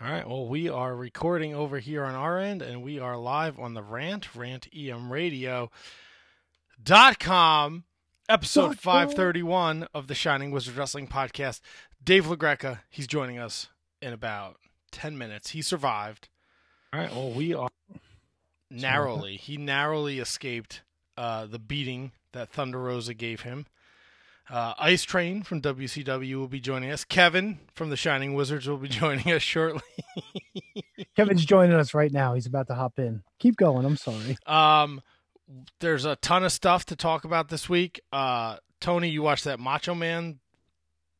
All right. Well, we are recording over here on our end, and we are live on the Rant, rantemradio.com, episode Dot com. episode 531 of the Shining Wizard Wrestling Podcast. Dave LaGreca, he's joining us in about 10 minutes. He survived. All right. Well, we are narrowly, he narrowly escaped uh, the beating that Thunder Rosa gave him. Uh, Ice Train from WCW will be joining us. Kevin from the Shining Wizards will be joining us shortly. Kevin's joining us right now. He's about to hop in. Keep going. I'm sorry. Um, there's a ton of stuff to talk about this week. Uh, Tony, you watched that Macho Man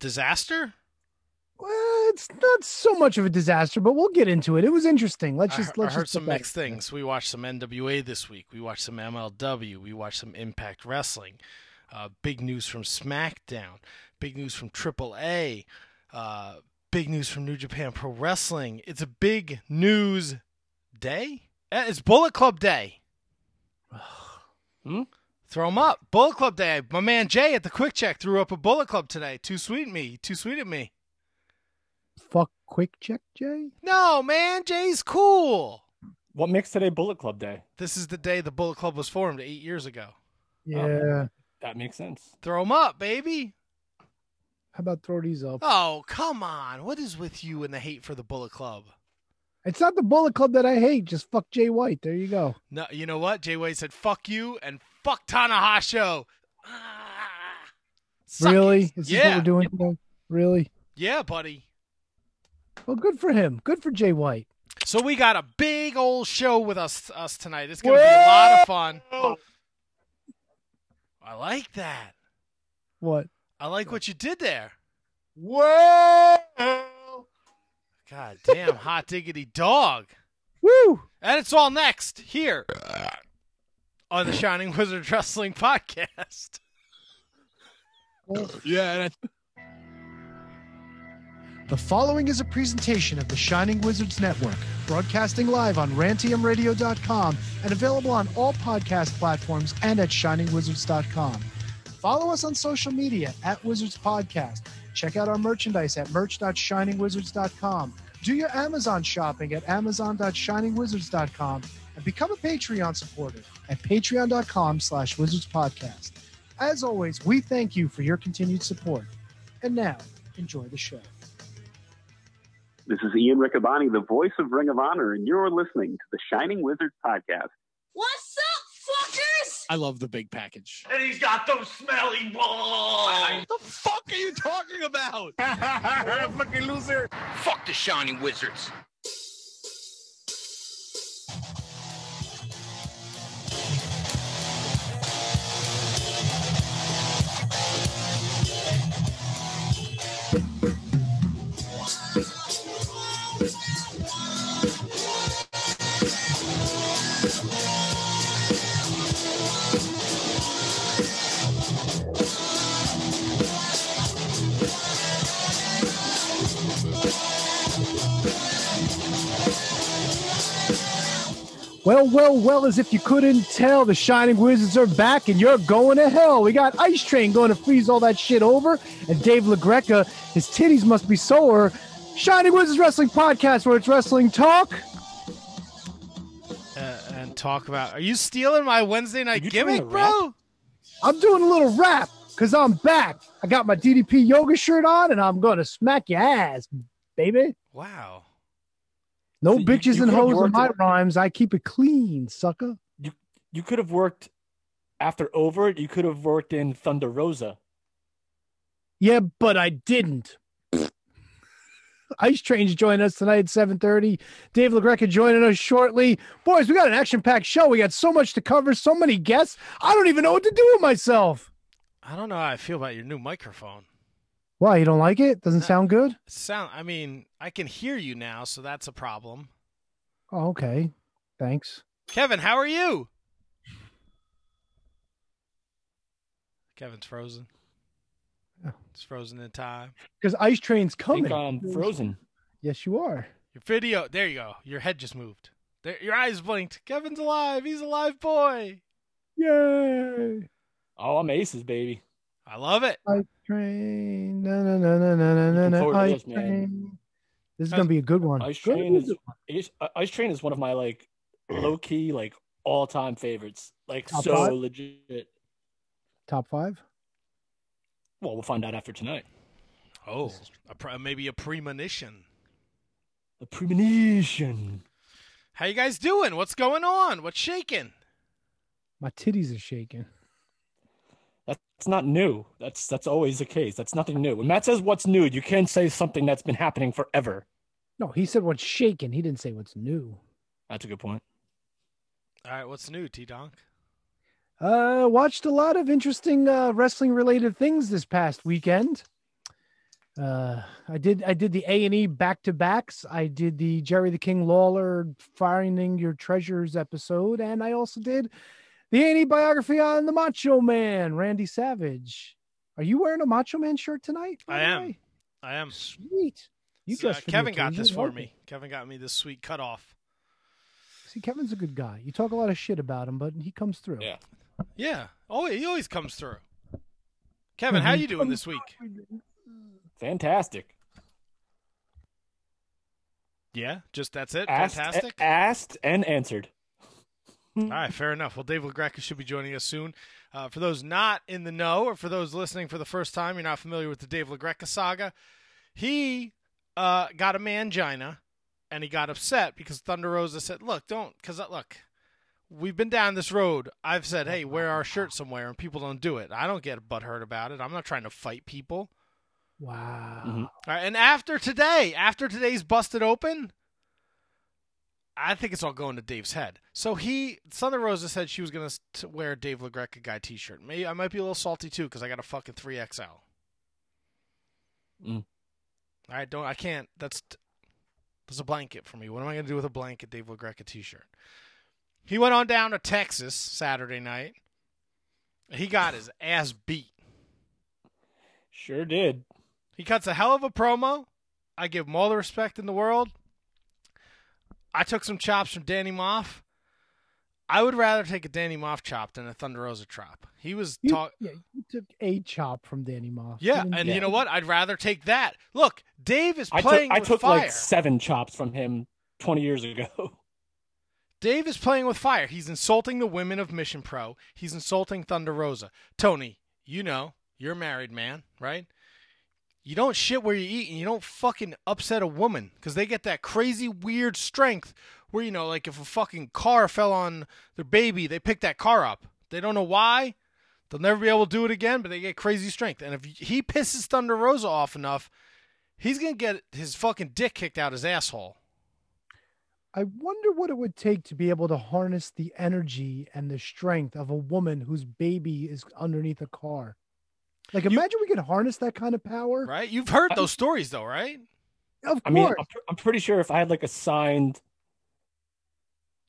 disaster? Well, it's not so much of a disaster, but we'll get into it. It was interesting. Let's just I let's heard just some mixed things. We watched some NWA this week. We watched some MLW. We watched some Impact Wrestling. Uh, big news from SmackDown. Big news from AAA. Uh, big news from New Japan Pro Wrestling. It's a big news day. Eh, It's Bullet Club Day. Hmm? Throw 'em up. Bullet Club Day. My man Jay at the QuickChek threw up a Bullet Club today. Too sweet me. Too sweet of me. Fuck quick check, Jay. No, man. Jay's cool. What makes today Bullet Club Day? This is the day the Bullet Club was formed eight years ago. Yeah. That makes sense. Throw 'em up, baby. How about throw these up? Oh, come on. What is with you and the hate for the Bullet Club? It's not the Bullet Club that I hate. Just fuck Jay White. There you go. No, you know what? Jay White said, fuck you and fuck Tanahashi. Ah, suck really? it. Is this yeah. what we're doing today? Really? Yeah, buddy. Well, good for him. Good for Jay White. So we got a big old show with us us tonight. It's going to be a lot of fun. I like that. What? I like what you did there. Well, God damn, hot diggity dog. Woo! And it's all next here on the Shining Wizard Wrestling Podcast. yeah, and The following is a presentation of the Shining Wizards Network, broadcasting live on rantiumradio.com and available on all podcast platforms and at shiningwizards.com. Follow us on social media at Wizards Podcast. Check out our merchandise at merch.shiningwizards.com. Do your Amazon shopping at amazon.shiningwizards.com and become a Patreon supporter at patreon.com slash wizards podcast. As always, we thank you for your continued support. And now, enjoy the show. This is Ian Riccaboni, the voice of Ring of Honor, and you're listening to the Shining Wizards podcast. What's up, fuckers? I love the big package. And he's got those smelly balls. What the fuck are you talking about? Fucking loser. Fuck the Shining Wizards. Well, well, well, as if you couldn't tell, the Shining Wizards are back and you're going to hell. We got Ice Train going to freeze all that shit over, and Dave LaGreca, his titties must be sore. Shining Wizards Wrestling Podcast, where it's wrestling talk. Uh, and talk about. Are you stealing my Wednesday night gimmick, bro? I'm doing a little rap because I'm back. I got my DDP yoga shirt on, and I'm going to smack your ass, baby. Wow. No So bitches you and hoes in my it- rhymes. I keep it clean, sucker. You could have worked after over. You could have worked in Thunder Rosa. Yeah, but I didn't. Ice Train's joining us tonight at 7.30. Dave LaGreca joining us shortly. Boys, we got an action-packed show. We got so much to cover, so many guests. I don't even know what to do with myself. I don't know how I feel about your new microphone. Why, you don't like it? Doesn't No. sound good? Sound. I mean, I can hear you now, so that's a problem. Oh, okay. Thanks. Kevin, how are you? Kevin's frozen. It's frozen in time. Because Ice Train's I coming. think I'm frozen. Yes, you are. Your video. There you go. Your head just moved. There, your eyes blinked. Kevin's alive. He's a live boy. Yay! Oh, I'm aces, baby. I love it. Ice Train. Na, na, na, na, na, na, Looking na, Ice this. Train. This is gonna be a good one. Ice Good Train is one. Ice, uh, Ice Train is one of my like low key like all time favorites. Like Top so five? legit. top five. Well, we'll find out after tonight. Oh, a pre- maybe a premonition. A premonition. How you guys doing? What's going on? What's shaking? My titties are shaking. That's not new. That's that's always the case. That's nothing new. When Matt says what's new, you can't say something that's been happening forever. No, he said what's shaken. He didn't say what's new. That's a good point. All right, what's new, T Donk? Uh, watched a lot of interesting uh, wrestling related things this past weekend. Uh, I did I did the A and E back to backs. I did the Jerry the King Lawler finding your treasures episode, and I also did the A and E biography on the Macho Man, Randy Savage. Are you wearing a Macho Man shirt tonight? I am. way? I am. Sweet. You So, uh, dressed for the Kevin got this for like me. Kevin got me this sweet cutoff. See, Kevin's a good guy. You talk a lot of shit about him, but he comes through. Yeah. Yeah. Oh, he always comes through. Kevin, how you doing this week? Fantastic. Yeah, just that's it. Asked, Fantastic. asked and answered. All right, fair enough. Well, Dave LaGreca should be joining us soon. Uh, for those not in the know, or for those listening for the first time, you're not familiar with the Dave LaGreca saga. He uh, got a mangina, and he got upset because Thunder Rosa said, "Look, don't, because look, we've been down this road. I've said, hey, wear our shirt somewhere, and people don't do it. I don't get butthurt about it. I'm not trying to fight people. Wow. Mhm. All right, and after today, after today's busted open, I think it's all going to Dave's head. So he, Thunder Rosa said she was gonna wear a Dave LaGreca guy T-shirt. Maybe I might be a little salty too because I got a fucking three XL. Mm. I don't. I can't. That's that's a blanket for me. What am I gonna do with a blanket Dave LaGreca T-shirt? He went on down to Texas Saturday night. He got his ass beat. Sure did. He cuts a hell of a promo. I give him all the respect in the world. I took some chops from Danny Maff. I would rather take a Danny Maff chop than a Thunder Rosa chop. He was You, talk. yeah, you took a chop from Danny Maff. Yeah, and get- you know what? I'd rather take that. Look, Dave is I took playing I took fire. like seven chops from him twenty years ago. Dave is playing with fire. He's insulting the women of Mission Pro. He's insulting Thunder Rosa. Tony, you know, you're a married man, right? You don't shit where you eat and you don't fucking upset a woman because they get that crazy weird strength where, you know, like if a fucking car fell on their baby, they pick that car up. They don't know why. They'll never be able to do it again, but they get crazy strength. And if he pisses Thunder Rosa off enough, he's going to get his fucking dick kicked out his asshole. I wonder what it would take to be able to harness the energy and the strength of a woman whose baby is underneath a car. Like, You- imagine we could harness that kind of power. Right? You've heard those stories, though, right? Of I mean, course. I'm, I'm pretty sure if I had like a signed,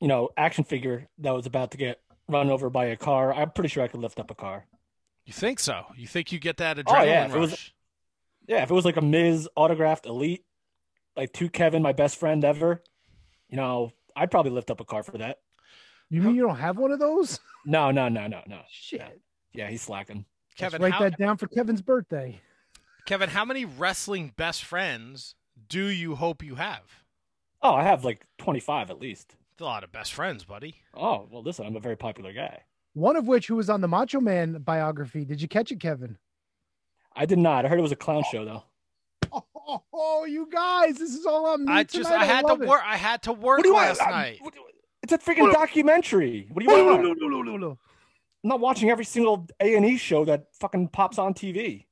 you know, action figure that was about to get run over by a car, I'm pretty sure I could lift up a car. You think so? You think you get that adrenaline Oh, yeah, if it rush? was- Yeah, if it was like a Miz autographed elite, like to Kevin, my best friend ever, you know, I'd probably lift up a car for that. you mean you don't have one of those? No, no, no, no, no. Shit. Yeah, he's slacking. Kevin, Let's write how, that down for Kevin's birthday. Kevin, how many wrestling best friends do you hope you have? Oh, I have like 25 at least. It's a lot of best friends, buddy. Oh, well, listen, I'm a very popular guy. One of which who was on the Macho Man biography. Did you catch it, Kevin? I did not. I heard it was a clown show though. Oh, oh, you guys, this is all on me I just tonight. I had to work. I had to work What do you last want? I'm- night. what do you- It's a freaking documentary. What do you want? No, no, no, no, no. I'm not watching every single A and E show that fucking pops on TV.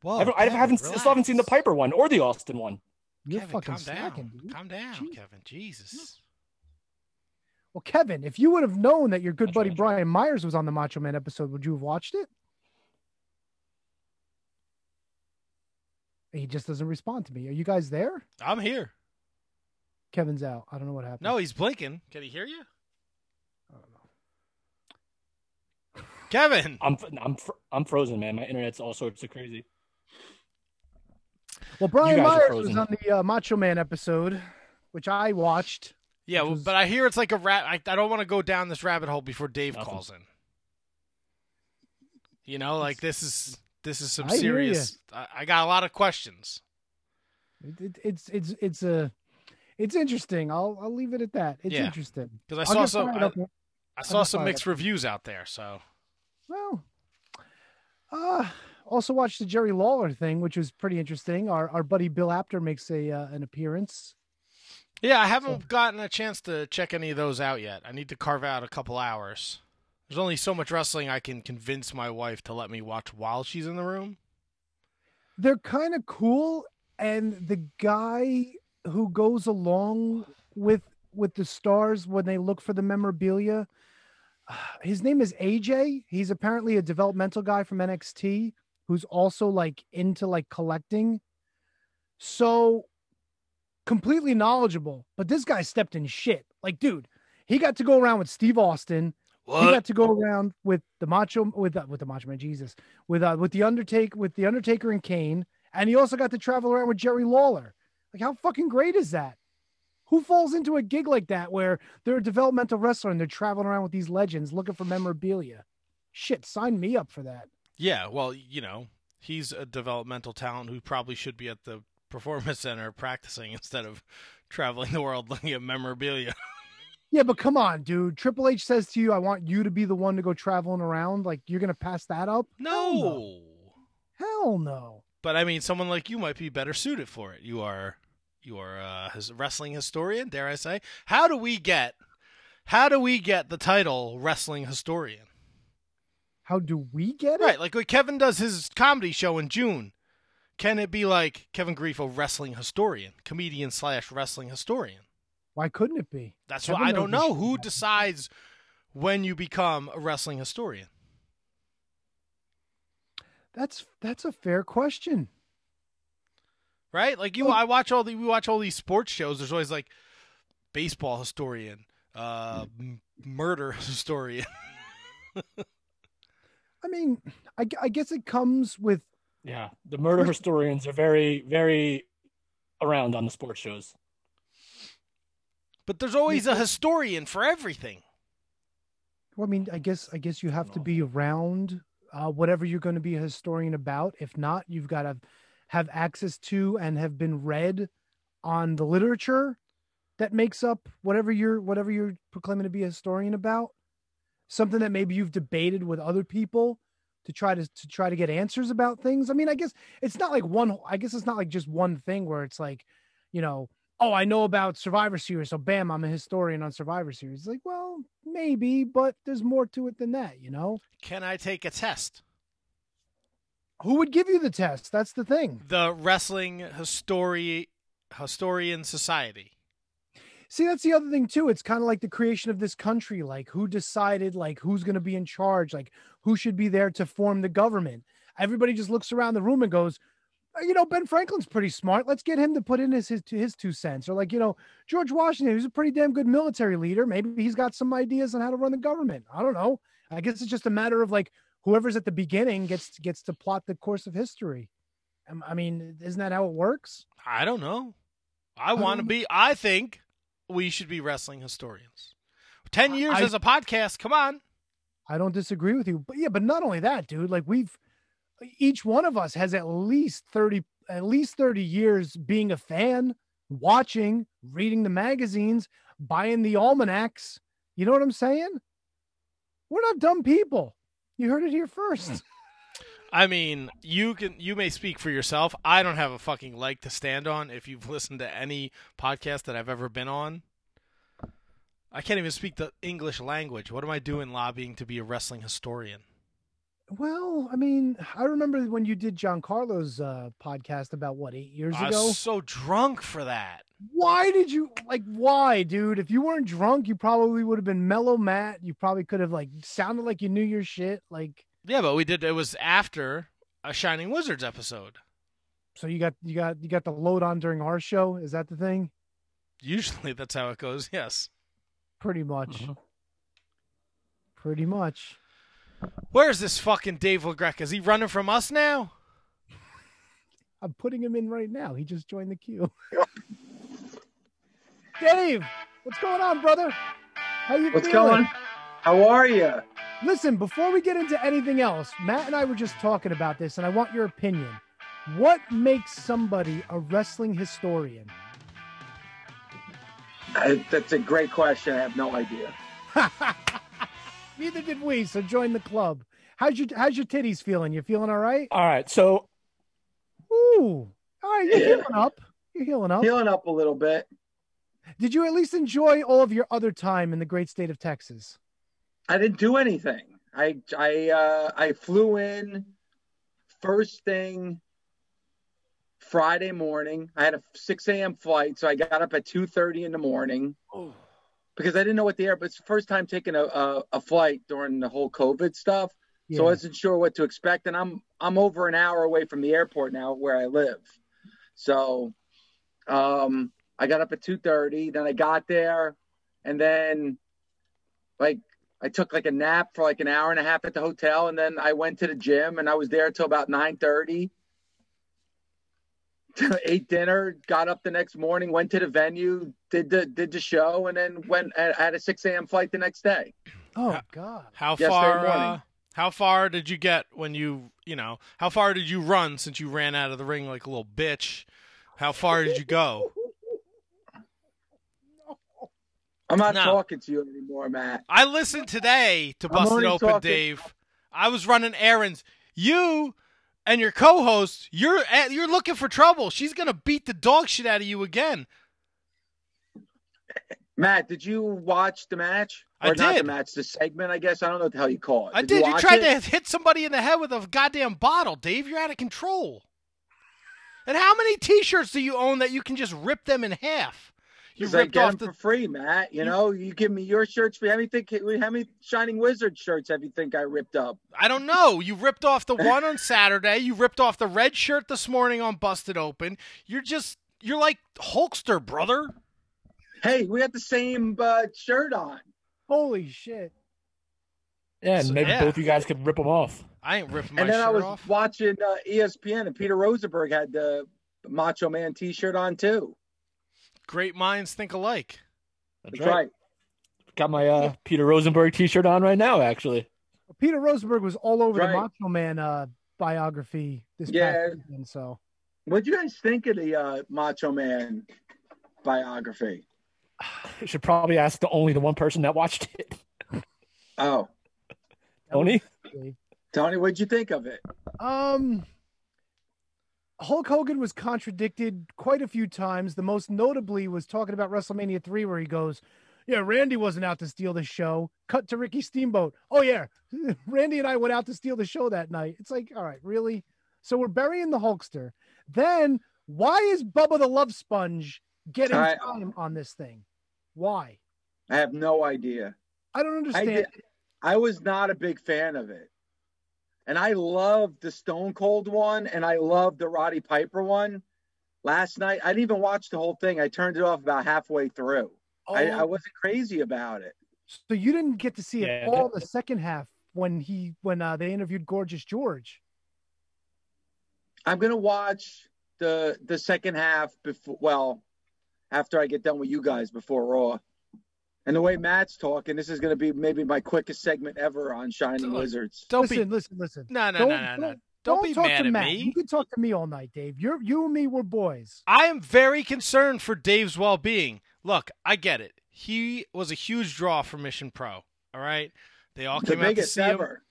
Whoa, I haven't, I haven't still haven't seen the. Piper one or the Austin one. You're Kevin, fucking calm slacking, down. dude. Calm down, Jeez. Kevin. Jesus. Well, Kevin, if you would have known that your good That's buddy right, that's right. Brian Myers was on the Macho Man episode, would you have watched it? He just doesn't respond to me. Are you guys there? I'm here. Kevin's out. I don't know what happened. No, he's blinking. Can he hear you? I don't know. Kevin. I'm I'm fr- I'm frozen, man. My internet's all sorts of crazy. Well, Brian Myers was on the uh, Macho Man episode, which I watched. Yeah, well, was- but I hear it's like a rat. I, I don't want to go down this rabbit hole before Dave Nothing. calls in. You know, like this is this is some I serious. I, I got a lot of questions. It, it, it's it's it's a it's interesting. I'll I'll leave it at that. It's Yeah. interesting. Because I saw some, I. I saw some fired mixed reviews out there. So Well, uh, also watched the Jerry Lawler thing, which was pretty interesting. Our our buddy Bill Apter makes a uh, an appearance. yeah, I haven't gotten a chance to check any of those out yet. I need to carve out a couple hours. There's only so much wrestling I can convince my wife to let me watch while she's in the room. They're kind of cool, and the guy who goes along with with the stars when they look for the memorabilia, his name is AJ. He's apparently a developmental guy from NXT who's also like into like collecting. So completely knowledgeable, but this guy stepped in shit. Like, dude, he got to go around with Steve Austin. What? He got to go around with the Macho with uh, with the Macho Man Jesus with uh with the Undertaker with the Undertaker and Kane, and he also got to travel around with Jerry Lawler. Like, how fucking great is that? Who falls into a gig like that where they're a developmental wrestler and they're traveling around with these legends looking for memorabilia? Shit, sign me up for that. Yeah, well, you know, he's a developmental talent who probably should be at the performance center practicing instead of traveling the world looking at memorabilia. Yeah, but come on, dude. Triple H says to you, I want you to be the one to go traveling around. Like, you're going to pass that up? Hell no. Hell no. But I mean, someone like you might be better suited for it. You are, you are a wrestling historian, dare I say? How do we get, how do we get the title wrestling historian? How do we get it? Right, like when Kevin does his comedy show in June. Can it be like Kevin Grifo, wrestling historian, comedian slash wrestling historian? Why couldn't it be? That's Kevin what I don't know. Who decides when you become a wrestling historian? That's that's a fair question. Right? Like you, I watch all the we watch all these sports shows. There's always like baseball historian, uh, m- murder historian. I mean, I, I guess it comes with Yeah, the murder historians are very, very around on the sports shows. But there's always a historian for everything. Well, I mean, I guess I guess you have to be around uh, whatever you're going to be a historian about. If not, you've got to have access to and have been read on the literature that makes up whatever you're whatever you're proclaiming to be a historian about. Something that maybe you've debated with other people to try to to try to get answers about things. I mean, I guess it's not like one. I guess it's not like just one thing where it's like, you know, oh, I know about Survivor Series, so bam, I'm a historian on Survivor Series. It's like, well, maybe, but there's more to it than that, you know? Can I take a test? Who would give you the test? That's the thing. The Wrestling Histori- Historian Society. See, that's the other thing too. It's kind of like the creation of this country. Like, who decided, like, who's going to be in charge? Like, who should be there to form the government? Everybody just looks around the room and goes, "Uh, you know, Ben Franklin's pretty smart. Let's get him to put in his, his his two cents. Or like, you know, George Washington, who's a pretty damn good military leader. Maybe he's got some ideas on how to run the government. I don't know. I guess it's just a matter of like whoever's at the beginning gets gets to plot the course of history. I mean, isn't that how it works? I don't know. I want to be. I think we should be wrestling historians. Ten years I- as a podcast. Come on. I don't disagree with you. But yeah, but not only that, dude, like we've each one of us has at least 30 at least 30 years being a fan, watching, reading the magazines, buying the almanacs. You know what I'm saying? We're not dumb people. You heard it here first. I mean, you can you may speak for yourself. I don't have a fucking leg to stand on if you've listened to any podcast that I've ever been on. I can't even speak the English language. What am I doing lobbying to be a wrestling historian? Well, I mean, I remember when you did John Carlo's uh, podcast about what eight years I ago. I was so drunk for that. Why did you like? Why, dude? If you weren't drunk, you probably would have been mellow, Matt. You probably could have like sounded like you knew your shit. Like, Yeah, but we did. It was after a Shining Wizards episode. so you got you got you got the load on during our show. Is that the thing? Usually, that's how it goes. Yes. Pretty much. Mhm. Pretty much. Where's this fucking Dave LaGreca? Is he running from us now? I'm putting him in right now. He just joined the queue. Dave, what's going on, brother? How you What's feeling? going? How are you? Listen, before we get into anything else, Matt and I were just talking about this, and I want your opinion. What makes somebody a wrestling historian? I, that's a great question. I have no idea. Neither did we. So join the club. How's your How's your titties feeling? You feeling all right? All right. So, ooh, all right. You're Yeah. healing up. You're healing up. Healing up a little bit. Did you at least enjoy all of your other time in the great state of Texas? I didn't do anything. I I uh, I flew in first thing Friday morning. I had a 6 a.m. flight, so I got up at 2:30 in the morning because I didn't know what the air. But it's the first time taking a, a, a flight during the whole COVID stuff, so I wasn't sure what to expect. And I'm I'm over an hour away from the airport now, where I live. So, um, I got up at 2:30. Then I got there, and then like I took like a nap for like an hour and a half at the hotel, and then I went to the gym, and I was there till about 9:30. ate dinner, got up the next morning, went to the venue, did the did the show, and then went at, had a 6 a.m. flight the next day. Oh God. How Yesterday far? Uh, how far did you get when you you know? How far did you run since you ran out of the ring like a little bitch? How far did you go? I'm not No. talking to you anymore, Matt. I listened today to Busted Open, talking. Dave. I was running errands. You and your co-host, you're eh, you're looking for trouble. She's gonna beat the dog shit out of you again. Matt, did you watch the match? I Or not the match, the segment, I guess. I don't know what the hell you call it. I did. You, watch tried it? to hit somebody in the head with a goddamn bottle, Dave. You're out of control. And how many T-shirts do you own that you can just rip them in half? You 'Cause I ripped get off the. for free, Matt. You know, you give me your shirts. How many think? How many Shining Wizard shirts have you think I ripped up? I don't know. You ripped off the one on Saturday. You ripped off the red shirt this morning on Busted Open. You're just. You're like Hulkster, brother. Hey, we got the same uh, shirt on. Holy shit. yeah, and So- maybe yeah. both you guys could rip them off. I ain't ripping my and then I was off. watching uh, ESPN, and Peter Rosenberg had the Macho Man T-shirt on too. Great minds think alike. That's That's right. Got my uh, Peter Rosenberg T-shirt on right now, actually. Peter Rosenberg was all over Right. the Macho Man uh, biography this Yeah. past weekend. So What do you guys think of the uh, Macho Man biography? You should probably ask the only the one person that watched it. Oh, Tony? Tony, what'd you think of it? Um, Hulk Hogan was contradicted quite a few times. The most notably was talking about WrestleMania 3, where he goes, Yeah, Randy wasn't out to steal the show. Cut to Ricky Steamboat. Oh, yeah. Randy and I went out to steal the show that night. It's like, all right, really? So we're burying the Hulkster. Then why is Bubba the Love Sponge getting I- time on this thing? Why? I have no idea. I don't I understand. did, I was not a big fan of it, and I loved the Stone Cold one, and I loved the Roddy Piper one. Last night, I didn't even watch the whole thing. I turned it off about halfway through. I, I Oh, wasn't crazy about it. so you didn't get to see it all the second half when he when uh, they interviewed Gorgeous George. I'm gonna watch the the second half before. Well, after I get done with you guys before Raw. And the way Matt's talking, this is going to be maybe my quickest segment ever on Shining Look, Wizards. Don't listen, be. listen, listen. No, no, Don't- no, no, no. don't- Don't be talk mad to at Matt. me. You can talk to me all night, Dave. You're you and me, we're boys. I am very concerned for Dave's well being. Look, I get it. He was a huge draw for Mission Pro. All right. They all The came out to biggest see him. ever,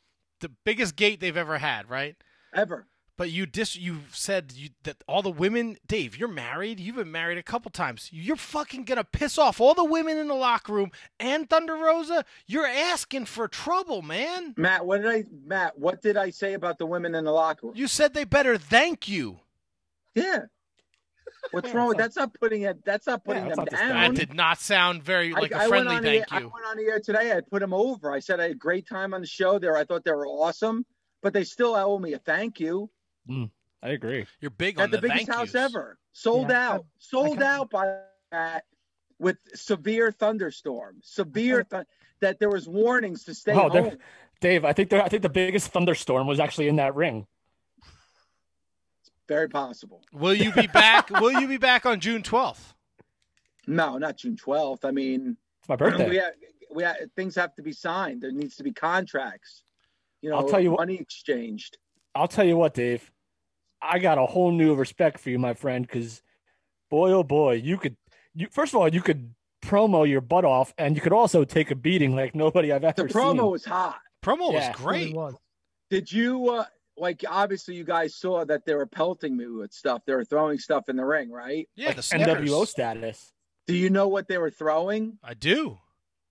The biggest gate they've ever had, right? ever. But you dis you said you, that all the women, Dave, you're married. You've been married a couple times. You're fucking gonna piss off all the women in the locker room and Thunder Rosa. You're asking for trouble, man. Matt, what did I Matt? What did I say about the women in the locker room? You said they better thank you. Yeah. What's Yeah, wrong with that's that's not putting it? That's not putting Yeah, them down. That did not sound very like a I went friendly thank air- I you. went on the air today. I put them over. I said I had a great time on the show. There, I thought they were awesome, but they still owe me a thank you. Mm, I agree. You're big At on the, the, biggest thank house yous. ever, sold Yeah, out, sold out by that with severe thunderstorm, severe th- that there was warnings to stay Oh, home. Dave, I think there, I think the biggest thunderstorm was actually in that ring. Very possible. Will you be back? will you be back on June 12th? No, not June twelfth. I mean, It's my birthday. we have, we have, things have to be signed. There needs to be contracts. You know, I'll tell you what- money exchanged. I'll tell you what, Dave. I got a whole new respect for you, my friend, because boy, oh boy, you could. You first of all, you could promo your butt off, and you could also take a beating like nobody I've ever The promo seen. was hot. Promo Yeah. was great. Was. Did you uh like obviously you guys saw that they were pelting me with stuff. They were throwing stuff in the ring, right? Yeah, Like the Snickers. NWO status. Do you know what they were throwing? I do.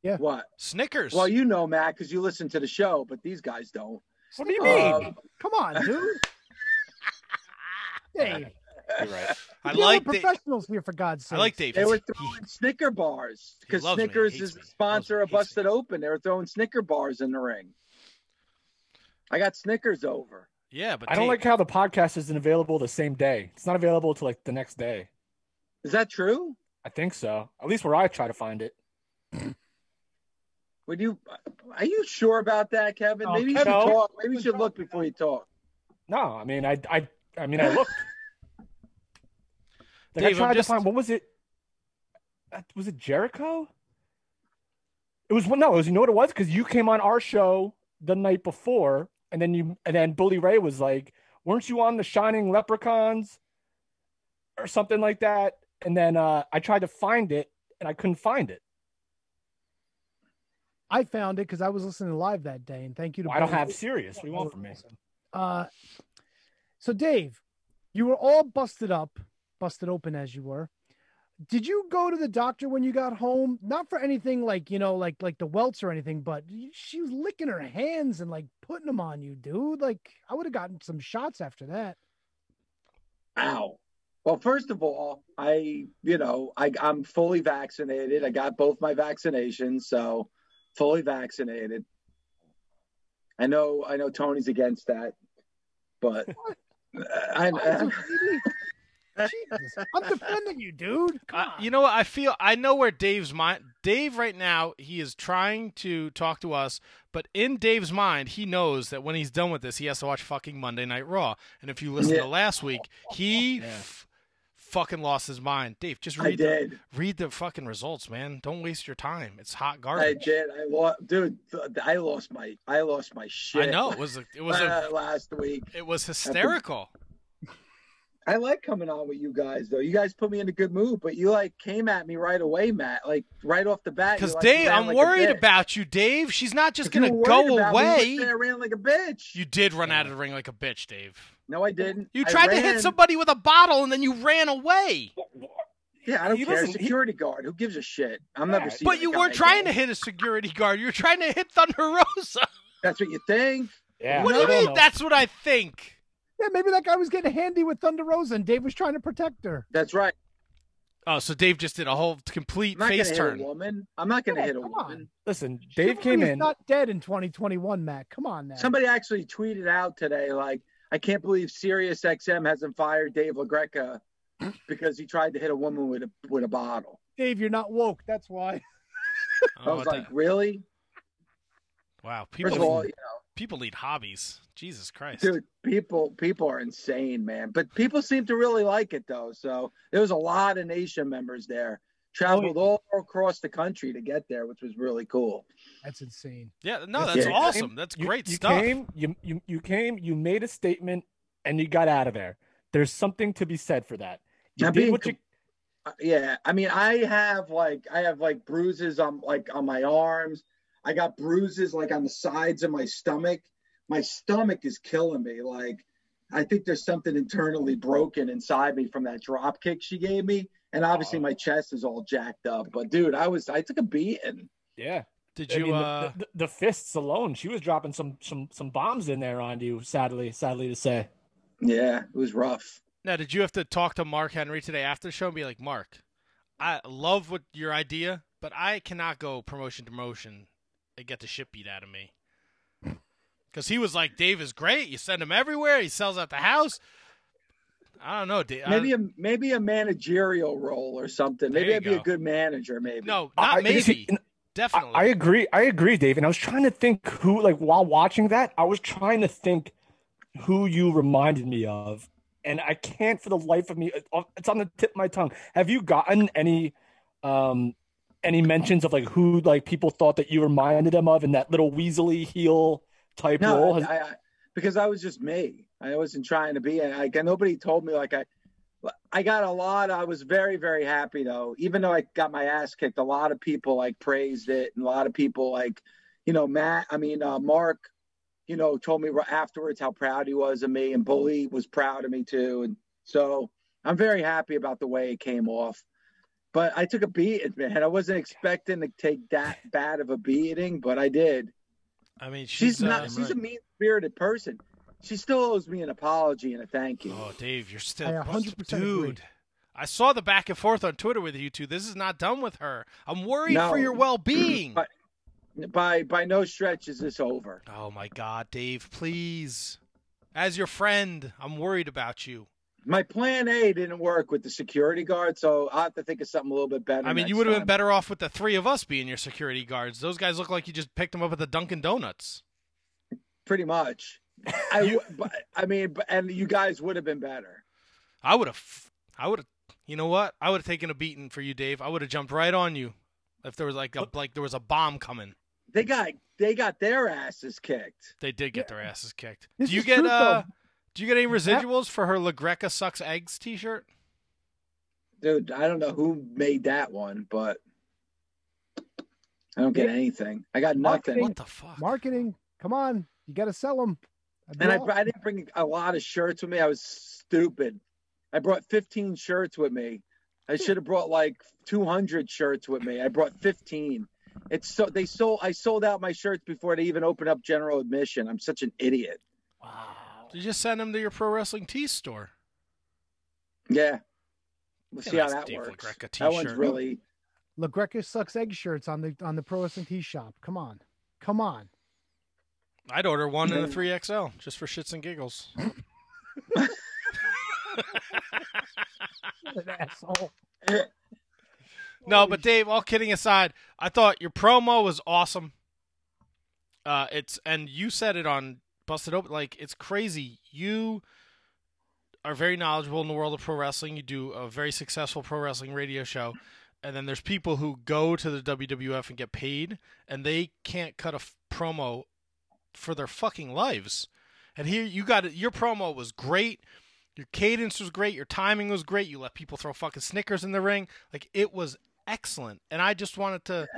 Yeah. What? Snickers. Well, you know, Matt, because you listen to the show, but these guys don't. What do you mean? Um, Come on, dude. Dave, You're right. I you like we're professionals here for God's sake. I like Dave. they were He- throwing Snicker bars because Snickers is the sponsor loves of me, Busted Open. They were throwing Snicker bars in the ring. I got Snickers over. yeah, but I don't like how the podcast isn't available the same day. It's not available till like the next day. Is that true? I think so. At least where I try to find it. Would you? Are you sure about that, Kevin? Oh, Maybe you should no. talk. Maybe you should look before you talk. No, I mean, I, I, I mean, I looked. Like Dave, I I'm tried just- to find what was it? Uh, Was it Jericho? It was no, it was you know what it was because you came on our show the night before, and then you and then Bully Ray was like, "Weren't you on the Shining Leprechauns?" or something like that? And then uh, I tried to find it, and I couldn't find it. I found it because I was listening live that day, and thank you to. I don't have Sirius. What do you want from me? Uh, so Dave, you were all busted up, busted open as you were. Did you go to the doctor when you got home? Not for anything like you know, like like the welts or anything, but she was licking her hands and like putting them on you, dude. Like I would have gotten some shots after that. Ow. Well, first of all, I, you know, I, I'm fully vaccinated. I got both my vaccinations, so fully vaccinated. I know, I know Tony's against that, but I, I, Jesus, I'm defending you, dude. Come Uh, on. you know what? I feel I know where Dave's mind. Dave right now he is trying to talk to us, but in Dave's mind, he knows that when he's done with this, he has to watch fucking Monday Night Raw. And if you listen Yeah. to last week, he Yeah. f- fucking lost his mind. Dave, just read the read the fucking results, man. Don't waste your time. It's hot I garbage. did. I lost, dude. I lost my, I lost my shit. I know it was a, it was a last week. it was hysterical. I like coming on with you guys though. You guys put me in a good mood, but you like came at me right away, Matt. Like right off the bat. Because you, like, Dave, I'm like worried about you, Dave. She's not just gonna were go about me, you away. wouldn't say I ran like a bitch. You did run out of the ring like a bitch, Dave. No, I didn't. You I tried to hit somebody with a bottle and then you ran away. Yeah, I don't He care. doesn't- he- Security guard. Who gives a shit? I'm Yeah, never seen. But you weren't trying to hit a security guard. You were trying to hit Thunder Rosa. That's what you think. Yeah. what do you mean? know. That's what I think. Yeah, maybe that guy was getting handy with Thunder Rosa, and Dave was trying to protect her. That's right. Oh, so Dave just did a whole complete I'm not face turn. hit a woman. I'm not gonna Yeah, hit a come on. Listen, Dave came Chivalry is in. Not dead in 2021, Matt. Come on now. Somebody actually tweeted out today, like, I can't believe Sirius XM hasn't fired Dave LaGreca because he tried to hit a woman with a with a bottle. Dave, you're not woke. That's why. I was like, the- really? wow, First of people all, you know, people need hobbies. Jesus Christ. dude, people people are insane, man. But people seem to really like it though. So there was a lot of nation members there. Traveled all across the country to get there, which was really cool. That's insane. Yeah, no, that's yeah. awesome. That's You- great you stuff. Came, you, you you came, you made a statement, and you got out of there. There's something to be said for that. You I'm did being what you. Uh, yeah i mean i have like i have like bruises on like on my arms i got bruises like on the sides of my stomach my stomach is killing me like i think there's something internally broken inside me from that drop kick she gave me and obviously Oh. my chest is all jacked up but dude i was i took a beating Yeah. Did I you? mean, the- uh, the, the, fists alone, she was dropping some some some bombs in there on you. Sadly, sadly to say. yeah it was rough now, did you have to talk to Mark Henry today after the show and be like, Mark, I love what your idea, but I cannot go promotion to promotion and get the shit beat out of me. Because he was like, Dave is great. You send him everywhere. He sells out the house. I don't know, Dave. maybe a maybe a managerial role or something There maybe you i'd be a good manager maybe no, not I- maybe. see, I, Definitely. I agree. I agree, Dave. And I was trying to think who, like, while watching that, I was trying to think who you reminded me of, and I can't for the life of me. It's on the tip of my tongue. Have you gotten any, um, any mentions of like who like people thought that you reminded them of in that little weaselly heel type no role? Has- I, I- because i was just me I wasn't trying to be. Like nobody told me like I. I got a lot. I was very, very happy though. Even though I got my ass kicked, a lot of people like praised it, and a lot of people like, you know, Matt. I mean, uh, Mark, you know, told me afterwards how proud he was of me, and Bully was proud of me too. And so I'm very happy about the way it came off. But I took a beating, man. I wasn't expecting to take that bad of a beating, but I did. I mean, she's, she's not. Uh, she's a mean spirited person she still owes me an apology and a thank you. Oh, Dave, you're still, I 100% dude. Agree. I saw the back and forth on Twitter with you two. This is not done with her. I'm worried no. for your well-being. By, by by no stretch is this over. Oh my God, Dave, please. As your friend, I'm worried about you. My plan A didn't work with the security guard, so I have to think of something a little bit better. I mean, you would have been better off with the three of us being your security guards. Those guys look like you just picked them up at the Dunkin' Donuts. Pretty much. I, I mean, and you guys would have been better. I would have. I would have. You know what? I would have taken a beating for you, Dave. I would have jumped right on you if there was like a like there was a bomb coming. They got they got their asses kicked. They did get yeah. their asses kicked. This do you get uh? Though. Do you get any residuals for her LaGreca sucks eggs T-shirt? Dude, I don't know who made that one, but I don't get anything. I got nothing. What the fuck? Marketing. Come on, you got to sell them. And I, I didn't bring a lot of shirts with me. I was stupid. I brought 15 shirts with me. I should have brought like 200 shirts with me. I brought 15. It's so they sold. I sold out my shirts before they even opened up general admission. I'm such an idiot. Wow. You just send them to your pro wrestling tee store. Yeah. We'll see how that works. That one's really. LaGreca sucks egg shirts on the on the pro wrestling tee shop. Come on, come on. I'd order one in a three XL just for shits and giggles. an asshole. No, but Dave, all kidding aside, I thought your promo was awesome. Uh, it's and you said it on Busted Open. Like it's crazy. You are very knowledgeable in the world of pro wrestling. You do a very successful pro wrestling radio show, and then there's people who go to the WWF and get paid, and they can't cut a f- promo for their fucking lives. And here you got it. Your promo was great. Your cadence was great. Your timing was great. You let people throw fucking Snickers in the ring. Like it was excellent. And I just wanted to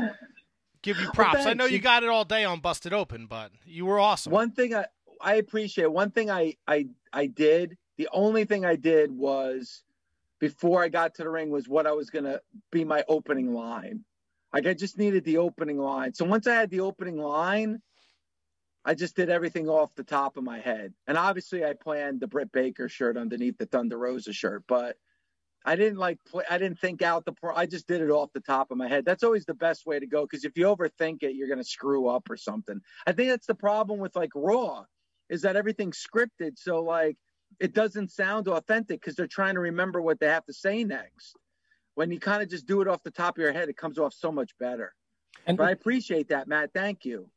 give you props. Well, I know you got it all day on Busted Open, but you were awesome. One thing I I appreciate. One thing I I I did. The only thing I did was before I got to the ring was what I was gonna be my opening line. Like I just needed the opening line. So once I had the opening line, I just did everything off the top of my head. And obviously, I planned the Britt Baker shirt underneath the Thunder Rosa shirt, but I didn't like I didn't think out the pro. I just did it off the top of my head. That's always the best way to go because if you overthink it, you're to screw up or something. I think that's the problem with like Raw is that everything's scripted. So like it doesn't sound authentic because they're trying to remember what they have to say next. When you kind of just do it off the top of your head, it comes off so much better. And but I appreciate that, Matt. Thank you.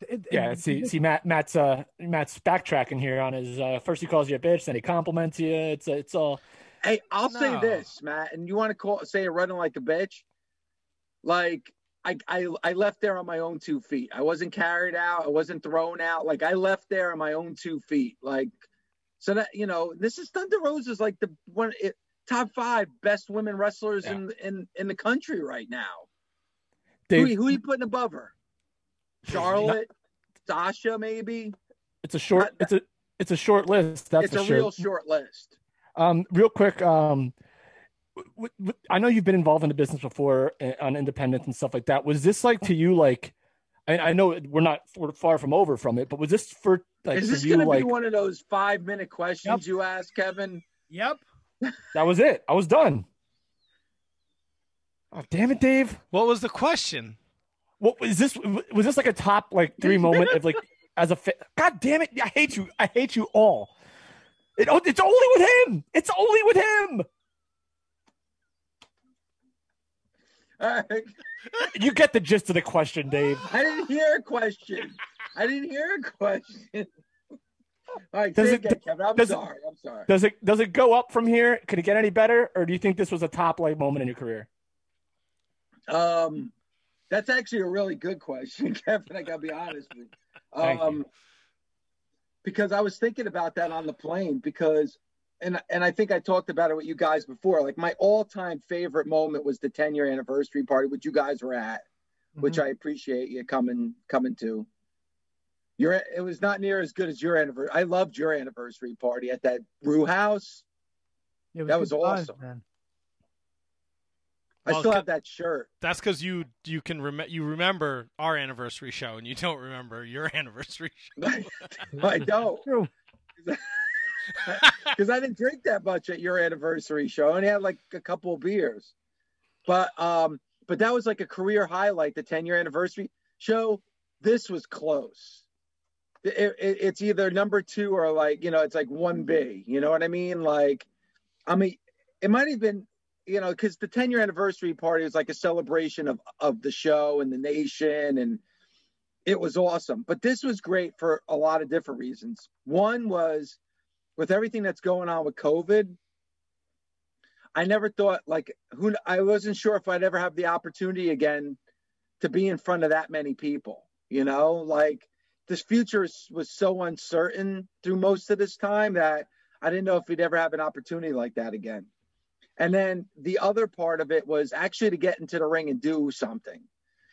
It, yeah, it, see, see, Matt, Matt's uh, Matt's backtracking here on his. Uh, first, he calls you a bitch, then he compliments you. It's it's all. Hey, I'll no. say this, Matt, and you want to call say it running like a bitch, like I, I I left there on my own two feet. I wasn't carried out. I wasn't thrown out. Like I left there on my own two feet. Like so that you know, this is Thunder Rosa's like the one it, top five best women wrestlers yeah. in in in the country right now. Dave, who, who are you putting above her? Charlotte, Sasha, maybe. It's a short. It's a it's a short list. That's it's a real short list. Um, real quick. Um, I know you've been involved in the business before eh, on independence and stuff like that. Was this like to you like? I, I know we're not we're far from over from it, but was this for like? Is this going to be one of those five minute questions yep. you asked, Kevin? Yep. that was it. I was done. Oh damn it, Dave! What was the question? What was this? Was this like a top like three moment of like as a fa- God damn it! I hate you. I hate you all. It, oh, it's only with him. It's only with him. you get the gist of the question, Dave. I didn't hear a question. I didn't hear a question. All right, does it, again, Kevin. I'm does sorry. I'm sorry. Does it does it go up from here? Could it get any better, or do you think this was a top light moment in your career? Um, that's actually a really good question, Kevin. I gotta be honest with you. Um, because I was thinking about that on the plane because and and I think I talked about it with you guys before. Like my all-time favorite moment was the 10 year anniversary party which you guys were at, mm-hmm. which I appreciate you coming coming to. Your it was not near as good as your anniversary. I loved your anniversary party at that brew house. Was that was awesome. man. I well, still have that shirt. That's because you you can rem- you remember our anniversary show and you don't remember your anniversary show. I don't. Because I didn't drink that much at your anniversary show. I only had like a couple of beers. But um, but that was like a career highlight, the 10 year anniversary show. This was close. It, it, it's either number two or like, you know, it's like 1B. You know what I mean? Like, I mean, it might have been you know, because the 10 year anniversary party was like a celebration of of the show and the nation, and it was awesome. But this was great for a lot of different reasons. One was with everything that's going on with COVID. I never thought like who I wasn't sure if I'd ever have the opportunity again to be in front of that many people. You know, like this future was so uncertain through most of this time that I didn't know if we'd ever have an opportunity like that again. And then the other part of it was actually to get into the ring and do something.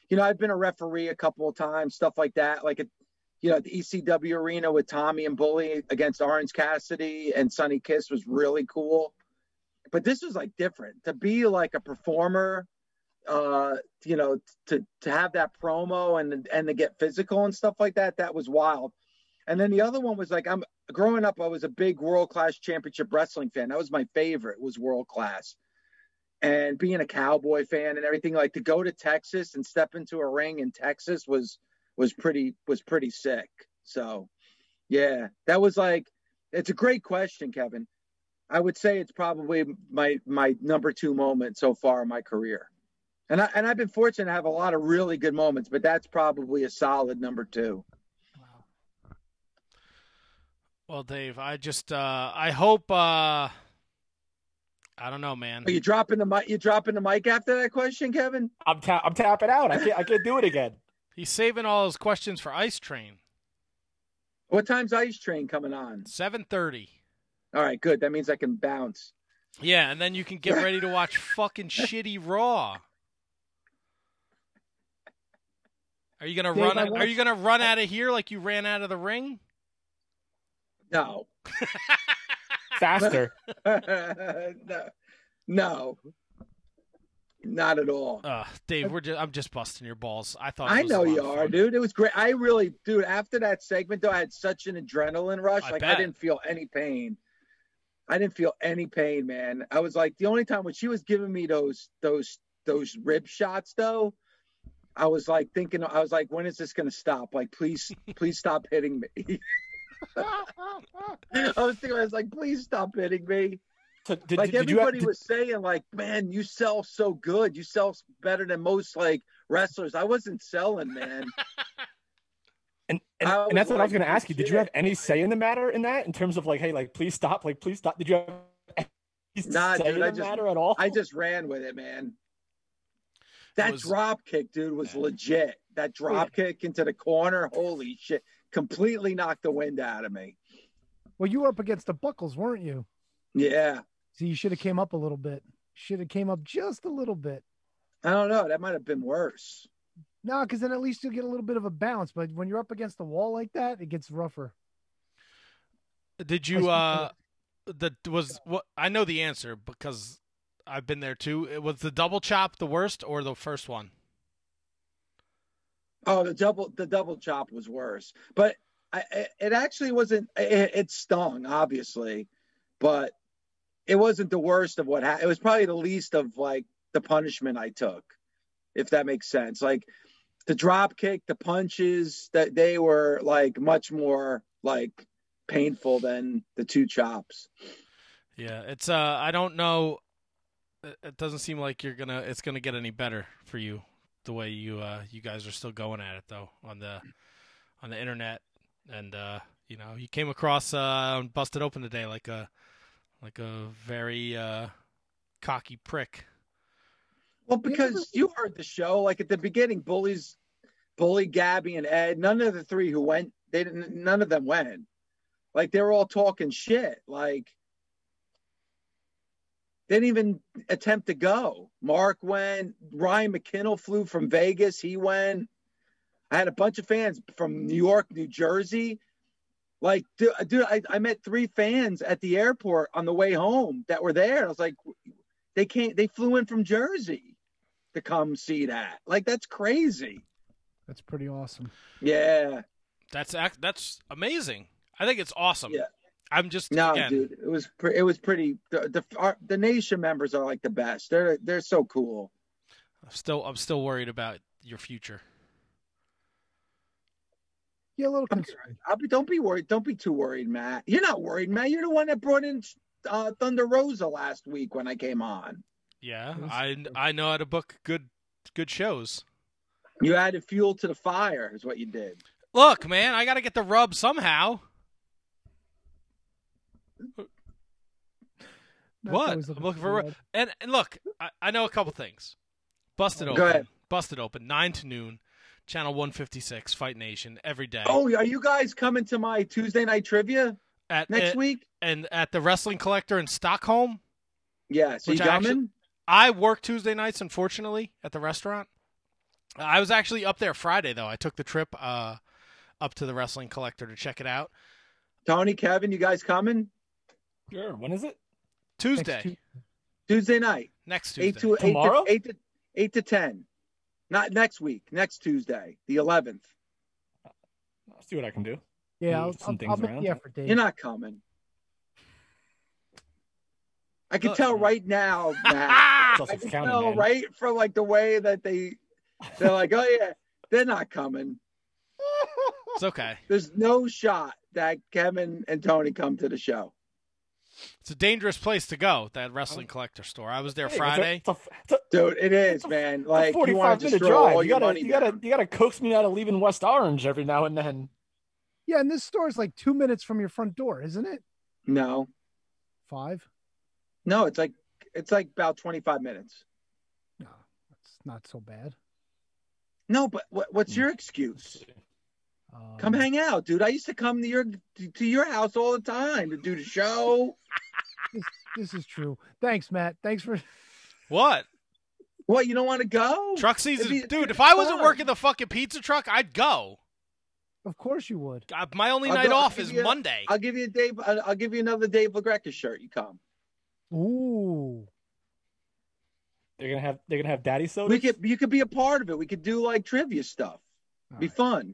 You know, I've been a referee a couple of times, stuff like that. Like, at, you know, the ECW arena with Tommy and Bully against Orange Cassidy and Sonny Kiss was really cool. But this was like different to be like a performer, uh, you know, to to have that promo and and to get physical and stuff like that. That was wild. And then the other one was like I'm growing up, I was a big world class championship wrestling fan. That was my favorite. Was world class, and being a cowboy fan and everything. Like to go to Texas and step into a ring in Texas was was pretty was pretty sick. So, yeah, that was like it's a great question, Kevin. I would say it's probably my my number two moment so far in my career. And I and I've been fortunate to have a lot of really good moments, but that's probably a solid number two. Well, Dave, I just uh I hope uh I don't know, man. Are you dropping the mic? You dropping the mic after that question, Kevin? I'm ta- I'm tapping out. I can't I can't do it again. He's saving all his questions for Ice Train. What time's Ice Train coming on? Seven thirty. All right, good. That means I can bounce. Yeah, and then you can get ready to watch fucking shitty Raw. Are you gonna Dave, run? Are you gonna run out of here like you ran out of the ring? No. Faster. no. No. Not at all. Uh, Dave, we're just, I'm just busting your balls. I thought I know you are, dude. It was great. I really, dude. After that segment, though, I had such an adrenaline rush. I like bet. I didn't feel any pain. I didn't feel any pain, man. I was like the only time when she was giving me those those those rib shots, though. I was like thinking, I was like, when is this going to stop? Like, please, please stop hitting me. I was thinking, I was like, please stop hitting me. So did, like did, everybody have, was saying, like, man, you sell so good. You sell better than most like wrestlers. I wasn't selling, man. and and, and that's what I was going to ask you. Did you have any say in the matter in that, in terms of like, hey, like, please stop, like, please stop? Did you have any nah, say dude, in the just, matter at all? I just ran with it, man. That was, drop kick, dude, was man. legit. That oh, drop yeah. kick into the corner, holy shit! completely knocked the wind out of me. Well, you were up against the buckles, weren't you? Yeah. So you should have came up a little bit. Should have came up just a little bit. I don't know. That might have been worse. No, because then at least you'll get a little bit of a bounce. But when you're up against the wall like that, it gets rougher. Did you? uh The was what I know the answer because I've been there too. It was the double chop the worst or the first one? Oh, the double the double chop was worse, but I, it actually wasn't. It, it, stung, obviously, but it wasn't the worst of what happened. It was probably the least of like the punishment I took, if that makes sense. Like the drop kick, the punches that they were like much more like painful than the two chops. Yeah, it's uh I don't know it doesn't seem like you're going to it's going to get any better for you the way you uh, you guys are still going at it though on the on the internet, and uh, you know you came across uh, busted open today like a like a very uh, cocky prick. Well, because you heard the show, like at the beginning, bullies, bully, Gabby, and Ed. None of the three who went, they didn't. None of them went. Like they were all talking shit. Like they didn't even attempt to go. Mark went. Ryan McKinnell flew from Vegas. He went. I had a bunch of fans from New York, New Jersey. Like, dude, dude I, I met three fans at the airport on the way home that were there. I was like, they can't. They flew in from Jersey to come see that. Like, that's crazy. That's pretty awesome. Yeah. That's that's amazing. I think it's awesome. Yeah. I'm just No, again, dude, it was pre- it was pretty. The the, our, the nation members are like the best. They're they're so cool. I'm still I'm still worried about your future. Yeah, a little concerned. I'll be, don't be worried. Don't be too worried, Matt. You're not worried, Matt. You're the one that brought in uh, Thunder Rosa last week when I came on. Yeah, I I know how to book good good shows. You added fuel to the fire, is what you did. Look, man, I got to get the rub somehow. Matt's what? always I'm looking looking for for and and look, I, I know a couple things. Busted Go open. ahead. Busted open. Nine to noon. Channel 156, Fight Nation, every day. Oh, are you guys coming to my Tuesday night trivia at, next at- week? and at the Wrestling Collector in Stockholm. Yeah, so you Which I actually- coming? I work Tuesday nights, unfortunately, at the restaurant. I was actually up there Friday though. I took the trip uh, up to the Wrestling Collector to check it out. Tony, Kevin, you guys coming Sure. When is it? Tuesday, Tuesday night? next Tuesday. Eight to eight Tomorrow? to, eight to eight to ten. Not next week. Next Tuesday, the eleventh. I'll see what I can do. Yeah, I'll, some I'll, things I'll make around. the effort, Dave. You're not coming. I can Look. tell mm. right now, Matt. I can counting, tell man. right from like the way that they they're like, oh yeah, they're not coming. It's okay. There's no shot that Kevin and Tony come to the show. It's a dangerous place to go. That Wrestling Collector store. I was there Friday. It's a, it's a, Dude, it is, man. it's a Like you forty-five to minute just throw all drive. You gotta, you gotta, down. you gotta coax me out of leaving West Orange every now and then. Yeah, and this store is like two minutes from your front door, isn't it? No, Five? no, it's like it's like about 25 minutes. No, that's not so bad. No, but what, what's Hmm. your excuse? Um, Come hang out, dude. I used to come to your to your house all the time to do the show. This, this is true. Thanks, Matt. Thanks for. What? What? You don't want to go? Truck season, It'd be- dude. If be I wasn't fun. working the fucking pizza truck, I'd go. Of course you would. God, my only I'll night go- off is you Monday. I'll give you a Dave. I'll, I'll give you another Dave LaGreca shirt. You come. Ooh. They're gonna have, they're gonna have daddy sodas. We could. You could be a part of it. We could do like trivia stuff. All Be right. fun.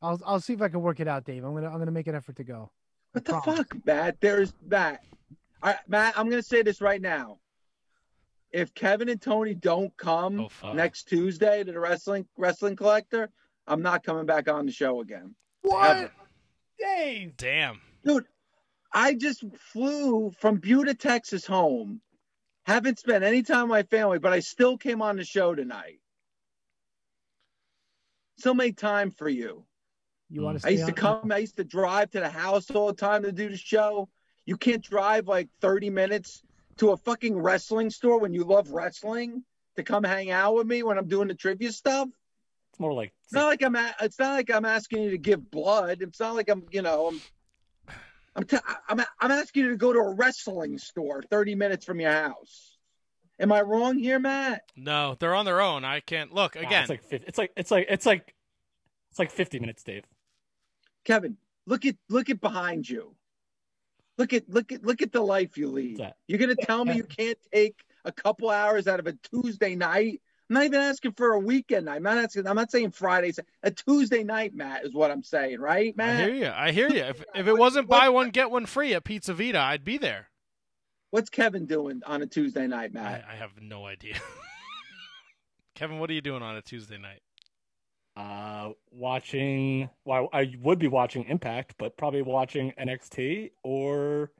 I'll I'll see if I can work it out, Dave. I'm gonna I'm gonna make an effort to go. What the promise. fuck, Matt? There's Matt. All right, Matt, I'm gonna say this right now. If Kevin and Tony don't come Oh, next Tuesday to the wrestling wrestling collector, I'm not coming back on the show again. What? Ever. Dave. Damn. Dude, I just flew from Buda, Texas home. Haven't spent any time with my family, but I still came on the show tonight. Still made time for you. You want mm. to? I used to come, I used to drive to the house all the time to do the show. You can't drive like 30 minutes to a fucking wrestling store when you love wrestling to come hang out with me when I'm doing the trivia stuff. It's more like It's not like I'm a, it's not like I'm asking you to give blood. It's not like I'm, you know, I'm I'm t- I'm I'm asking you to go to a wrestling store 30 minutes from your house. Am I wrong here, Matt? No, they're on their own. I can't look Nah, again. it's like it's like it's like it's like it's like fifty minutes, Dave. Kevin, look at look at behind you. Look at look at look at the life you lead. You're gonna tell me you can't take a couple hours out of a Tuesday night? I'm not even asking for a weekend night. I'm not asking. I'm not saying Fridays. A Tuesday night, Matt, is what I'm saying, right, Matt? I hear you. I hear you. If if it wasn't buy one get one free at Pizza Vita, I'd be there. What's Kevin doing on a Tuesday night, I, Matt? I have no idea. Kevin, what are you doing on a Tuesday night? Uh, watching. Well, I would be watching Impact, but probably watching NXT or.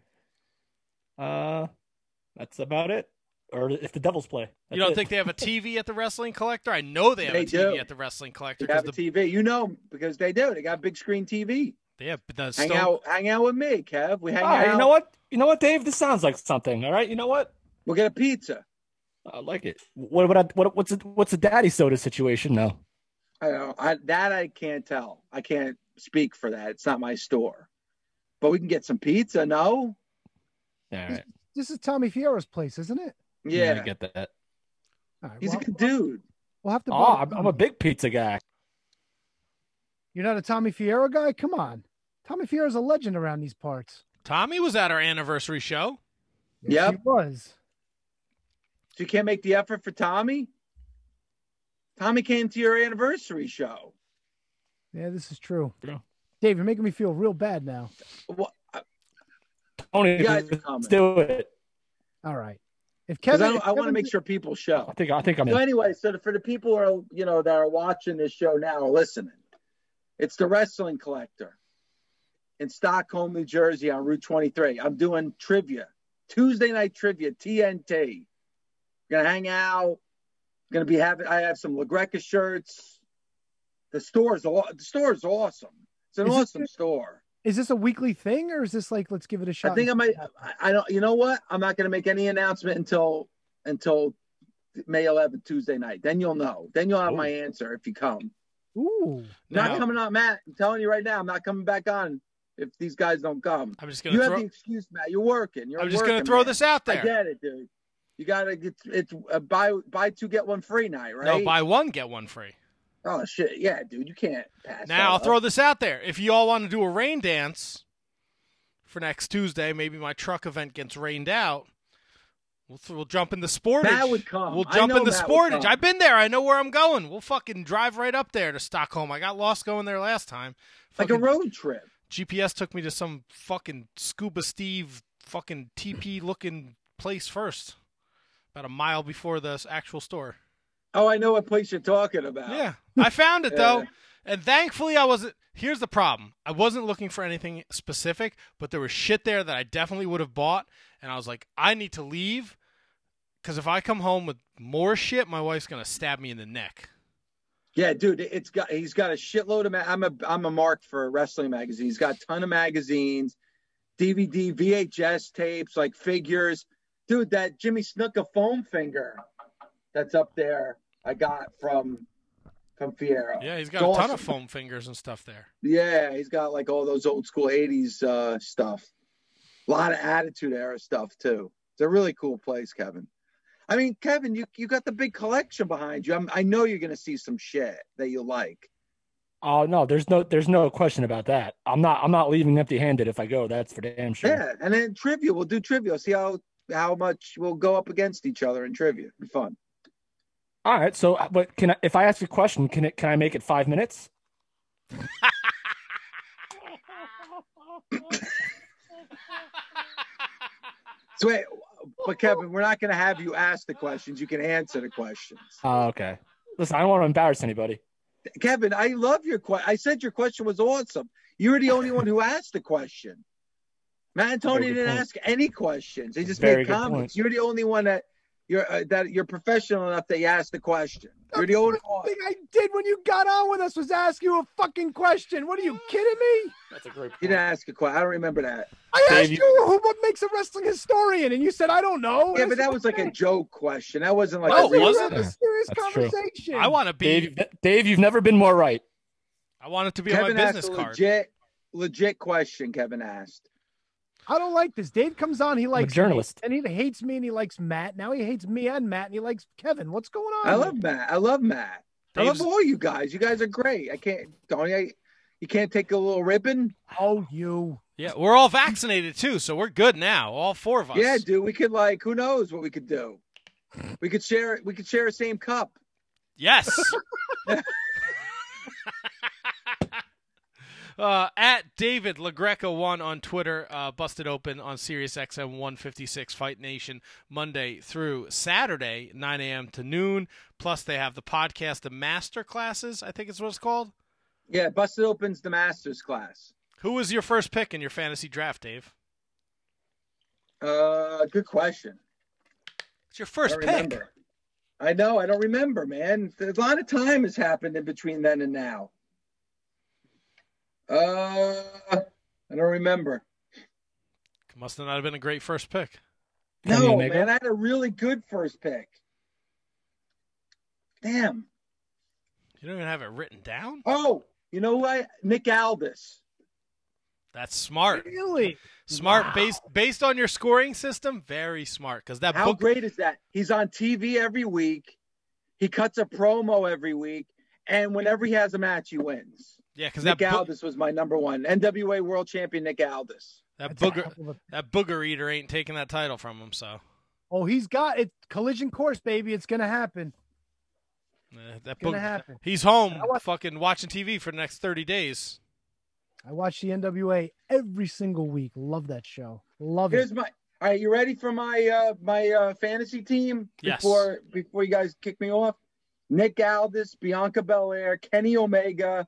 Uh, that's about it. Or if the Devils play. You don't it. think they have a TV at the Wrestling Collector? I know they have They a TV do. at the Wrestling Collector They have because a the TV. You know because they do. They got big screen TV. yeah, but the Hang Stone, out, hang out with me, Kev. We hang All right, out. you know what? You know what, Dave? This sounds like something. All right, you know what? We'll get a pizza. I like it. What what what what's a, what's a daddy soda situation now? I don't know. I, that I can't tell. I can't speak for that. It's not my store. but we can get some pizza. No, All right. This is Tommy Fierro's place, isn't it? yeah, I get that. All right, he's well, a good dude. We'll have to. Oh, I'm, I'm a big pizza guy. You're not a Tommy Fierro guy? Come on. Tommy Fierro's a legend around these parts. Tommy was at our anniversary show. Yes, Yep. he was. So you can't make the effort for Tommy. Tommy came to your anniversary show. Yeah, this is true. Yeah. Dave, you're making me feel real bad now. What? Tony, guys let's do it. All right. If Kevin, I, if I want to make sure people show. I think I think I'm So in. anyway, so for the people who are you know that are watching this show now or listening, it's the Wrestling Collector in Stockholm, New Jersey on Route 23. I'm doing trivia, Tuesday night trivia, TNT. We're Gonna hang out. Gonna be having. I have some LaGreca shirts. The store's aw- the store's awesome. It's an Is it- awesome store. Is this a weekly thing or is this like let's give it a shot? I think I and might. see what happens? I, I don't. You know what? I'm not going to make any announcement until until May 11th, Tuesday night. Then you'll know. Then you'll have my answer if you come. Ooh. Not Now- coming on, Matt. I'm telling you right now. I'm not coming back on if these guys don't come. I'm just gonna You have the excuse, Matt. You're working. You're I'm just gonna throw man. this out I there. get it, dude. You gotta get it's a buy buy two get one free night, right? No, buy one get one free. oh shit, yeah, dude. You can't pass. Now that I'll up. throw this out there. If you all want to do a rain dance for next Tuesday, maybe my truck event gets rained out. We'll, we'll jump in the sportage. Matt would come. We'll jump in the Matt sportage. I've been there. I know where I'm going. We'll fucking drive right up there to Stockholm. I got lost going there last time. like a road trip. GPS took me to some fucking scuba Steve fucking TP looking place first. About a mile before the actual store. Oh, I know what place you're talking about. Yeah. I found it though. Yeah. And thankfully I wasn't here's the problem. I wasn't looking for anything specific, but there was shit there that I definitely would have bought and I was like, I need to leave cuz if I come home with more shit, my wife's going to stab me in the neck. Yeah, dude, it's got he's got a shitload of. Ma- I'm a I'm a mark for a wrestling magazine. He's got a ton of magazines, DVD, VHS tapes, like figures. Dude, that Jimmy Snuka foam finger that's up there, I got from from Fierro. Yeah, he's got It's a ton of foam fingers and stuff there. Yeah, he's got like all those old school '80s uh, stuff. A lot of Attitude Era stuff too. It's a really cool place, Kevin. I mean, Kevin, you you got the big collection behind you. I'm, I know you're gonna see some shit that you like. Oh no, there's no there's no question about that. I'm not I'm not leaving empty handed if I go. That's for damn sure. Yeah, and then trivia. We'll do trivia. See how how much we'll go up against each other in trivia. It'll be fun. All right. So, but can I, if I ask you a question, can it can I make it five minutes? So wait, but Kevin, we're not going to have you ask the questions. You can answer the questions. Oh, okay. Listen, I don't want to embarrass anybody. Kevin, I love your question. I said your question was awesome. You were the only one who asked the question. Matt and Tony didn't point. ask any questions. They just Very made comments. point. You're the only one that you're uh, that you're professional enough that you asked the question. You're the only one. thing I did when you got on with us was ask you a fucking question. What are you kidding me? That's a great. You didn't ask a question. I don't remember that. I Dave, asked you- you who what makes a wrestling historian, and you said I don't know. Yeah, but that was like a joke question. That wasn't like oh, a it wasn't. a serious That's true. conversation. I want to be Dave, you've- Dave, you've never been more right. I want it to be Kevin on my asked business a card. legit, legit question. Kevin asked. I don't like this. Dave comes on, he likes me, journalist. and he hates me, and he likes Matt. Now he hates me and Matt, and he likes Kevin. What's going on? I love Matt. I love Matt. I love all you guys. You guys are great. I can't. Don't I, you can't take a little ribbon? Oh, you. Yeah, we're all vaccinated too, so we're good now. All four of us. Yeah, dude. We could like. Who knows what we could do? We could share. We could share a same cup. Yes. uh, at David LaGreca one on Twitter, uh, busted open on Sirius XM 156 Fight Nation Monday through Saturday, 9 a.m. to noon. Plus, they have the podcast, the master classes. I think it's what it's called. Yeah, busted opens the masters class. Who was your first pick in your fantasy draft, Dave? Uh, good question. It's your first don't pick. remember. I know. I don't remember, man. A lot of time has happened in between then and now. Uh, I don't remember. Must have not have been a great first pick. No, man, I had a really good first pick. Damn. You don't even have it written down. Oh, you know what? Nick Aldis. That's smart. Really? Smart Wow. based based on your scoring system. Very smart because that How book. great is that? He's on TV every week. He cuts a promo every week, and whenever he has a match, he wins. Yeah, because Nick that book, Aldis was my number one NWA World Champion. Nick Aldis. that That's booger a- that booger eater ain't taking that title from him. So Oh, he's got it. Collision course, baby. It's gonna happen. uh, that Gonna happen. he's home, I watch- fucking watching TV for the next thirty days. I watch the NWA every single week. Love that show. Love Here's it. my. All right, you ready for my uh my uh fantasy team? Yes. Before before you guys kick me off, Nick Aldis, Bianca Belair, Kenny Omega,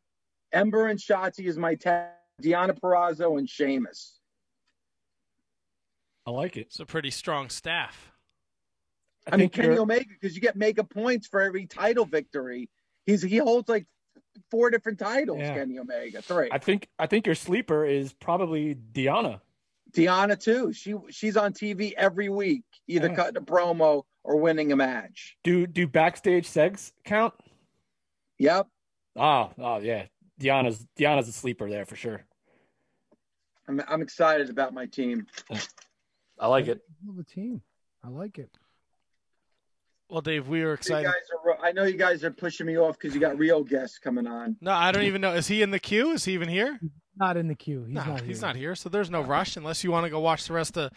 Ember and Shotzi is my tag. Deonna Purrazzo and Sheamus. I like it. It's a pretty strong staff. I, mean think Kenny you're- Omega because you get mega points for every title victory. He's he holds like four different titles. Yeah. Kenny Omega, three. I think I think your sleeper is probably Deonna. Deonna too. She she's on TV every week, either Yeah. cutting a promo or winning a match. Do do backstage segs count? Yep. Oh, oh yeah. Deonna's Deonna's a sleeper there for sure. I'm I'm excited about my team. I like it. Love the team. I like it. Well, Dave, we are You excited. guys are, I know you guys are pushing me off because you got real guests coming on. No, I don't even know. Is he in the queue? Is he even here? Not in the queue. He's no, not. he's here. not here. So there's no rush unless you want to go watch the rest of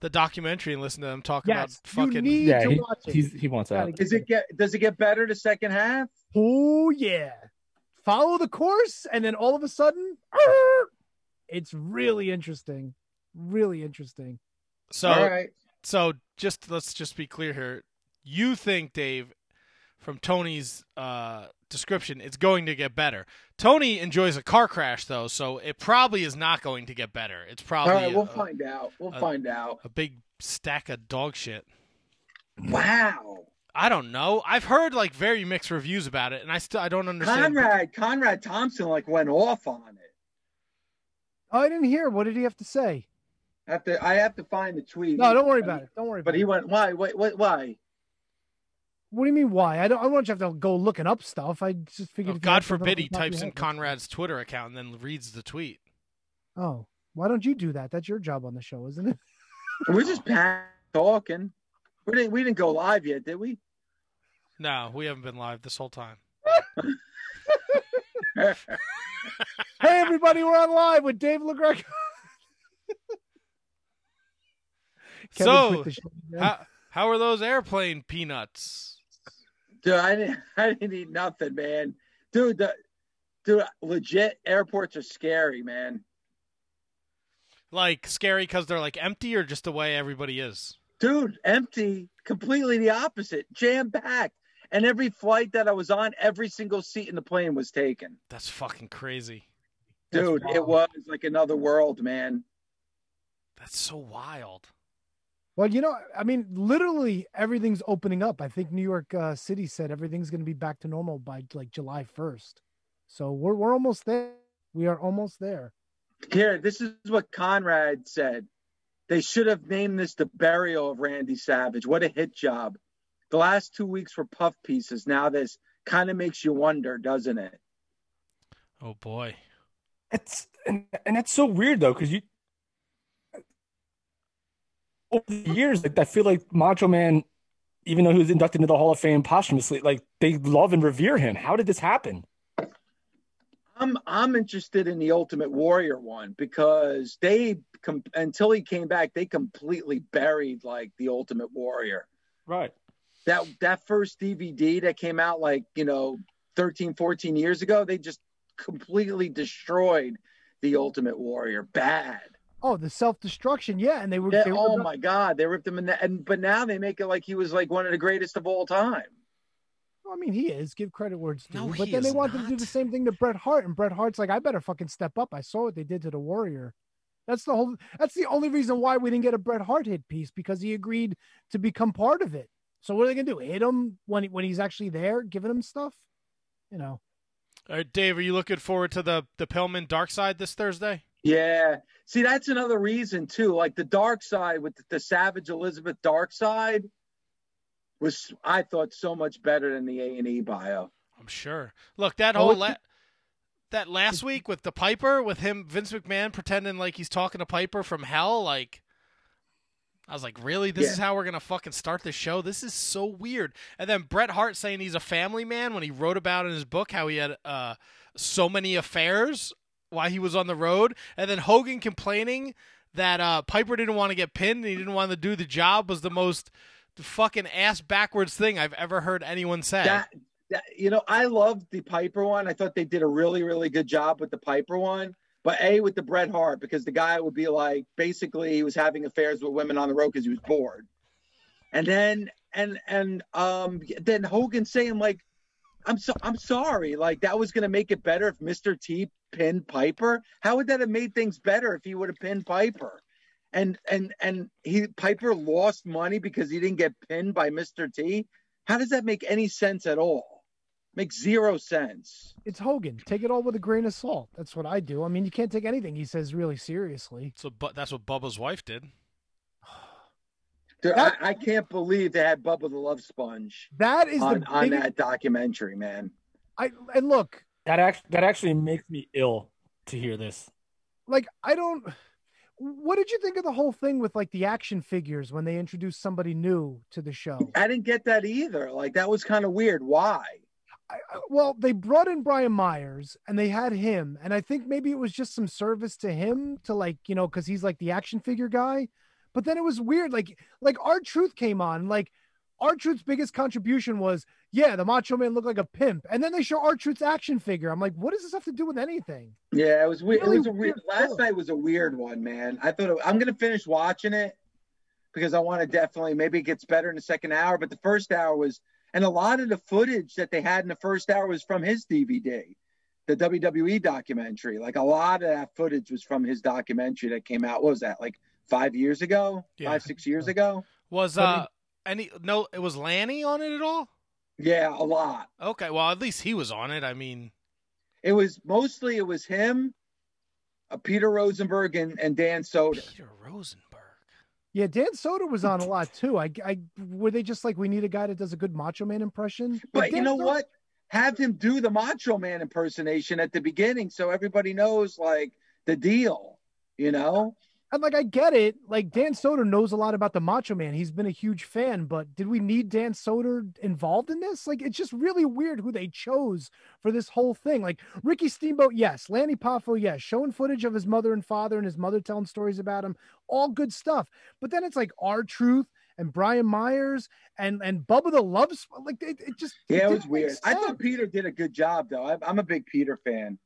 the documentary and listen to them talk about Yes, fucking. you need Yeah, to he, watch it. he's, he wants Gotta out. get Does it get does it get better the second half? Oh yeah. Follow the course, and then all of a sudden, "Arr!" it's really interesting. Really interesting. so All right. so just let's just be clear here. You think, Dave, from Tony's uh, description, it's going to get better. Tony enjoys a car crash though, so it probably is not going to get better. It's probably right, we'll a, find out. We'll uh, find out. a big stack of dog shit. Wow. I don't know. I've heard like very mixed reviews about it, and I still I don't understand. Conrad Conrad Thompson like went off on it. Oh, I didn't hear. What did he have to say? I have to I have to find the tweet. No, don't worry about it. Don't worry about it. But he it. went why wait wait why? What do you mean? Why? I don't. I don't want you to have to go looking up stuff. I just figured. Oh, God forbid he the top of types in. Conrad's Twitter account and then reads the tweet. Oh, why don't you do that? That's your job on the show, isn't it? We're just talking. We didn't we didn't go live yet, did we? No, we haven't been live this whole time. hey, everybody, we're on live with Dave LaGreca. So, quit the show again. How how are those airplane peanuts? Dude, I didn't I didn't eat nothing, man. Dude, the dude, legit airports are scary, man. Like scary because they're like empty, or just the way everybody is? Dude, empty, completely the opposite, jam packed. And every flight that I was on, every single seat in the plane was taken. That's fucking crazy. Dude, it was like another world, man. That's so wild. Well, you know, I mean, literally everything's opening up. I think New York uh, City said everything's going to be back to normal by like July 1st. So we're we're almost there. We are almost there. Here, this is what Conrad said. They should have named this the burial of Randy Savage. What a hit job. The last two weeks were puff pieces. Now this kind of makes you wonder, doesn't it? Oh boy. It's and, and that's so weird though, because you over the years, like I feel like Macho Man, even though he was inducted into the Hall of Fame posthumously, like they love and revere him. How did this happen? I'm I'm interested in the Ultimate Warrior one because they com- until he came back, they completely buried like the Ultimate Warrior. Right. That that first DVD that came out like, you know, 13 14 years ago, they just completely destroyed the Ultimate Warrior. Bad. Oh, the self destruction. Yeah, and they were. Yeah, they oh my god, they ripped him in that and but now they make it like he was like one of the greatest of all time. I mean, he is. Give credit where it's due. No, but then they is wanted to do the same thing to Bret Hart, and Bret Hart's like, I better fucking step up. I saw what they did to the Warrior. That's the whole. That's the only reason why we didn't get a Bret Hart hit piece because he agreed to become part of it. So what are they gonna do? Hit him when when he's actually there, giving him stuff? You know. All right, Dave, are you looking forward to the the Pillman Dark Side this Thursday? Yeah. See, that's another reason too. Like the dark side with the Savage Elizabeth dark side was I thought so much better than the A and E bio. I'm sure. Look, that Oh, whole it's- la- that last week with the Piper with him Vince McMahon pretending like he's talking to Piper from hell like I was like, really? This Yeah. is how we're gonna fucking start the show? This is so weird. And then Bret Hart saying he's a family man when he wrote about in his book how he had uh, so many affairs while he was on the road, and then Hogan complaining that uh, Piper didn't want to get pinned and he didn't want to do the job was the most fucking ass backwards thing I've ever heard anyone say. That, that you know, I loved the Piper one. I thought they did a really, really good job with the Piper one. But a with the Bret Hart because the guy would be like basically he was having affairs with women on the road because he was bored, and then and and um then Hogan saying like, I'm so I'm sorry like that was gonna make it better if Mr. T pinned Piper. How would that have made things better if he would have pinned Piper? And and and he Piper lost money because he didn't get pinned by Mr. T. How does that make any sense at all? Makes zero sense. It's Hogan. Take it all with a grain of salt. That's what I do. I mean, you can't take anything he says really seriously. So, but that's what Bubba's wife did. Dude, That- I, I can't believe they had Bubba the Love Sponge That is on, the on that documentary, man. I and look, That actually that actually makes me ill to hear this. like I don't. What did you think of the whole thing with like the action figures when they introduced somebody new to the show? I didn't get that either. Like that was kind of weird. Why? I, well, they brought in Brian Myers and they had him, and I think maybe it was just some service to him to like you know because he's like the action figure guy. But then it was weird, like like R-Truth came on, like R-Truth's biggest contribution was yeah, the Macho Man looked like a pimp, and then they show R-Truth's action figure. I'm like, what does this have to do with anything? Yeah, it was weird. Really it was a weird. weird Last night was a weird one, man. I thought it, I'm gonna finish watching it because I want to definitely maybe it gets better in the second hour. But the first hour was, and a lot of the footage that they had in the first hour was from his DVD, the WWE documentary. Like a lot of that footage was from his documentary that came out. What was that? Like five years ago, Yeah. five six years ago. Was uh any no? It was Lanny on it at all? Yeah, a lot. Okay, well at least he was on it. I mean, It was mostly it was him, uh, Peter Rosenberg, and, and Dan Soder. Peter Rosenberg. Yeah, Dan Soder was on a lot too. I, I were they just like we need a guy that does a good Macho Man impression? But you know Soder- what? Have him do the Macho Man impersonation at the beginning so everybody knows like the deal. You know? And like I get it, like Dan Soder knows a lot about the Macho Man. He's been a huge fan, but did we need Dan Soder involved in this? Like it's just really weird who they chose for this whole thing. Like Ricky Steamboat, yes, Lanny Poffo, yes, showing footage of his mother and father and his mother telling stories about him, all good stuff. But then it's like R-Truth and Brian Myers and and Bubba the Love like it, it just Yeah, it was weird. I thought. Peter did a good job though. I, I'm a big Peter fan.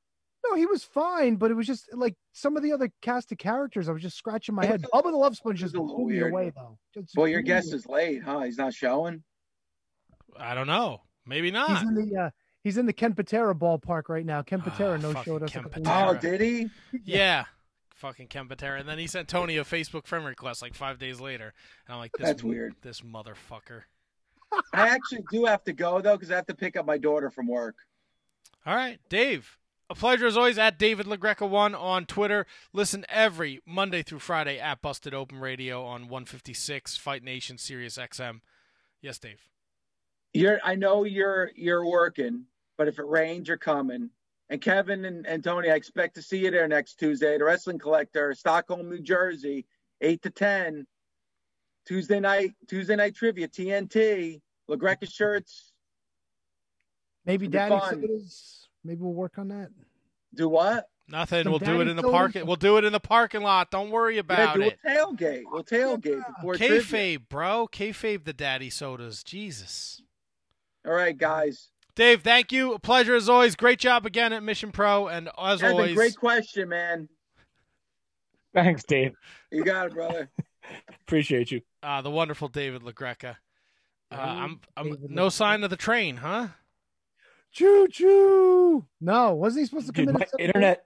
No, he was fine, but it was just like some of the other cast of characters. I was just scratching my head. Bubba the Love Sponge just It a blew me little away, though. Just Well, your blew guess is late, huh? He's not showing. I don't know. Maybe not. He's not. in the uh, he's in the Ken Patera ballpark right now. Ken Ah, Patera no fucking showed us. a Ken couple Oh, did he? Yeah. Fucking Ken Patera. And then he sent Tony a Facebook friend request like five days later. And I'm like, this That's weird. This motherfucker. I actually do have to go though because I have to pick up my daughter from work. All right, Dave. A pleasure as always at David LaGreca1 on Twitter. Listen every Monday through Friday at Busted Open Radio on 156 Fight Nation Sirius XM. Yes, Dave. You're I know you're you're working, but if it rains, you're coming. And Kevin and, and Tony, I expect to see you there next Tuesday. The Wrestling Collector, Stockholm, New Jersey, eight to ten. Tuesday night, Tuesday night trivia, TNT, LaGreca shirts. Maybe It'll Daddy fun. Sodas. Maybe we'll work on that. Do what? Nothing. Some we'll do it in the Soda. parking. We'll do it in the parking lot. Don't worry Yeah, about do it. a tailgate. We'll tailgate before trivia. Kayfabe, bro. Kayfabe the daddy sodas. Jesus. All right, guys. Dave, thank you. A pleasure as always. Great job again at Mission Pro. And as That's always, great question, man. Thanks, Dave. You got it, brother. Appreciate you. uh, the wonderful David LaGreca. Uh, I'm, I'm David no LaGreca. sign of the train, huh? Choo choo. No, wasn't he supposed to come Dude, in? my at internet,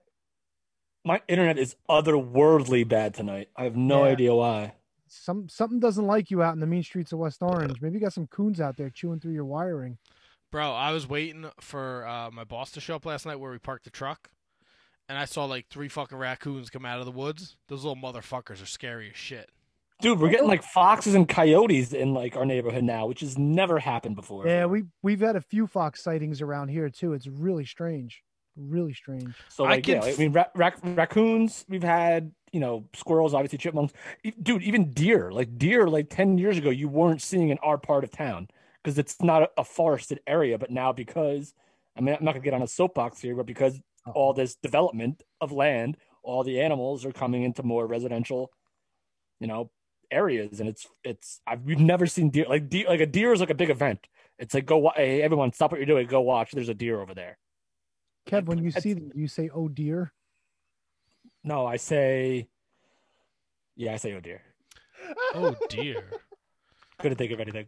my internet is otherworldly bad tonight. I have no Yeah. idea why. Some something doesn't like you out in the mean streets of West Orange. Maybe you got some coons out there chewing through your wiring. Bro, I was waiting for uh, my boss to show up last night where we parked the truck. And I saw like three fucking raccoons come out of the woods. Those little motherfuckers are scary as shit. Dude, we're getting like foxes and coyotes in like our neighborhood now, which has never happened before. Yeah, we we've had a few fox sightings around here too. It's really strange. Really strange. So I like, can yeah, f- I mean, ra- rac- raccoons. We've had, you know, squirrels, obviously chipmunks. Dude, even deer. Like deer, like ten years ago, you weren't seeing in our part of town because it's not a, a forested area. But now, because I mean, I'm not gonna get on a soapbox here, but because uh-huh. all this development of land, all the animals are coming into more residential, you know, areas, and it's it's I've we've never seen deer like deer like a deer is like a big event. It's like go wa- hey everyone stop what you're doing, go watch. There's a deer over there. Kev, when you It's- see them, you say "Oh dear"? No, I say, yeah, I say, oh dear. Oh dear. Couldn't think of anything.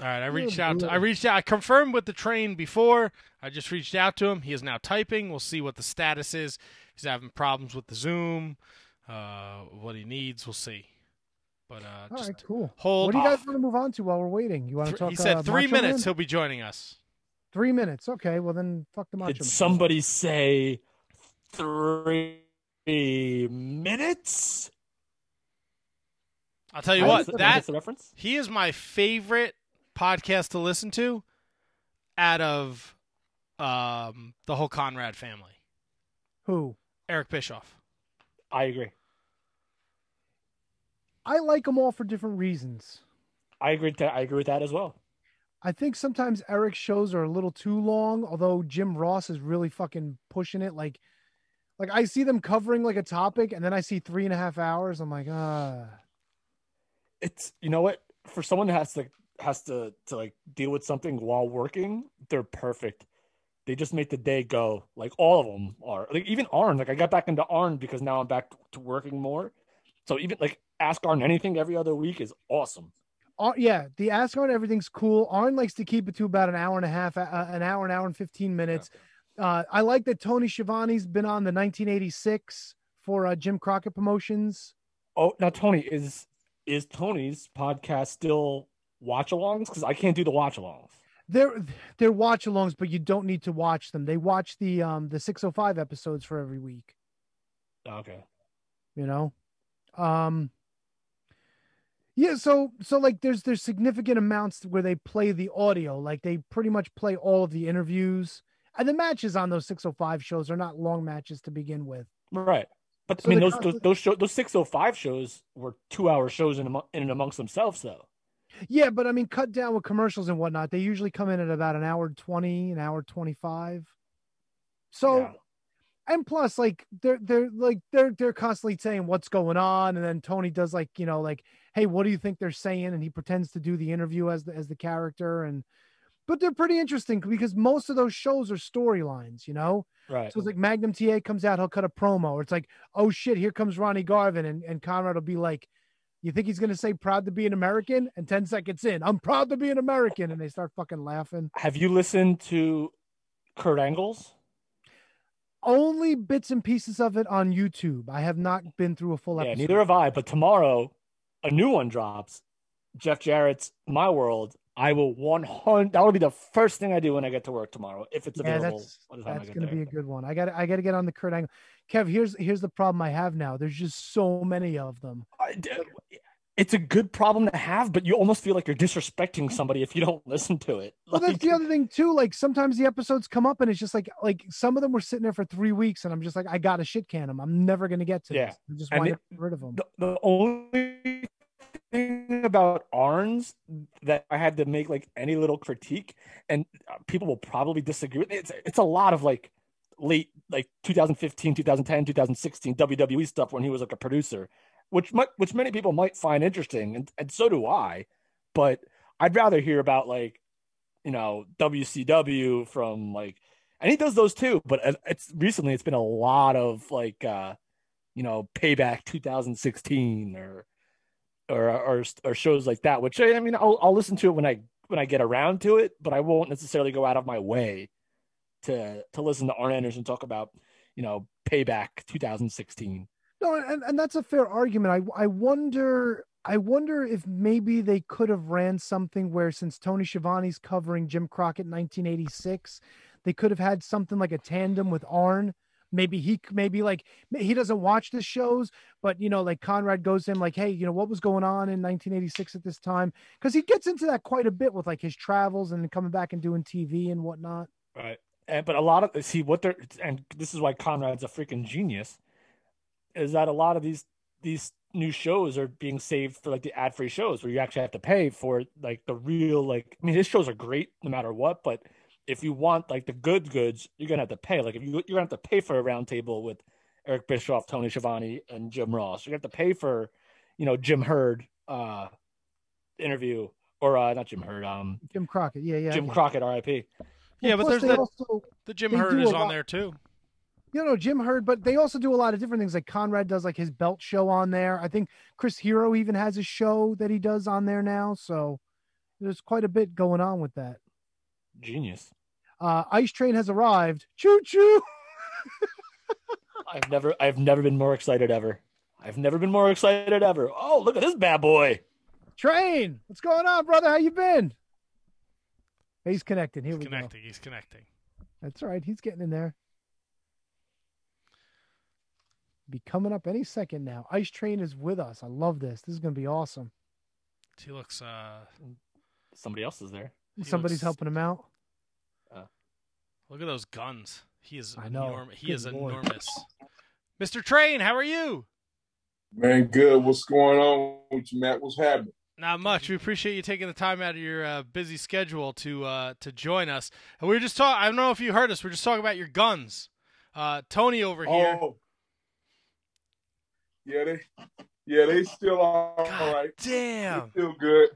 All right, I Good reached out. To, I reached out. I confirmed with the train before. I just reached out to him. He is now typing. We'll see what the status is. He's having problems with the Zoom. Uh, what he needs, we'll see. But uh, All just right, cool. hold. What do you guys off. want to move on to while we're waiting? You want to talk? he said uh, three Macho minutes. Man? He'll be joining us. Three minutes. Okay, well then, fuck the macho. Did Man. somebody say three minutes? I'll tell you I what. guess- I That the reference. he is my favorite podcast to listen to, out of um, the whole Conrad family. Who? Eric Bischoff. I agree. I like them all for different reasons. I agree. With that. I agree with that as well. I think sometimes Eric's shows are a little too long, although Jim Ross is really fucking pushing it. Like, like I see them covering like a topic, and then I see three and a half hours. I'm like, ah, It's you know what for someone that has to has to to like deal with something while working, they're perfect. They just make the day go. Like all of them are. Like even Arn. Like I got back into Arn because now I'm back to working more. So even like ask Arn anything every other week is awesome. Ar- yeah, the Ask Arn everything's cool. Arn likes to keep it to about an hour and a half, uh, an hour, an hour and fifteen minutes. Uh, I like that Tony Schiavone's been on the 1986 for uh, Jim Crockett Promotions. Oh, now Tony is is Tony's podcast still watch alongs? Because I can't do the watch alongs. They're they're watch alongs, but you don't need to watch them. They watch the um the 605 episodes for every week. Okay. you know um yeah so so like there's there's significant amounts where they play the audio like they pretty much play all of the interviews and the matches on those 605 shows are not long matches to begin with Right. But So I mean those those those, show, those 605 shows were 2-hour shows in, in and amongst themselves though. yeah but i mean cut down with commercials and whatnot they usually come in at about an hour 20 an hour 25 so Yeah. And plus like they're they're like they're they're constantly saying what's going on. And then tony does like you know like hey what do you think they're saying? And he pretends to do the interview as the as the character. And but they're pretty interesting because most of those shows are storylines you know? Right. so it's like magnum ta comes out he'll cut a promo. Or it's like oh shit here comes ronnie garvin. And, and conrad will be like you think he's going to say proud to be an american and 10 seconds in i'm proud to be an american. And they start fucking laughing. Have you listened to Kurt Angle's? Only bits and pieces of it on youtube i have not been through a full Yeah, episode neither have I. But tomorrow, a new one drops. Jeff Jarrett's My World. I will 100. That will be the first thing I do when I get to work tomorrow, if it's Yeah, available. that's by the time I that's going to be a good one. I got I got to get on the Kurt Angle. Kev, here's here's the problem I have now. There's just so many of them. I- It's a good problem to have, but you almost feel like you're disrespecting somebody if you don't listen to it. Well, that's the other thing too. Like sometimes the episodes come up and it's just like like some of them were sitting there for three weeks and I'm just like I got to shit can them. I'm never going to get to Yeah. this. I just wind it- rid of them. the, the only thing about Arns that I had to make like any little critique, and uh, people will probably disagree with me. It's it's a lot of like late like 2015, 2010, 2016 WWE stuff when he was like a producer, which which many people might find interesting, and, and so do I. But I'd rather hear about like you know WCW from like, and he does those too. But it's recently it's been a lot of like. uh you know, Payback 2016 or or or or shows like that. Which I mean, I'll I'll listen to it when I when I get around to it, but I won't necessarily go out of my way to to listen to Arn Anderson talk about you know Payback 2016. No, and, and that's a fair argument. I I wonder I wonder if maybe they could have ran something where since Tony Schiavone's covering Jim Crockett in 1986, they could have had something like a tandem with Arn. Maybe he maybe like he doesn't watch the shows, but you know, like Conrad goes in like, hey, you know, what was going on in 1986 at this time? Because he gets into that quite a bit with like his travels and coming back and doing TV and whatnot. Right. And but a lot of see what they're and this is why Conrad's a freaking genius, is that a lot of these these new shows are being saved for like the ad free shows where you actually have to pay for like the real like I mean his shows are great no matter what, but if you want like the good goods, you're gonna have to pay. Like if you you're gonna have to pay for a roundtable with Eric Bischoff, Tony Schiavone, and Jim Ross. You're gonna have to pay for, you know, Jim Herd uh interview or uh not Jim Herd, um Jim Crockett. Yeah, yeah. Jim yeah. Crockett, RIP. Yeah, but there's they the, also, the Jim they Herd do is on lot- there too. You know, Jim Hurd, but they also do a lot of different things. Like Conrad does like his belt show on there. I think Chris Hero even has a show that he does on there now. So there's quite a bit going on with that. Genius. Uh, Ice Train has arrived. Choo choo. I've never I've never been more excited ever. I've never been more excited ever. Oh, look at this bad boy. Train, what's going on, brother? How you been? He's connecting. Here He's we go. connecting. He's connecting. That's right. He's getting in there. Be coming up any second now. Ice Train is with us. I love this. This is going to be awesome. He looks. uh Somebody else is there. He Somebody's looks- helping him out. Look at those guns. He is. I know. Enorm- he Good is lord. enormous. Mr. Train, how are you? Man, good. What's going on with you, Matt? What's happening? Not much. We appreciate you taking the time out of your uh, busy schedule to uh, to join us. And we were just talking. I don't know if you heard us. We are just talking about your guns. Uh, Tony over here. Oh, yeah, they, yeah, they still are all right. Damn. They're still good.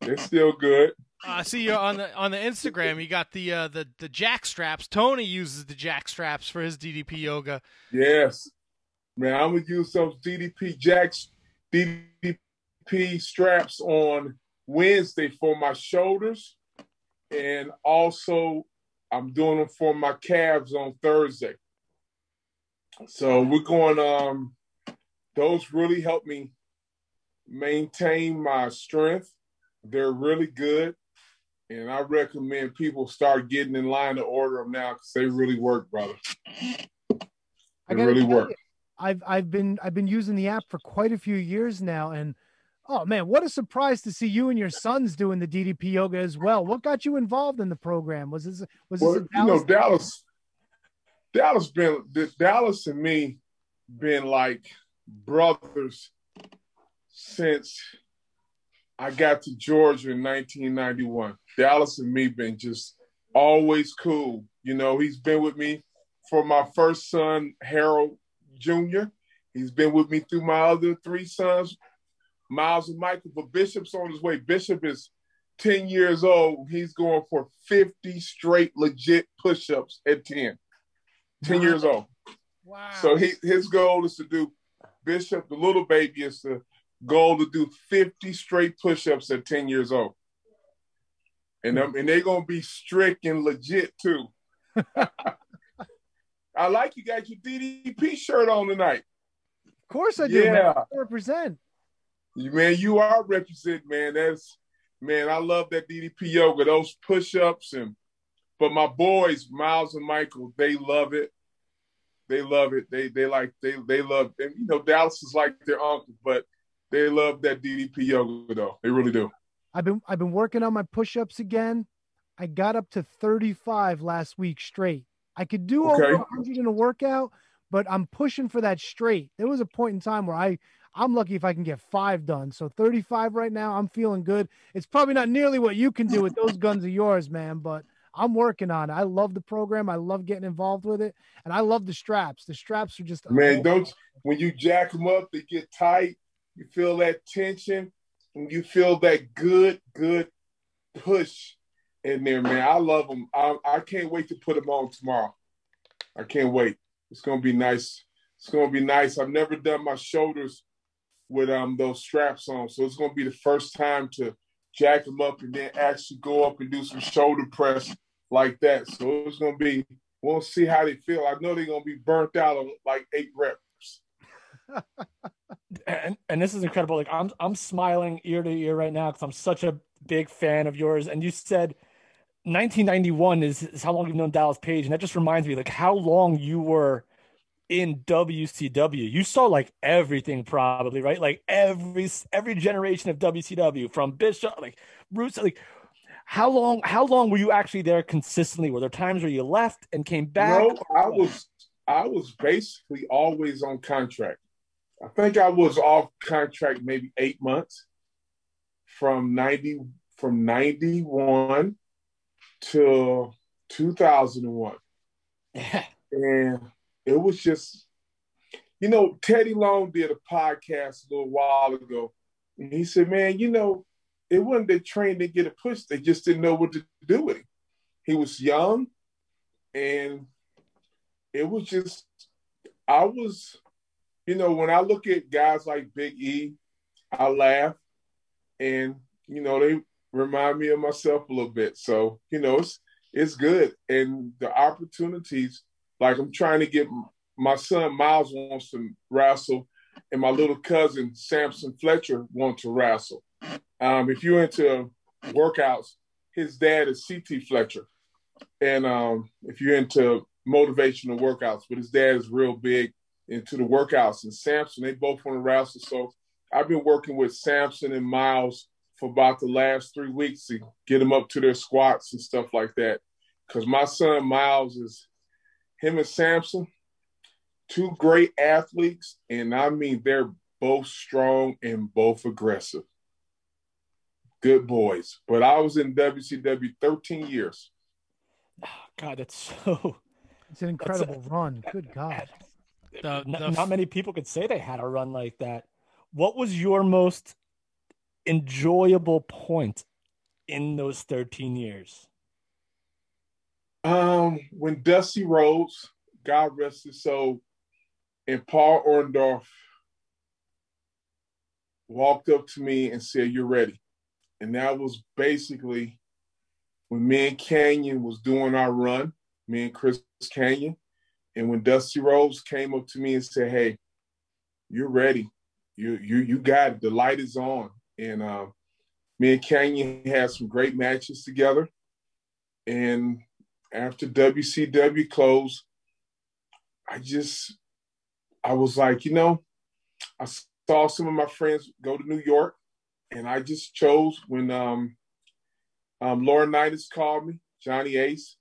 They're still good. I see you on the on the Instagram. You got the uh, the the jack straps. Tony uses the jack straps for his DDP yoga. Yes, man. I'm gonna use some DDP jacks, DDP straps on Wednesday for my shoulders, and also I'm doing them for my calves on Thursday. So we're going. Um, those really help me maintain my strength. They're really good, and I recommend people start getting in line to order them now because they really work, brother. They really work. You, I've I've been I've been using the app for quite a few years now, and oh man, what a surprise to see you and your sons doing the DDP yoga as well. What got you involved in the program? Was this was this Well, in you know, Dallas? Dallas, Dallas been Dallas and me been like brothers since I got to Georgia in 1991. Dallas and me been just always cool. You know, he's been with me for my first son, Harold Jr. He's been with me through my other three sons, Miles and Michael. But Bishop's on his way. Bishop is 10 years old. He's going for 50 straight legit push-ups at 10. 10 years old. Wow. So he, his goal is to do Bishop, the little baby, is the goal to do 50 straight push-ups at 10 years old. And them, and they're gonna be strict and legit too. I like you got your DDP shirt on tonight. Of course I do. man. Yeah. I represent. You man, you are represent, man. That's man, I love that DDP yoga, those push-ups and but my boys, Miles and Michael, they love it. They love it. They they like they they love and you know, Dallas is like their uncle, but they love that DDP yoga though. They really do. I've been I've been working on my push-ups again. I got up to 35 last week straight. I could do Okay. over 100 in a workout, but I'm pushing for that straight. There was a point in time where I I'm lucky if I can get 5 done. So 35 right now, I'm feeling good. It's probably not nearly what you can do with those guns of yours, man, but I'm working on it. I love the program. I love getting involved with it, and I love the straps. The straps are just Man, don't when you jack them up, they get tight. You feel that tension, and you feel that good, good push in there, man. I love them. I, I can't wait to put them on tomorrow. I can't wait. It's gonna be nice. It's gonna be nice. I've never done my shoulders with um those straps on, so it's gonna be the first time to jack them up and then actually go up and do some shoulder press like that. So it's gonna be. We'll see how they feel. I know they're gonna be burnt out on like eight reps. and and this is incredible. Like I'm I'm smiling ear to ear right now because I'm such a big fan of yours. And you said 1991 is, is how long you've known Dallas Page, and that just reminds me like how long you were in WCW. You saw like everything probably, right? Like every every generation of WCW from Bishop, like Bruce, like how long? How long were you actually there consistently? Were there times where you left and came back? No, I was I was basically always on contract. I think I was off contract maybe eight months from ninety from ninety one to two thousand and one. Yeah. And it was just, you know, Teddy Long did a podcast a little while ago, and he said, "Man, you know, it wasn't they trained to get a push; they just didn't know what to do with him. He was young, and it was just, I was, you know, when I look at guys like Big E, I laugh, and you know, they remind me of myself a little bit. So, you know, it's it's good, and the opportunities like I'm trying to get my son Miles wants to wrestle, and my little cousin Samson Fletcher wants to wrestle. Um, if you're into workouts, his dad is CT Fletcher, and um, if you're into motivational workouts, but his dad is real big into the workouts. And Samson, they both want to wrestle. So I've been working with Samson and Miles for about the last three weeks to get them up to their squats and stuff like that. Because my son Miles is him and Samson, two great athletes, and I mean they're both strong and both aggressive. Good boys. But I was in WCW 13 years. Oh, God, that's so. It's an incredible a, run. Good God. The, the, not, not many people could say they had a run like that. What was your most enjoyable point in those 13 years? Um, when Dusty Rhodes, God rest his soul, and Paul Orndorff walked up to me and said, You're ready. And that was basically when me and Kanyon was doing our run, me and Chris Kanyon, And when Dusty Rhodes came up to me and said, Hey, you're ready. You you you got it. The light is on. And um, me and Kanyon had some great matches together. And after WCW closed, I just, I was like, you know, I saw some of my friends go to New York, and I just chose when um, um, Laurinaitis called me, Johnny Ace.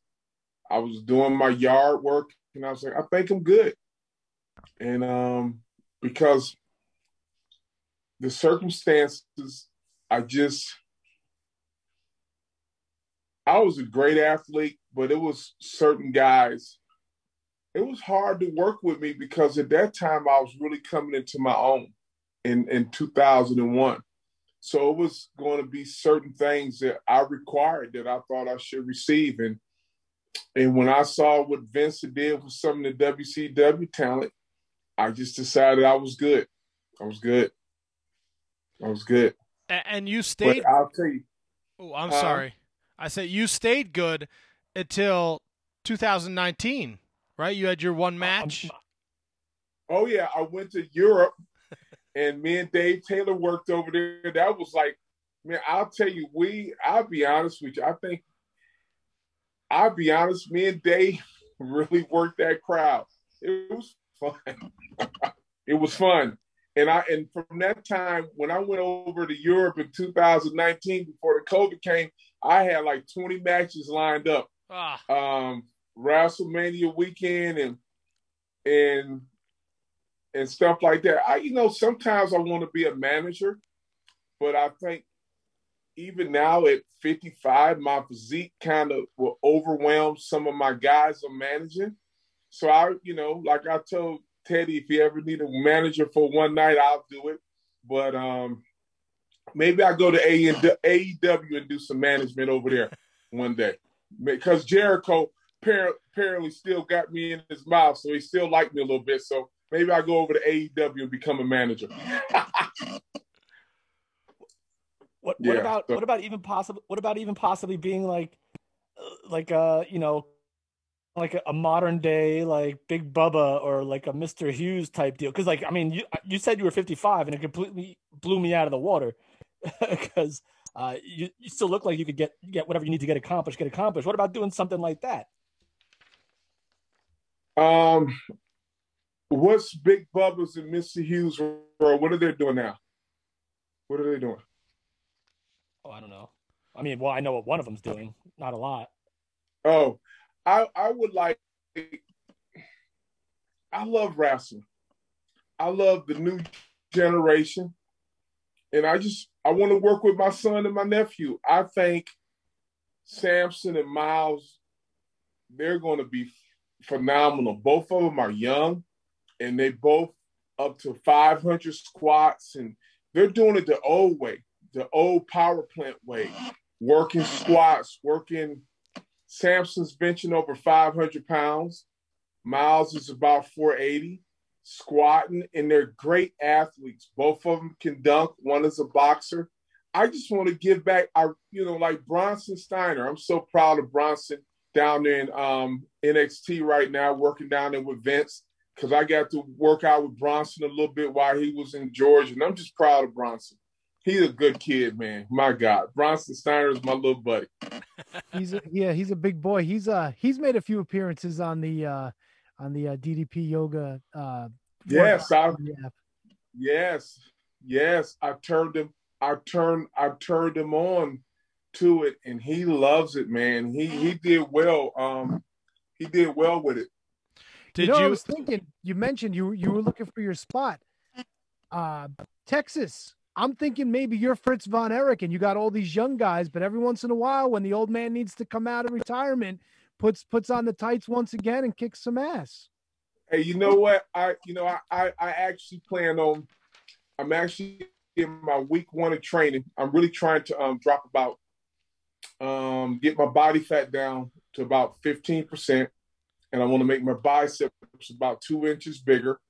I was doing my yard work, and I was like, I think I'm good. And um, because the circumstances, I just, I was a great athlete but it was certain guys. It was hard to work with me because at that time I was really coming into my own in, in 2001. So it was going to be certain things that I required that I thought I should receive. And and when I saw what Vince did with some of the WCW talent, I just decided I was good. I was good. I was good. And you stayed. But I'll tell you. Oh, I'm uh, sorry. I said you stayed good until 2019, right? You had your one match. Oh yeah, I went to Europe, and me and Dave Taylor worked over there. That was like, man, I'll tell you, we. I'll be honest with you. I think, I'll be honest. Me and Dave really worked that crowd. It was fun. it was fun. And I and from that time when I went over to Europe in 2019 before the COVID came, I had like 20 matches lined up. Ah. Um, WrestleMania weekend and and and stuff like that. I, you know, sometimes I want to be a manager, but I think even now at 55, my physique kind of will overwhelm some of my guys I'm managing. So I, you know, like I told Teddy, if you ever need a manager for one night, I'll do it. But um, maybe I go to AEW and do some management over there one day because Jericho apparently still got me in his mouth, so he still liked me a little bit. So maybe I go over to AEW and become a manager. what, yeah, about so. what about even possible? What about even possibly being like, uh, like a you know, like a, a, modern day like Big Bubba or like a Mister Hughes type deal? Because like I mean, you you said you were fifty five, and it completely blew me out of the water because uh, you, you still look like you could get get whatever you need to get accomplished, get accomplished. What about doing something like that? Um, what's Big Bubba's and Mr. Hughes? Or what are they doing now? What are they doing? Oh, I don't know. I mean, well, I know what one of them's doing, not a lot. Oh, I I would like. I love wrestling. I love the new generation, and I just I want to work with my son and my nephew. I think Samson and Miles, they're going to be phenomenal. Both of them are young, and they both up to 500 squats, and they're doing it the old way, the old power plant way, working squats, working. Samson's benching over 500 pounds. Miles is about 480, squatting, and they're great athletes. Both of them can dunk. One is a boxer. I just want to give back. Our, you know, like Bronson Steiner. I'm so proud of Bronson down there in um, NXT right now, working down there with Vince because I got to work out with Bronson a little bit while he was in Georgia, and I'm just proud of Bronson. He's a good kid, man. My God, Bronson Steiner is my little buddy. he's a, yeah, he's a big boy. He's uh he's made a few appearances on the uh on the uh, DDP yoga. Uh, yes, I, yes, yes. I turned him. I turned. I turned him on to it, and he loves it, man. He he did well. Um, he did well with it. Did you? Know, you... I was thinking. You mentioned you you were looking for your spot. Uh, Texas. I'm thinking maybe you're Fritz von Erich and you got all these young guys, but every once in a while, when the old man needs to come out of retirement, puts puts on the tights once again and kicks some ass. Hey, you know what? I you know I I, I actually plan on. I'm actually in my week one of training. I'm really trying to um, drop about um, get my body fat down to about 15 percent, and I want to make my biceps about two inches bigger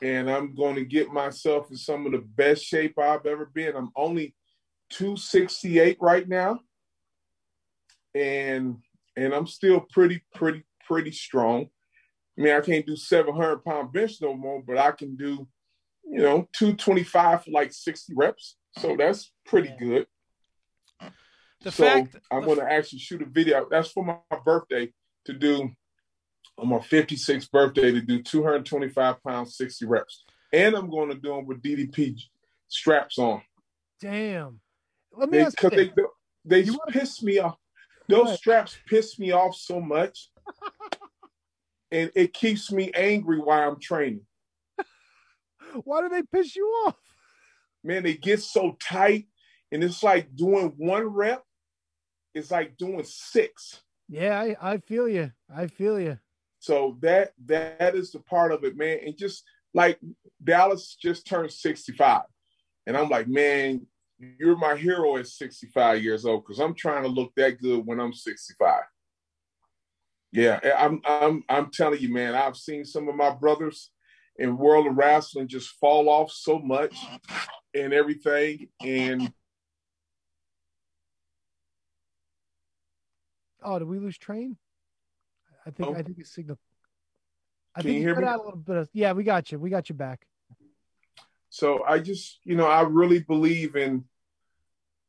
and I'm going to get myself in some of the best shape I've ever been. I'm only 268 right now, and and I'm still pretty, pretty, pretty strong. I mean, I can't do 700 pound bench no more, but I can do, you know, 225 for like 60 reps. So that's pretty good. The so fact, I'm going to actually shoot a video. That's for my birthday to do on my 56th birthday to do 225 pounds, 60 reps. And I'm going to do them with DDP straps on. Damn. Let me they, ask you. They, they, they piss me off. Those straps piss me off so much. and it keeps me angry while I'm training. Why do they piss you off? Man, they get so tight. And it's like doing one rep, it's like doing six. Yeah, I, I feel you. I feel you. So that that is the part of it, man. And just like Dallas just turned 65. And I'm like, man, you're my hero at 65 years old because I'm trying to look that good when I'm 65. Yeah, I'm I'm I'm telling you, man, I've seen some of my brothers in World of Wrestling just fall off so much and everything. And oh, did we lose train? I think oh. I think it's signal. I Can think you, hear me? out a little bit of yeah, we got you. We got you back. So I just, you know, I really believe in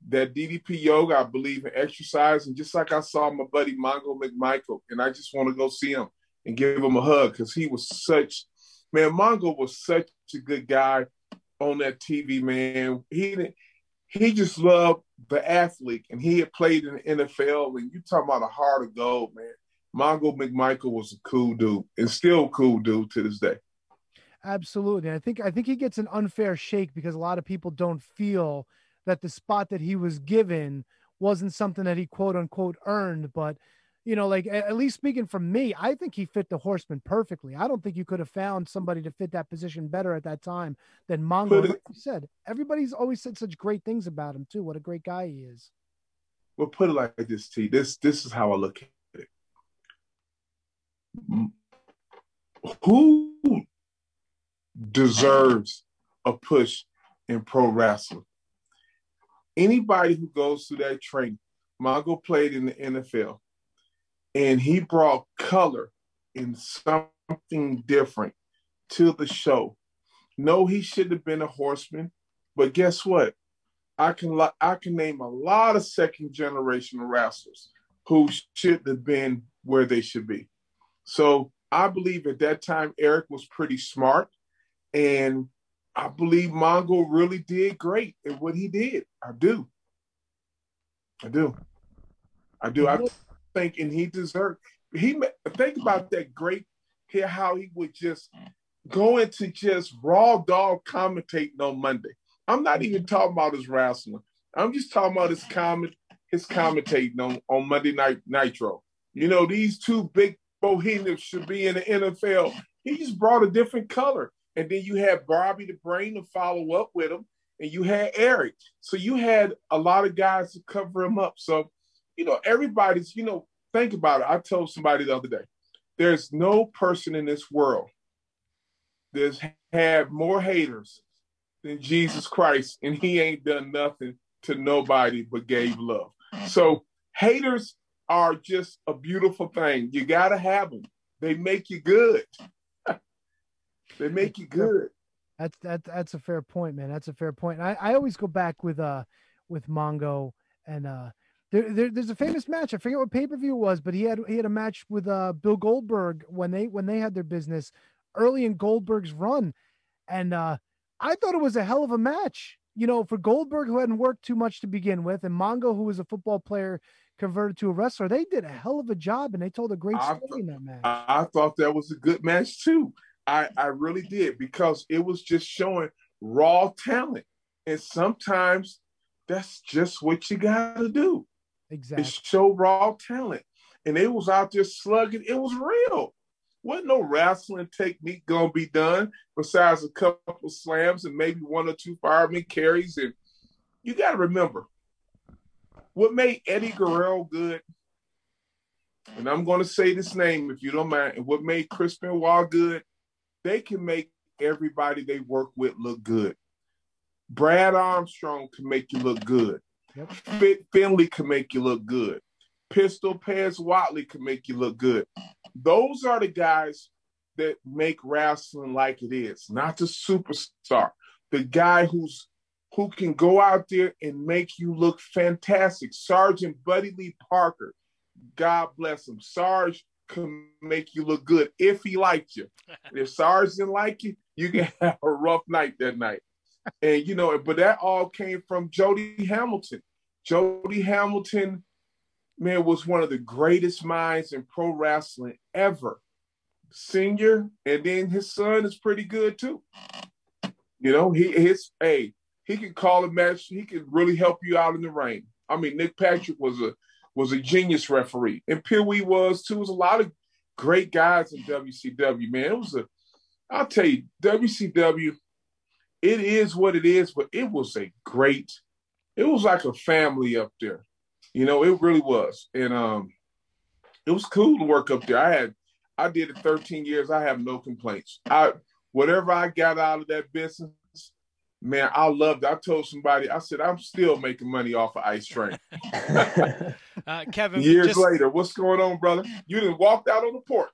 that DDP yoga. I believe in exercise, and just like I saw my buddy Mongo McMichael, and I just want to go see him and give him a hug because he was such, man. Mongo was such a good guy on that TV, man. He he just loved the athlete, and he had played in the NFL. And you talking about a heart of gold, man. Mongo McMichael was a cool dude and still cool dude to this day. Absolutely. I think I think he gets an unfair shake because a lot of people don't feel that the spot that he was given wasn't something that he quote unquote earned, but you know, like at least speaking from me, I think he fit the horseman perfectly. I don't think you could have found somebody to fit that position better at that time than Mongo. Like you said, everybody's always said such great things about him too. What a great guy he is. Well, put it like this, T. This this is how I look who deserves a push in pro wrestling? Anybody who goes through that training. Mongo played in the NFL and he brought color and something different to the show. No, he should have been a horseman, but guess what? I can I can name a lot of second generation wrestlers who should have been where they should be. So I believe at that time Eric was pretty smart, and I believe Mongo really did great at what he did. I do. I do. I do. I think, and he deserved. He think about that great here how he would just go into just raw dog commentating on Monday. I'm not even talking about his wrestling. I'm just talking about his comment, his commentating on, on Monday Night Nitro. You know, these two big bohemians should be in the NFL. He just brought a different color. And then you had Bobby the Brain to follow up with him, and you had Eric. So you had a lot of guys to cover him up. So, you know, everybody's, you know, think about it. I told somebody the other day, there's no person in this world that's had more haters than Jesus Christ, and he ain't done nothing to nobody but gave love. So haters are just a beautiful thing. You gotta have them. They make you good. they make you good. That's that that's a fair point, man. That's a fair point. I, I always go back with uh with Mongo and uh there, there, there's a famous match. I forget what pay per view was, but he had he had a match with uh Bill Goldberg when they when they had their business early in Goldberg's run, and uh I thought it was a hell of a match. You know, for Goldberg who hadn't worked too much to begin with, and Mongo who was a football player converted to a wrestler, they did a hell of a job, and they told a great story in that match. I, I thought that was a good match too. I, I really did because it was just showing raw talent. And sometimes that's just what you got to do. Exactly. Is show raw talent. And they was out there slugging. It was real. Wasn't no wrestling technique gonna be done besides a couple slams and maybe one or two fireman carries. And you got to remember, what made Eddie Guerrero good, and I'm going to say this name if you don't mind, and what made Chris Benoit good, they can make everybody they work with look good. Brad Armstrong can make you look good. Yep. Fit Finlay can make you look good. Pistol Pez Whatley can make you look good. Those are the guys that make wrestling like it is, not the superstar. The guy who's who can go out there and make you look fantastic. Sergeant Buddy Lee Parker, God bless him. Sarge can make you look good if he liked you. if Sarge didn't like you, you can have a rough night that night. And you know, but that all came from Jody Hamilton. Jody Hamilton, man, was one of the greatest minds in pro wrestling ever. Senior, and then his son is pretty good too. You know, he his hey, he can call a match. He can really help you out in the ring. I mean, Nick Patrick was a was a genius referee, and Pee Wee was too. There was a lot of great guys in WCW. Man, it was a. I'll tell you, WCW. It is what it is, but it was a great. It was like a family up there. You know, it really was, and um, it was cool to work up there. I had, I did it 13 years. I have no complaints. I whatever I got out of that business, man, I loved it. I told somebody, I said, I'm still making money off of Ice Train. uh, Kevin, years just, later, what's going on, brother? You didn't walked out on the porch.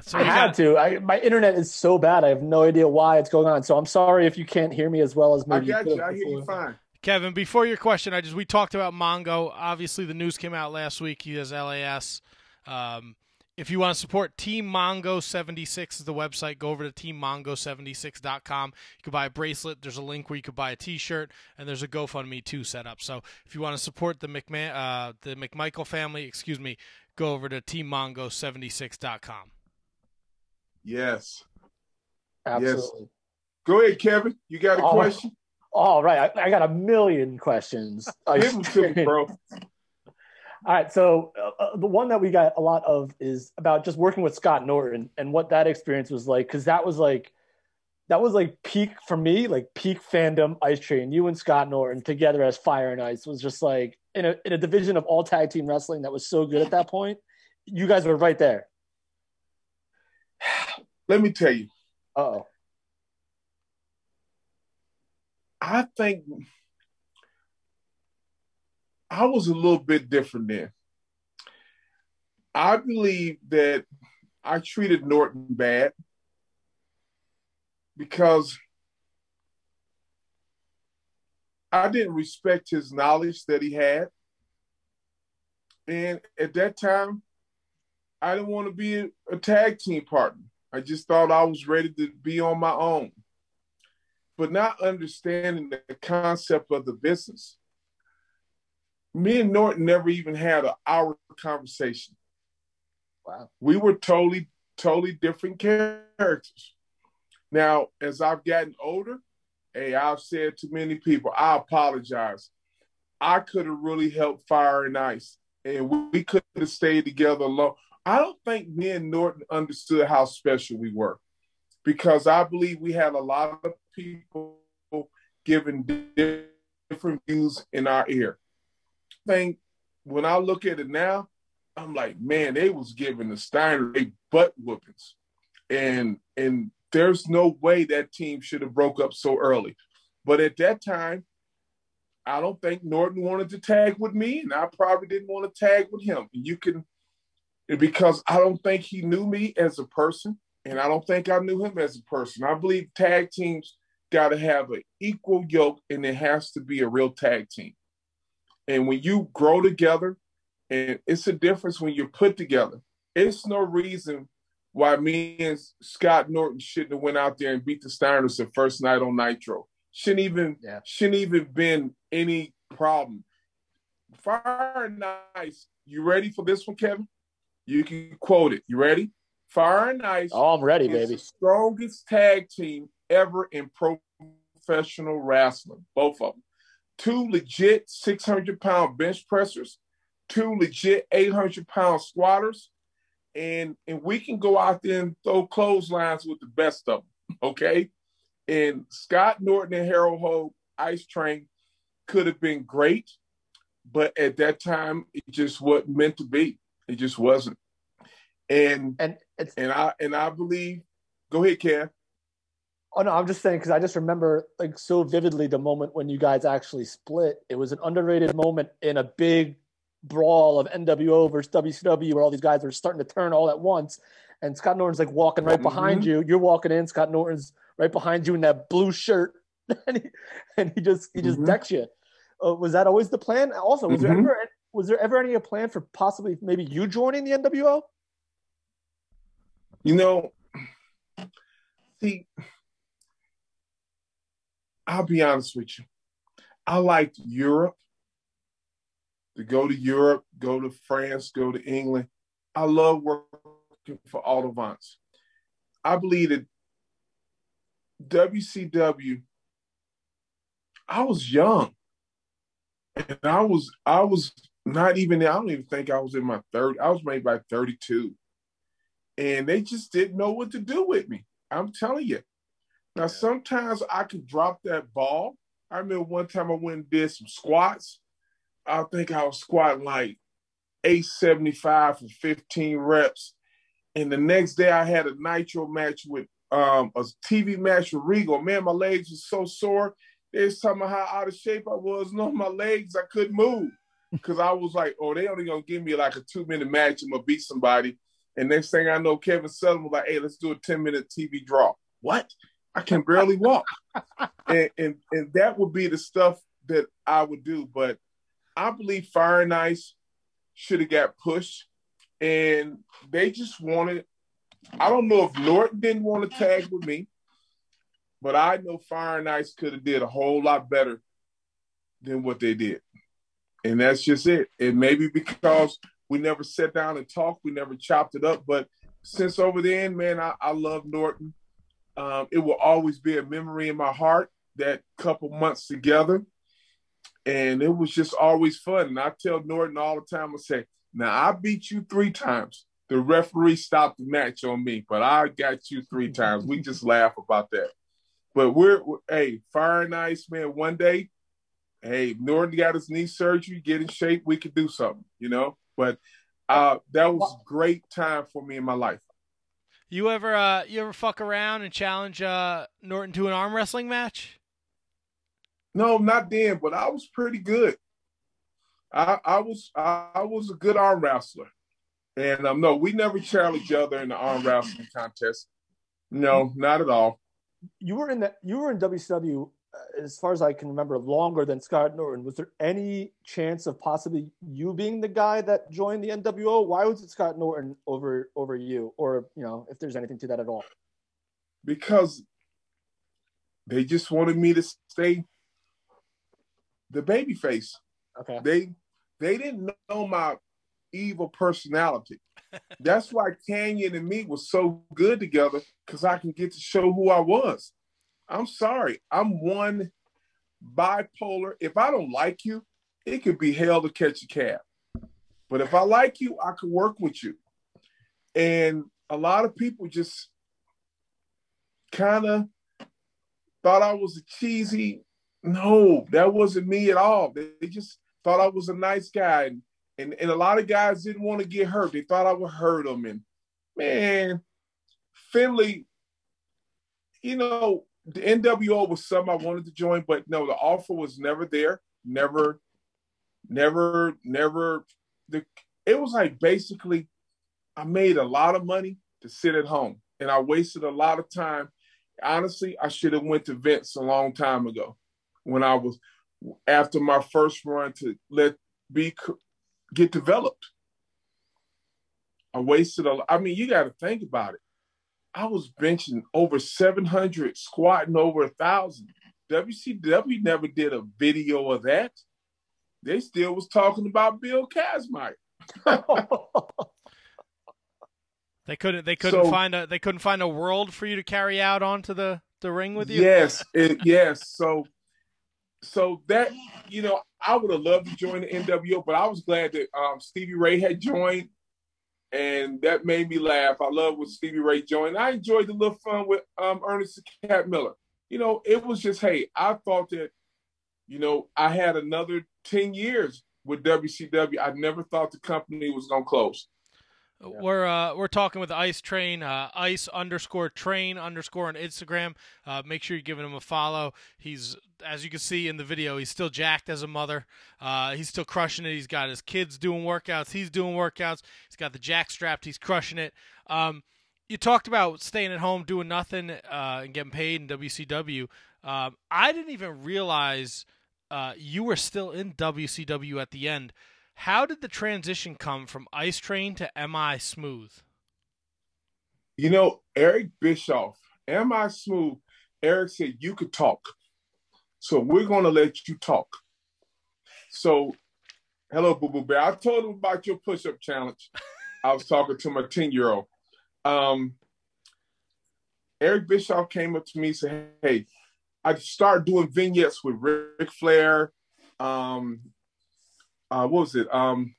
So I had got... to. I, my internet is so bad. I have no idea why it's going on. So I'm sorry if you can't hear me as well as maybe. I got you. you. I hear you fine. Kevin, before your question, I just we talked about Mongo. Obviously, the news came out last week. He has LAS. Um, if you want to support Team Mongo 76 is the website, go over to teammongo76.com. You can buy a bracelet. There's a link where you could buy a T-shirt, and there's a GoFundMe too set up. So if you want to support the McMahon, uh, the McMichael family, excuse me, go over to teammongo76.com. Yes. Absolutely. Yes. Go ahead, Kevin. You got a All question? All right. I, I, got a million questions. Give them to me, bro. All right, so uh, the one that we got a lot of is about just working with Scott Norton and what that experience was like, because that was like, that was like peak for me, like peak fandom Ice Train. You and Scott Norton together as Fire and Ice was just like in a in a division of all tag team wrestling that was so good at that point. You guys were right there. Let me tell you. Oh. I think I was a little bit different then. I believe that I treated Norton bad because I didn't respect his knowledge that he had. And at that time, I didn't want to be a, tag team partner. I just thought I was ready to be on my own. But not understanding the concept of the business me and Norton never even had an hour conversation. Wow. We were totally, totally different characters. Now, as I've gotten older, hey, I've said to many people, I apologize. I could have really helped Fire and Ice, and we could have stayed together long. I don't think me and Norton understood how special we were because I believe we had a lot of people giving different views in our ear. Think when I look at it now, I'm like, man, they was giving the Steiner a butt whoopings. And and there's no way that team should have broke up so early. But at that time, I don't think Norton wanted to tag with me, and I probably didn't want to tag with him. You can because I don't think he knew me as a person, and I don't think I knew him as a person. I believe tag teams got to have an equal yoke, and it has to be a real tag team. And when you grow together, and it's a difference when you're put together. It's no reason why me and Scott Norton shouldn't have went out there and beat the Steiners the first night on Nitro. Shouldn't even yeah. shouldn't even been any problem. Fire and Ice, you ready for this one, Kevin? You can quote it. You ready? Fire and Ice. Oh, I'm ready, baby. strongest tag team ever in professional wrestling. Both of them. Two legit 600 pound bench pressers, two legit 800 pound squatters, and and we can go out there and throw clotheslines with the best of them. Okay, and Scott Norton and Harold Hogue Ice Train could have been great, but at that time it just wasn't meant to be. It just wasn't. And and and I and I believe. Go ahead, Cam. Oh no, I'm just saying because I just remember like so vividly the moment when you guys actually split. It was an underrated moment in a big brawl of NWO versus WCW where all these guys are starting to turn all at once. And Scott Norton's like walking right behind mm-hmm. you. You're walking in. Scott Norton's right behind you in that blue shirt, and he and he just he just mm-hmm. decks you. Uh, was that always the plan? Also, was mm-hmm. there ever was there ever any plan for possibly maybe you joining the NWO? You know, see, I'll be honest with you. I liked Europe to go to Europe, go to France, go to England. I love working for Otto Wanz. I believe that WCW, I was young. And I was I was not even I don't even think I was in my third I was maybe by 32. And they just didn't know what to do with me. I'm telling you. Now sometimes I could drop that ball. I remember one time I went and did some squats I think I was squatting like 875 for 15 reps. And the next day I had a nitro match with um, a TV match with Regal. Man, my legs were so sore. They was talking about how out of shape I was. No, my legs, I couldn't move. Cause I was like, oh, they only gonna give me like a two minute match. I'm gonna beat somebody. And next thing I know, Kevin Sullivan was like, hey, let's do a 10 minute TV draw. What? I can barely walk. and, and and that would be the stuff that I would do. But I believe Fire and Ice should have got pushed, and they just wanted. I don't know if Norton didn't want to tag with me, but I know Fire and Ice could have did a whole lot better than what they did, and that's just it. And maybe because we never sat down and talked, we never chopped it up. But since over the end, man, I, I love Norton. Um, it will always be a memory in my heart that couple months together and it was just always fun. And I tell Norton all the time, I say, now I beat you three times. The referee stopped the match on me, but I got you three times. We just laugh about that. But we're, we're hey, fire and ice, man. One day, hey, Norton got his knee surgery, get in shape, we could do something, you know. But uh, that was great time for me in my life. You ever uh, you ever fuck around and challenge uh, Norton to an arm wrestling match? No, not then, but I was pretty good. I, I was I, I, was a good arm wrestler, and um, no, we never challenged each other in the arm wrestling contest. No, not at all. You were in the you were in WCW Uh, as far as I can remember longer than Scott Norton. Was there any chance of possibly you being the guy that joined the NWO? Why was it Scott Norton over over you, or you know, if there's anything to that at all? Because they just wanted me to stay the baby face. Okay. They they didn't know my evil personality. That's why Kanyon and me was so good together because I can get to show who I was. I'm sorry, I'm one bipolar. If I don't like you, it could be hell to catch a cab. But if I like you, I could work with you. And a lot of people just kind of thought I was a cheesy. No, that wasn't me at all. They, just thought I was a nice guy. And, and, and a lot of guys didn't want to get hurt. They thought I would hurt them. And man, Finlay, you know, the NWO was something I wanted to join, but no, the offer was never there. Never, never, never. The it was like basically, I made a lot of money to sit at home, and I wasted a lot of time. Honestly, I should have went to Vince a long time ago, when I was after my first run to let be get developed. I wasted a. I mean, you got to think about it. I was benching over 700, squatting over a thousand. WCW never did a video of that. They still was talking about Bill Kazmaier. they couldn't. They couldn't So- find a. They couldn't find a world for you to carry out onto the the ring with you. Yes, it, yes. So, so that you know, I would have loved to join the NWO, but I was glad that um, Stevie Ray had joined, and that made me laugh. I love when Stevie Ray joined. I enjoyed the little fun with um, Ernest and Cat Miller. You know, it was just hey, I thought that, you know, I had another ten years with WCW. I never thought the company was gonna close. We're uh, we're talking with Ice Train, uh, Ice underscore Train underscore on Instagram. Uh, make sure you're giving him a follow. He's as you can see in the video, he's still jacked as a mother. Uh, he's still crushing it. He's got his kids doing workouts. He's doing workouts. He's got the jack strapped. He's crushing it. Um, you talked about staying at home, doing nothing, uh, and getting paid in WCW. Um, I didn't even realize uh, you were still in WCW at the end. How did the transition come from Ice Train to MI Smooth? You know, Eric Bischoff, MI smooth? Eric said you could talk. So we're gonna let you talk. So hello, Boo Boo Bear. I told him about your push-up challenge. I was talking to my 10-year-old. Um, Eric Bischoff came up to me and said, Hey, I started doing vignettes with Ric Flair. Um, uh, what was it? Um,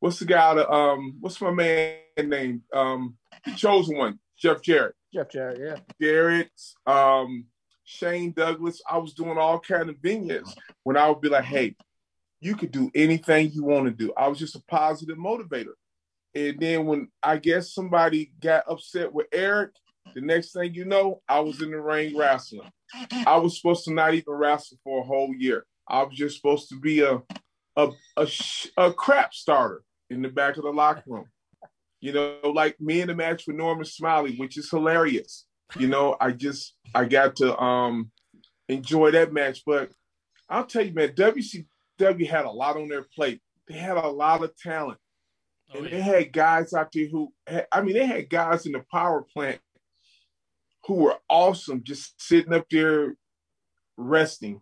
what's the guy that um what's my man name? Um the chosen one, Jeff Jarrett. Jeff Jarrett, yeah. Jarrett, um, Shane Douglas. I was doing all kind of vignettes when I would be like, hey, you could do anything you want to do. I was just a positive motivator. And then when I guess somebody got upset with Eric, the next thing you know, I was in the ring wrestling. I was supposed to not even wrestle for a whole year. I was just supposed to be a a a, sh- a crap starter in the back of the locker room. You know, like me in the match with Norman Smiley, which is hilarious. You know, I just I got to um enjoy that match. But I'll tell you, man, WCW had a lot on their plate. They had a lot of talent. Oh, and yeah. they had guys out there who had, I mean, they had guys in the power plant who were awesome, just sitting up there resting.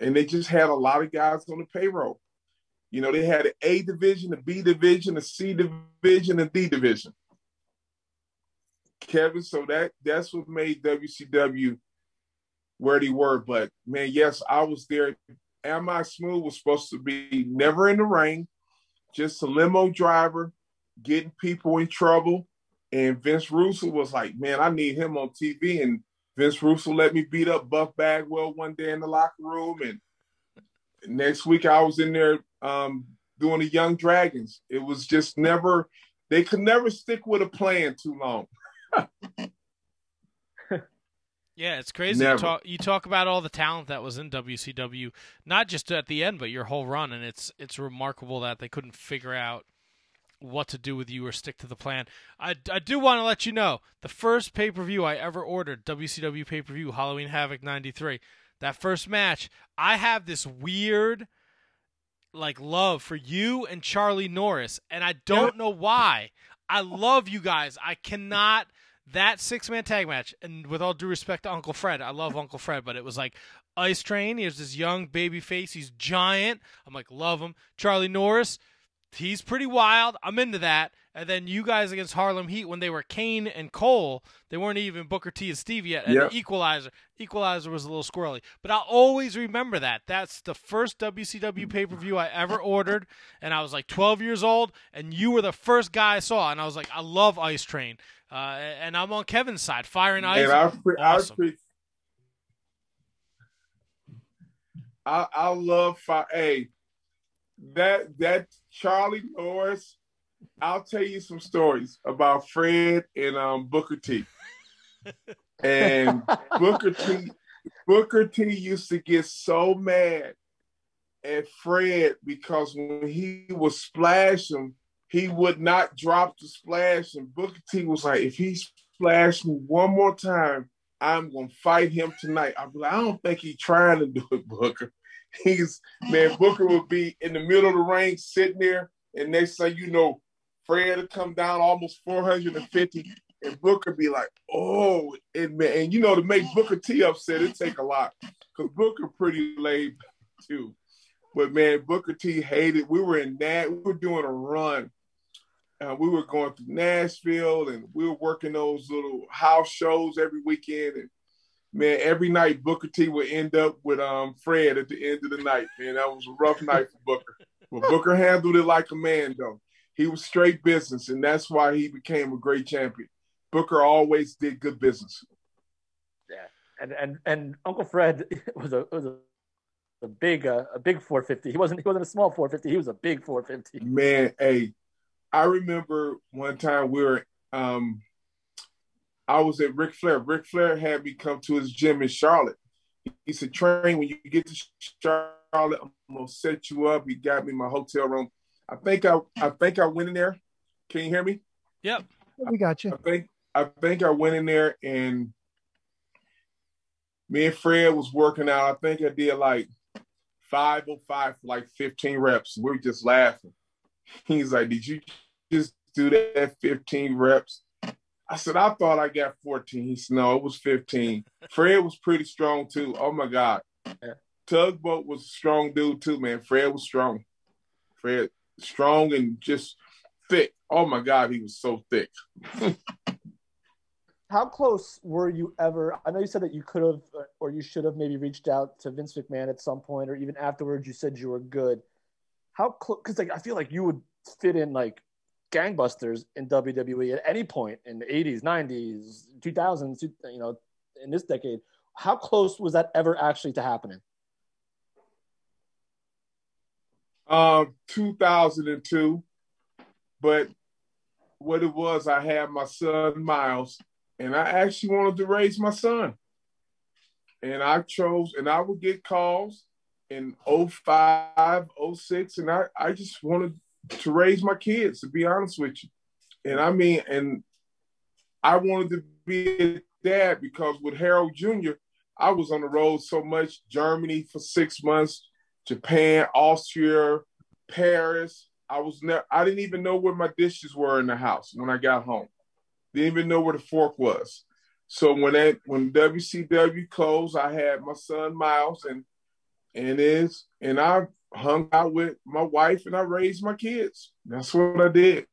And they just had a lot of guys on the payroll. You know, they had an A division, a B division, a C division, a D division. Kevin, so that that's what made WCW where they were. But man, yes, I was there. MI Smooth was supposed to be never in the ring, just a limo driver, getting people in trouble. And Vince Russo was like, man, I need him on TV. And Vince Russo let me beat up Buff Bagwell one day in the locker room. And next week I was in there um, doing the Young Dragons. It was just never, they could never stick with a plan too long. Yeah, it's crazy. You talk, you talk about all the talent that was in WCW, not just at the end, but your whole run, and it's it's remarkable that they couldn't figure out what to do with you or stick to the plan. I, I do want to let you know the first pay per view I ever ordered, WCW pay per view, Halloween Havoc '93. That first match, I have this weird like love for you and Charlie Norris, and I don't know why. I love you guys. I cannot that six man tag match, and with all due respect to Uncle Fred, I love Uncle Fred, but it was like Ice Train, he has this young baby face. He's giant. I'm like, love him. Charlie Norris, he's pretty wild. I'm into that. And then you guys against Harlem Heat when they were Kane and Kole, they weren't even Booker T and Steve yet. And Yep. the Equalizer, Equalizer was a little squirrely, but I'll always remember that. That's the first WCW pay per view I ever ordered, and I was like 12 years old, and you were the first guy I saw, and I was like, I love Ice Train, uh, and I'm on Kevin's side, firing ice. Pre- awesome. Pre- I, I love fire. Hey, that that Charlie Norris. I'll tell you some stories about Fred and um, Booker T. and Booker T. Booker T. used to get so mad at Fred because when he was splashing, he would not drop the splash. And Booker T was like, if he splashed me one more time, I'm gonna fight him tonight. I'm like, I don't think he's trying to do it, Booker. He's man, Booker would be in the middle of the ring sitting there, and next thing you know, Fred would come down almost 450, and Booker be like, oh, and man, and you know, to make Booker T upset, it take a lot. Because Booker pretty laid too. But man, Booker T hated. We were in that. We were doing a run. Uh, we were going through Nashville, and we were working those little house shows every weekend. And man, every night Booker T would end up with um Fred at the end of the night. Man, that was a rough night for Booker. But Booker handled it like a man, though. He was straight business, and that's why he became a great champion. Booker always did good business. Yeah, and and and Uncle Fred was a was a, a big uh, a big 450. He wasn't he wasn't a small 450. He was a big 450. Man, hey, I remember one time we were um I was at Ric Flair. Ric Flair had me come to his gym in Charlotte. He said, Train, when you get to Charlotte, I'm gonna set you up. He got me my hotel room. I think I I think I went in there. Can you hear me? Yep. We got you. I think I think I went in there and me and Fred was working out. I think I did like 505 for like 15 reps. We were just laughing. He's like, Did you just do that 15 reps? I said, I thought I got 14. He said, No, it was 15. Fred was pretty strong too. Oh my God. Tugboat was a strong dude too, man. Fred was strong. Fred strong and just thick. Oh my God, he was so thick. How close were you ever? I know you said that you could have or you should have maybe reached out to Vince McMahon at some point, or even afterwards. You said you were good. How close? Because like I feel like you would fit in like gangbusters in WWE at any point in the 80s, 90s, 2000s. You know, in this decade. How close was that ever actually to happening? Um, 2002. But what it was, I had my son Miles, and I actually wanted to raise my son. And I chose, and I would get calls in 05, 06, and I, I just wanted to raise my kids, to be honest with you. And I mean, and I wanted to be a dad because with Harold Jr., I was on the road so much, Germany for six months, Japan, Austria, Paris. I was never I didn't even know where my dishes were in the house when I got home. Didn't even know where the fork was. So when that when WCW closed, I had my son Miles and and is and I hung out with my wife and I raised my kids. That's what I did.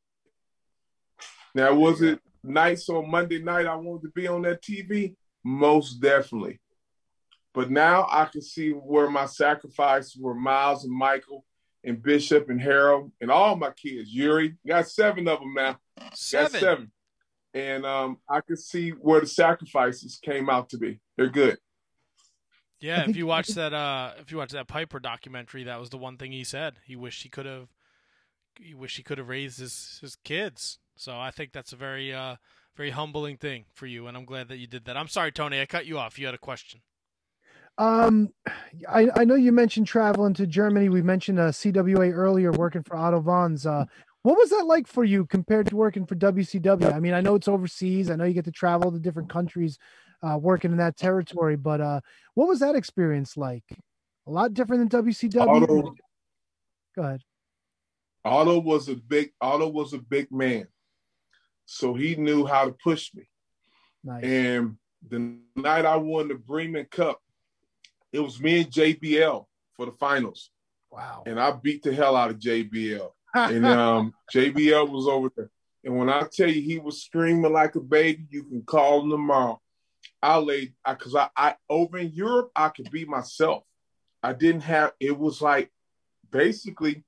Now was it nights on Monday night I wanted to be on that TV? Most definitely. But now I can see where my sacrifices were Miles and Michael and Bishop and Harold and all my kids. Yuri, got seven of them now. Seven. Got seven. And um, I can see where the sacrifices came out to be. They're good. Yeah, if you watch that, uh, if you watch that Piper documentary, that was the one thing he said. He wished he could have, he wished he could have raised his his kids. So I think that's a very, uh, very humbling thing for you, and I'm glad that you did that. I'm sorry, Tony, I cut you off. You had a question. Um, I, I know you mentioned traveling to Germany. We mentioned uh, CWA earlier, working for Otto Wanz. Uh, what was that like for you compared to working for WCW? I mean, I know it's overseas. I know you get to travel to different countries, uh, working in that territory. But uh, what was that experience like? A lot different than WCW. Otto, Go ahead. Otto was a big Otto was a big man, so he knew how to push me. Nice. And the night I won the Bremen Cup, it was me and JBL for the finals. Wow. And I beat the hell out of JBL. and um, JBL was over there. And when I tell you he was screaming like a baby, you can call him tomorrow. I laid because I, I over in Europe I could be myself. I didn't have it was like basically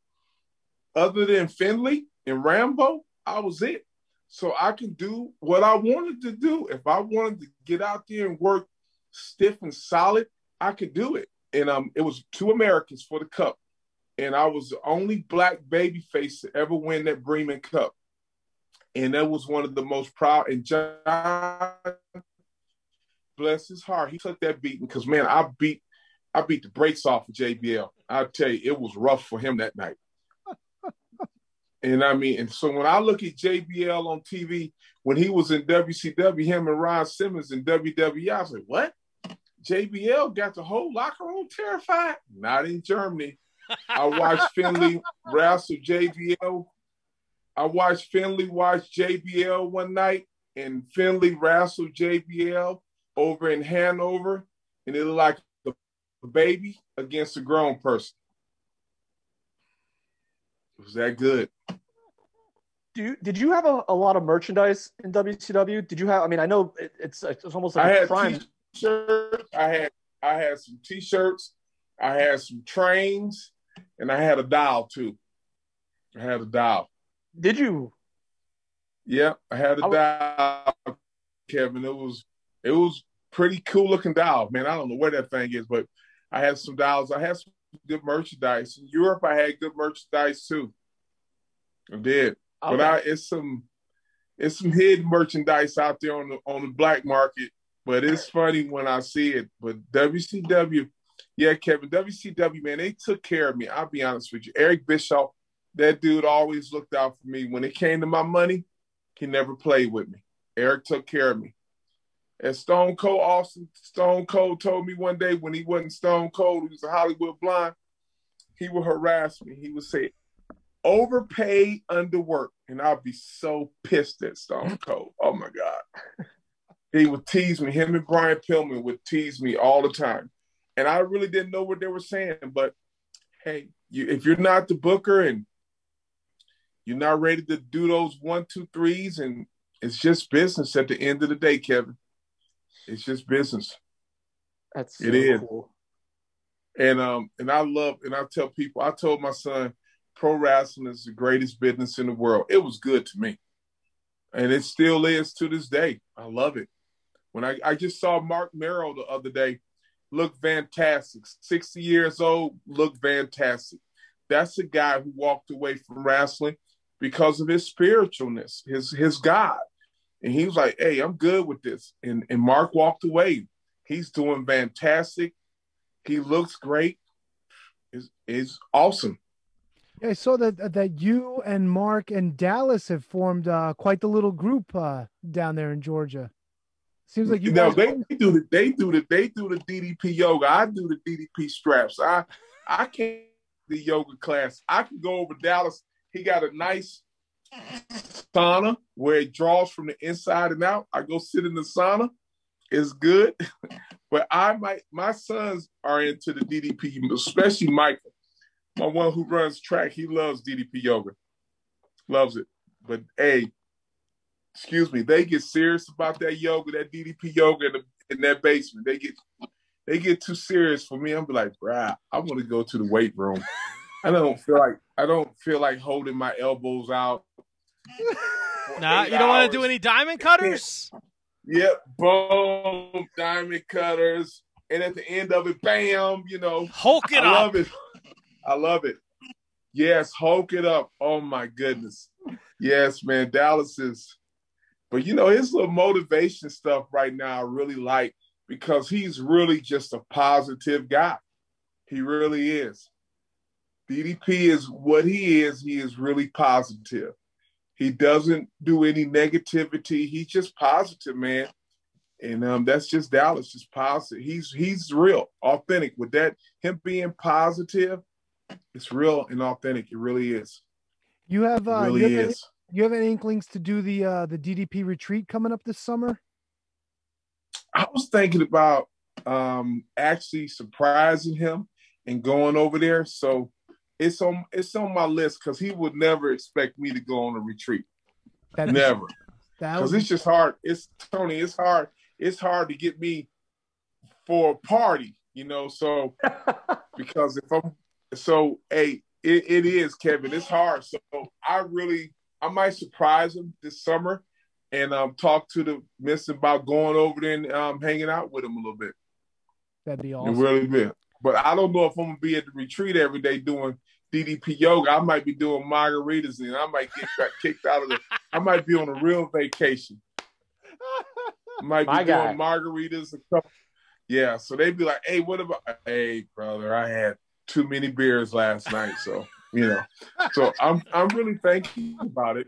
other than Finlay and Rambo, I was it. So I could do what I wanted to do. If I wanted to get out there and work stiff and solid, I could do it. And um, it was two Americans for the cup, and I was the only black baby face to ever win that Bremen Cup. And that was one of the most proud. And John, bless his heart, he took that beating because man, I beat, I beat the brakes off of JBL. I tell you, it was rough for him that night. And I mean, and so when I look at JBL on TV, when he was in WCW, him and Ron Simmons in WWE, I was like, what? JBL got the whole locker room terrified? Not in Germany. I watched Finlay wrestle JBL. I watched Finlay watch JBL one night, and Finlay wrestled JBL over in Hanover, and it looked like a baby against a grown person. It was that good. Do you, did you have a, a lot of merchandise in WCW? Did you have? I mean, I know it, it's it's almost like I had t-shirts. I had I had some t-shirts. I had some trains, and I had a dial too. I had a dial. Did you? Yeah, I had a dial, Kevin. It was it was pretty cool looking dial, man. I don't know where that thing is, but I had some dials. I had some good merchandise. In Europe, I had good merchandise too. I did, but I it's some it's some hidden merchandise out there on the on the black market. But it's funny when I see it. But WCW, yeah, Kevin, WCW, man, they took care of me. I'll be honest with you. Eric Bischoff, that dude always looked out for me. When it came to my money, he never played with me. Eric took care of me. And Stone Cold Austin, Stone Cold told me one day when he wasn't Stone Cold, he was a Hollywood blonde, he would harass me. He would say, overpaid, underworked. And I'd be so pissed at Stone Cold. Oh my God. He would tease me. Him and Brian Pillman would tease me all the time. And I really didn't know what they were saying. But hey, you, if you're not the booker and you're not ready to do those one, two, threes, and it's just business at the end of the day, Kevin. It's just business. That's It so is. cool. And um and I love and I tell people, I told my son, pro wrestling is the greatest business in the world. It was good to me. And it still is to this day. I love it. When I, I just saw Marc Mero the other day look fantastic. 60 years old, look fantastic. That's a guy who walked away from wrestling because of his spiritualness, his his God. And he was like, hey, I'm good with this. And and Mark walked away. He's doing fantastic. He looks great. Is is awesome. Yeah, I saw that that you and Mark and Dallas have formed uh, quite the little group uh, down there in Georgia. Seems like you know guys. they do the they do the they do the DDP yoga. I do the DDP straps. I I can't do the yoga class. I can go over Dallas. He got a nice sauna where it draws from the inside and out. I go sit in the sauna. It's good. but I might my sons are into the DDP, especially Michael. My one who runs track, he loves DDP yoga. Loves it. But hey, excuse me, they get serious about that yoga, that DDP yoga in, the, in that basement. They get they get too serious for me. I'm like, bruh, I want to go to the weight room. I don't feel like I don't feel like holding my elbows out. Nah, you don't want to do any diamond cutters? Yep, boom, diamond cutters, and at the end of it, bam, you know, Hulk it I up. I love it. I love it. Yes, Hulk it up. Oh my goodness. Yes, man, Dallas is. But you know his little motivation stuff right now, I really like because he's really just a positive guy. He really is. DDP is what he is. He is really positive. He doesn't do any negativity. He's just positive, man. And um, that's just Dallas, just positive. He's he's real, authentic. With that, him being positive, it's real and authentic. It really is. You have uh, really you have, any, is. you have any inklings to do the uh, the DDP retreat coming up this summer? I was thinking about um, actually surprising him and going over there. So it's on it's on my list because he would never expect me to go on a retreat. That- never, because it's just hard. It's Tony. It's hard. It's hard to get me for a party, you know. So because if I'm so hey, it, it is Kevin. It's hard. So I really I might surprise him this summer and um talk to the miss about going over there and um hanging out with him a little bit. that'd be It awesome. really be. But I don't know if I'm gonna be at the retreat every day doing DDP yoga. I might be doing margaritas and I might get kicked out of the. I might be on a real vacation. I might be My guy. doing margaritas and stuff. Yeah, so they'd be like, "Hey, what about? Hey, brother, I had too many beers last night, so you know." So I'm I'm really thinking about it.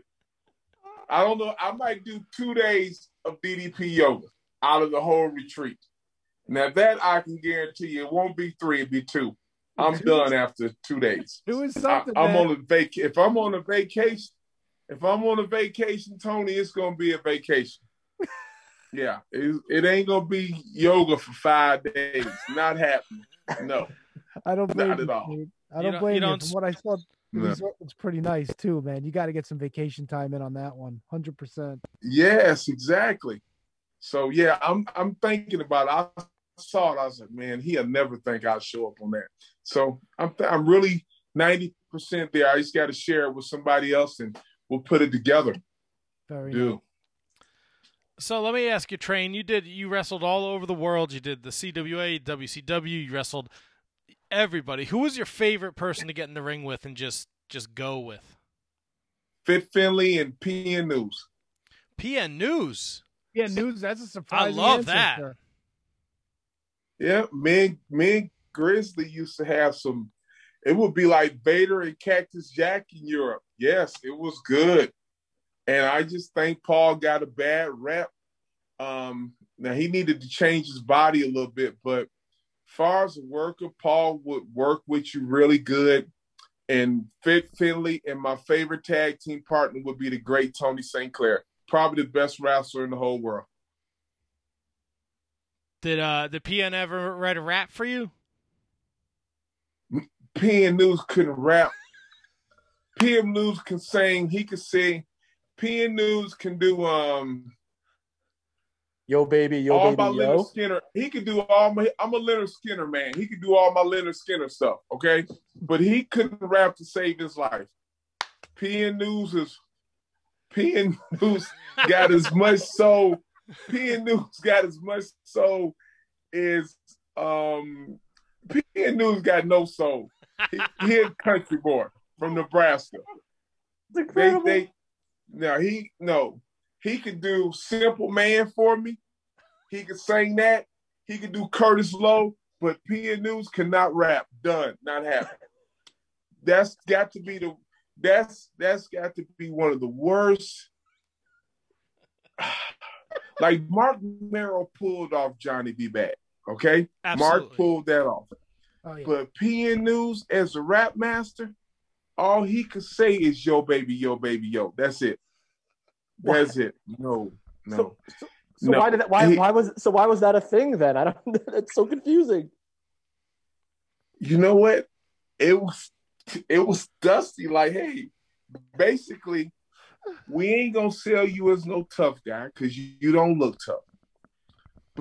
I don't know. I might do two days of DDP yoga out of the whole retreat. Now that I can guarantee you, it won't be three; it'll be two. I'm done after two days. It was I, something. I'm man. on a vac. If I'm on a vacation, if I'm on a vacation, Tony, it's gonna be a vacation. Yeah, it, it ain't gonna be yoga for five days. Not happening. No, I don't blame not you. at all. Steve. I don't don't- blame you you. don't From what I saw, the No. resort looks pretty nice too, man. You got to get some vacation time in on that one. Hundred percent. Yes, exactly. So yeah, I'm I'm thinking about. It. I saw it. I was like, man, he'll never think I'll show up on that. So I'm I'm really ninety percent there. I just got to share it with somebody else, and we'll put it together. Very Do nice. So let me ask you, Train. You did you wrestled all over the world. You did the CWA, WCW. You wrestled everybody. Who was your favorite person to get in the ring with and just just go with? Fit Finlay and PN News. PN News. Yeah, news. That's a surprise. I love that. Yeah, me, me Grizzly used to have some. It would be like Vader and Cactus Jack in Europe. Yes, it was good, and I just think Paul got a bad rep. Um, now he needed to change his body a little bit, but far as a worker, Paul would work with you really good. And Fit Finlay and my favorite tag team partner would be the great Tony St. Clair, probably the best wrestler in the whole world. Did uh did PN ever write a rap for you? PN News couldn't rap. PN News can sing. He can sing. PN News can do um Yo, baby, yo, all baby, my yo. Lynyrd Skynyrd. He could do all my. I'm a Lynyrd Skynyrd man. He could do all my Lynyrd Skynyrd stuff. Okay, but he couldn't rap to save his life. PN News is. PN News got as much soul. PN News got as much soul as um. P and News got no soul. He, he a country boy from Nebraska. It's They, incredible. they, now he no, he could do Simple Man for me. He could sing that. He could do Curtis Loew, but PN News cannot rap. Done. Not happening. That's got to be the. That's that's got to be one of the worst. Like Marc Mero pulled off Johnny B. Badd. Okay, Absolutely. Mark pulled that off. Oh, yeah. But PN News as a rap master, all he could say is yo baby, yo baby, yo. That's it. That's it. No, no. So, so, so No. why did that? Why He- why was so why was that a thing then? I don't. It's so confusing. you know what? It was it was dusty. Like, hey, basically, we ain't gonna sell you as no tough guy because you, you don't look tough.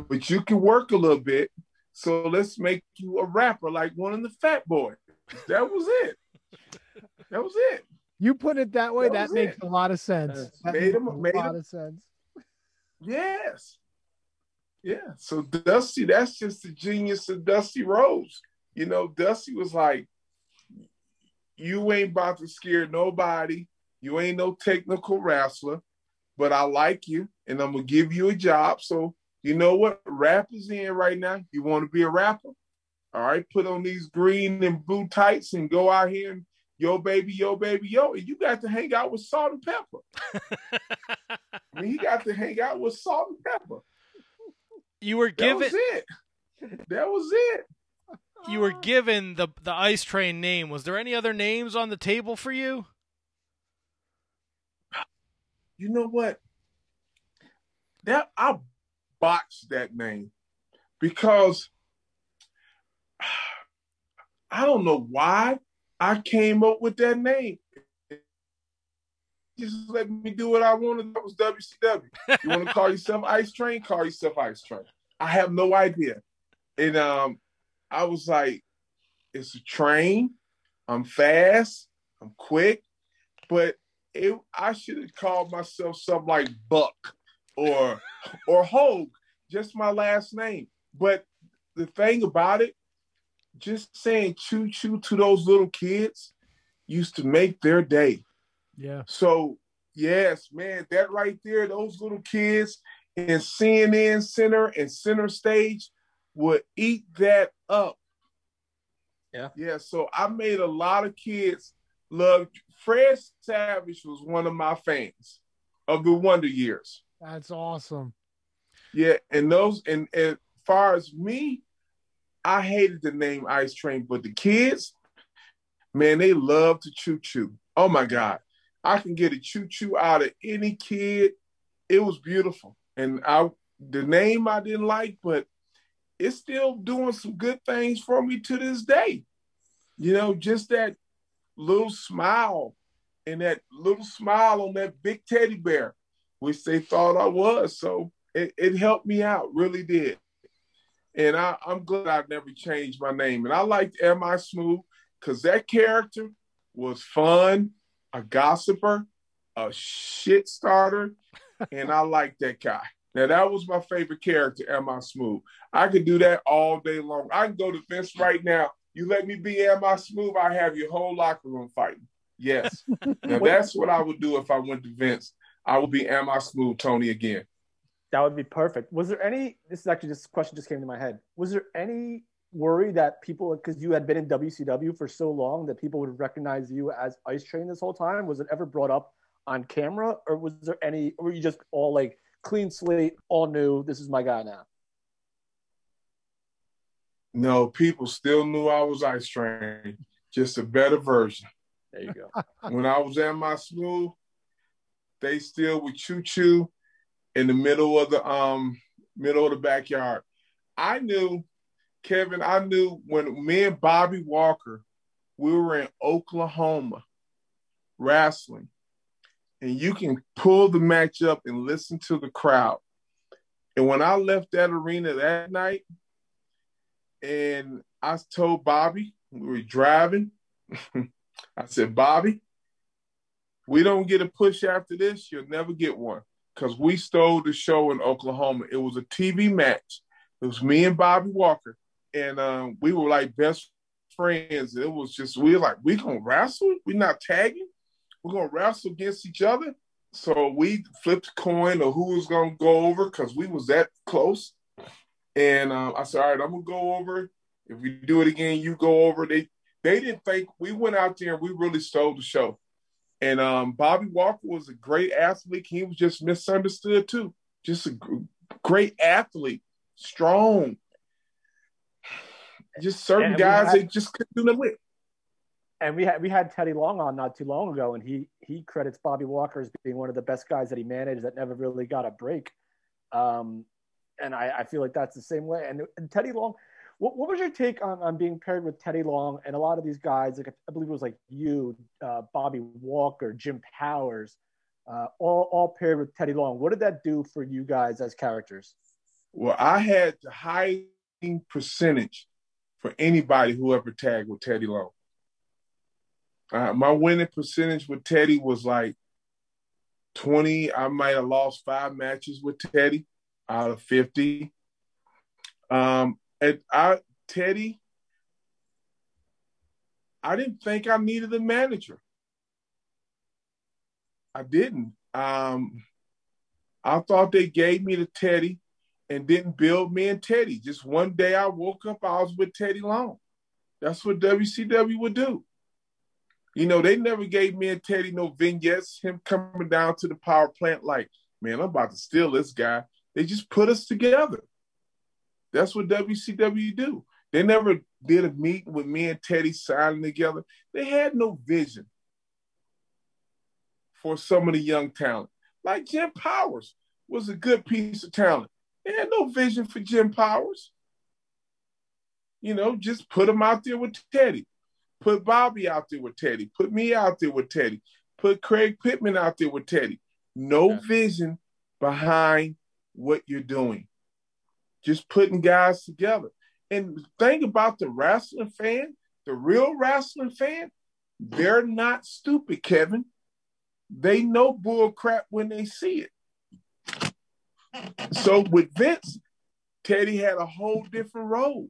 But you can work a little bit. So let's make you a rapper like one of the fat boys. That was it. That was it. You put it that way. That That, makes it. a lot of sense. That Made makes him- a made lot him- of sense. Yes. Yeah. So Dusty, that's just the genius of Dusty Rhodes. You know, Dusty was like, you ain't about to scare nobody. You ain't no technical wrestler, but I like you and I'm going to give you a job. So, you know what? Rap is in right now. You want to be a rapper? All right. Put on these green and blue tights and go out here and yo, baby, yo, baby, yo. And you got to hang out with salt and pepper. I mean, he got to hang out with salt and pepper. you were That given was it. That was it. you were given the the ice train name. Was there any other names on the table for you? You know what? That I botched that name because I don't know why I came up with that name. Just let me do what I wanted. That was WCW. You want to call yourself Ice Train? Call yourself Ice Train. I have no idea. And um, I was like, it's a train. I'm fast. I'm quick. But it, I should have called myself something like Buck or or Hogue, just my last name. But the thing about it, just saying choo choo to those little kids used to make their day. Yeah. So yes, man, that right there, those little kids in CNN Center and Center Stage would eat that up. Yeah. Yeah. So I made a lot of kids love Fred Savage was one of my fans of the Wonder Years. That's awesome. Yeah, and those and as far as me, I hated the name Ice Train, but the kids, man, they love to choo choo. Oh my God. I can get a choo choo out of any kid. It was beautiful. And I the name I didn't like, but it's still doing some good things for me to this day. You know, just that little smile and that little smile on that big teddy bear, which they thought I was. So it, it helped me out, really did. And I, I'm glad I never changed my name. And I liked MI Smooth because that character was fun, a gossiper, a shit starter, and I liked that guy. Now that was my favorite character, MI Smooth? I could do that all day long. I can go to Vince right now. You let me be MI Smooth? I have your whole locker room fighting. Yes. now that's what I would do if I went to Vince. I would be MI Smooth Tony again. That would be perfect. Was there any? This is actually this question just came to my head. Was there any worry that people, because you had been in WCW for so long, that people would recognize you as Ice Train this whole time? Was it ever brought up on camera, or was there any? Or were you just all like clean slate, all new? This is my guy now. No, people still knew I was Ice Train, just a better version. There you go. when I was at my smooth, they still would choo choo in the middle of the um middle of the backyard. I knew, Kevin, I knew when me and Bobby Walker, we were in Oklahoma wrestling, and you can pull the match up and listen to the crowd. And when I left that arena that night, and I told Bobby, we were driving, I said, Bobby, we don't get a push after this, you'll never get one because we stole the show in Oklahoma. It was a TV match. It was me and Bobby Walker, and um, we were like best friends. It was just we were like we gonna wrestle. We're not tagging. We're gonna wrestle against each other. So we flipped a coin of who was gonna go over because we was that close. And um, I said, all right, I'm gonna go over. If we do it again, you go over. They they didn't think we went out there and we really stole the show. And um, Bobby Walker was a great athlete. He was just misunderstood too. Just a great athlete, strong. Just certain And guys had- they just couldn't do nothing with. And we had we had Teddy Long on not too long ago, and he he credits Bobby Walker as being one of the best guys that he managed that never really got a break. Um, and I, I feel like that's the same way. And, and Teddy Long, what, what was your take on, on being paired with Teddy Long and a lot of these guys? Like I believe it was like you, uh, Bobby Walker, Jim Powers, uh, all all paired with Teddy Long. What did that do for you guys as characters? Well, I had the highest percentage for anybody who ever tagged with Teddy Long. Uh, my winning percentage with Teddy was like 20. I might have lost five matches with Teddy out of 50. Um, and I, Teddy, I didn't think I needed a manager. I didn't. Um, I thought they gave me to Teddy and didn't build me and Teddy. Just one day I woke up, I was with Teddy Long. That's what WCW would do. You know, they never gave me and Teddy no vignettes, him coming down to the power plant like, man, I'm about to steal this guy. They just put us together. That's what WCW do. They never did a meeting with me and Teddy signing together. They had no vision for some of the young talent. Like Jim Powers was a good piece of talent. They had no vision for Jim Powers. You know, just put him out there with Teddy. Put Bobby out there with Teddy. Put me out there with Teddy. Put Craig Pittman out there with Teddy. No yeah. vision behind what you're doing. Just putting guys together. And the thing about the wrestling fan, the real wrestling fan, they're not stupid, Kevin. They know bull crap when they see it. So with Vince, Teddy had a whole different role.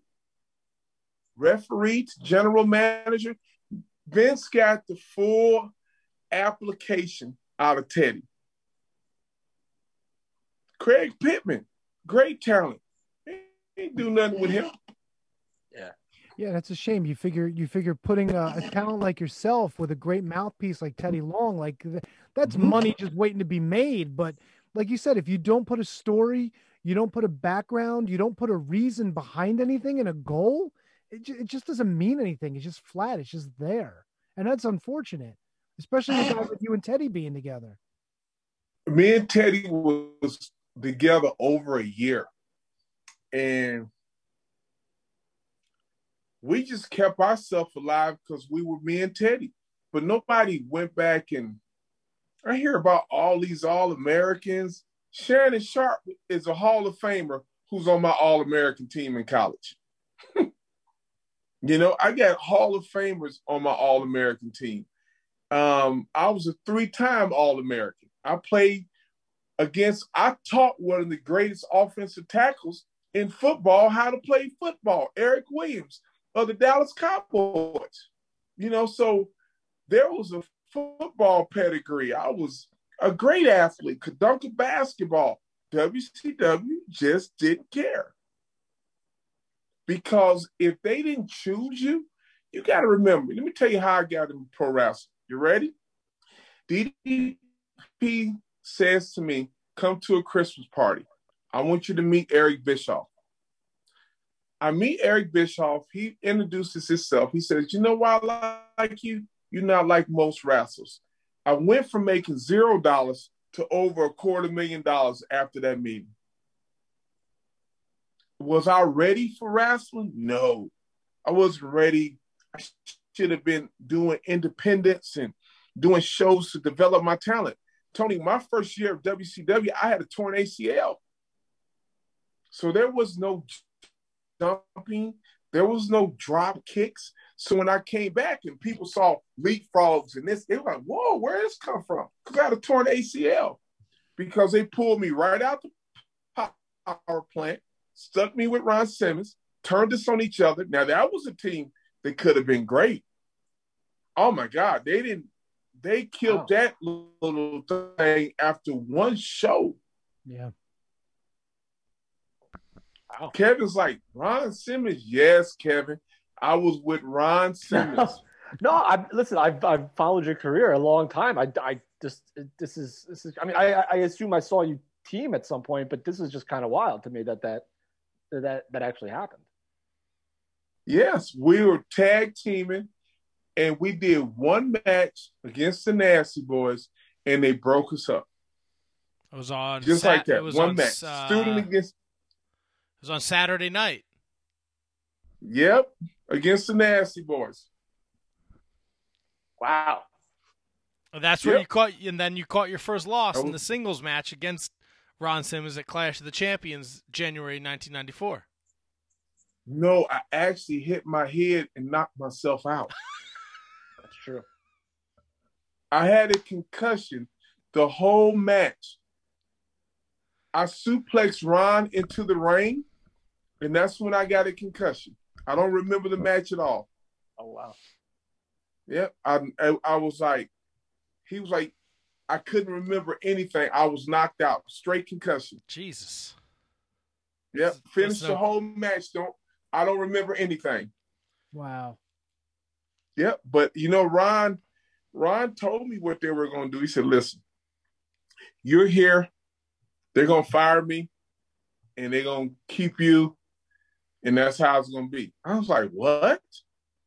Referee, general manager. Vince got the full application out of Teddy. Craig Pittman, great talent. He ain't do nothing with him. Yeah. Yeah, that's a shame. You figure you figure putting a, a talent like yourself with a great mouthpiece like Teddy Long, like that's mm-hmm. money just waiting to be made. But like you said, if you don't put a story, you don't put a background, you don't put a reason behind anything and a goal, it, it just doesn't mean anything. It's just flat. It's just there, and that's unfortunate, especially with, with you and Teddy being together. Me and Teddy was together over a year, and we just kept ourselves alive because we were me and Teddy. But nobody went back and I hear about all these All Americans. Shannon Sharpe is a Hall of Famer who's on my All American team in college. you know, I got Hall of Famers on my All American team. Um, I was a three time All American. I played against, I taught one of the greatest offensive tackles in football how to play football, Erik Williams of the Dallas Cowboys. You know, so there was a football pedigree. I was a great athlete, could dunk a basketball. WCW just didn't care. Because if they didn't choose you, you got to remember. Let me tell you how I got into pro wrestling. You ready? DDP says to me, Come to a Christmas party. I want you to meet Eric Bischoff. I meet Eric Bischoff. He introduces himself. He says, You know why I like you? You're not like most wrestlers. I went from making zero dollars to over a quarter million dollars after that meeting. Was I ready for wrestling? No, I wasn't ready. I should have been doing independence and doing shows to develop my talent. Tony, my first year of WCW, I had a torn ACL. So there was no jumping, there was no drop kicks. So when I came back and people saw leapfrogs and this, they were like, whoa, where did this come from? Because I had a torn ACL. Because they pulled me right out the power plant, stuck me with Ron Simmons, turned us on each other. Now that was a team that could have been great. Oh my God, they didn't they killed wow. that little thing after one show. Yeah. Wow. Kevin's like, Ron Simmons, yes, Kevin. I was with Ron Simmons. no, I listen. I've I've followed your career a long time. I, I just this is this is. I mean, I I assume I saw you team at some point, but this is just kind of wild to me that that that that actually happened. Yes, we were tag teaming, and we did one match against the Nasty Boys, and they broke us up. It was on just Sat- like that. One on, match, uh, student against. It was on Saturday night. Yep, against the Nasty Boys. Wow. That's where yep. you caught, and then you caught your first loss was, in the singles match against Ron Simmons at Clash of the Champions, January 1994. No, I actually hit my head and knocked myself out. That's true. I had a concussion the whole match. I suplexed Ron into the ring, and that's when I got a concussion. I don't remember the match at all. Oh wow. Yeah, I, I, I was like, he was like, I couldn't remember anything. I was knocked out, straight concussion. Jesus. Yep, finished the whole match. Don't I don't remember anything. Wow. Yep, but you know, Ron, Ron told me what they were going to do. He said, "Listen, you're here. They're going to fire me, and they're going to keep you and that's how it's gonna be. I was like, what?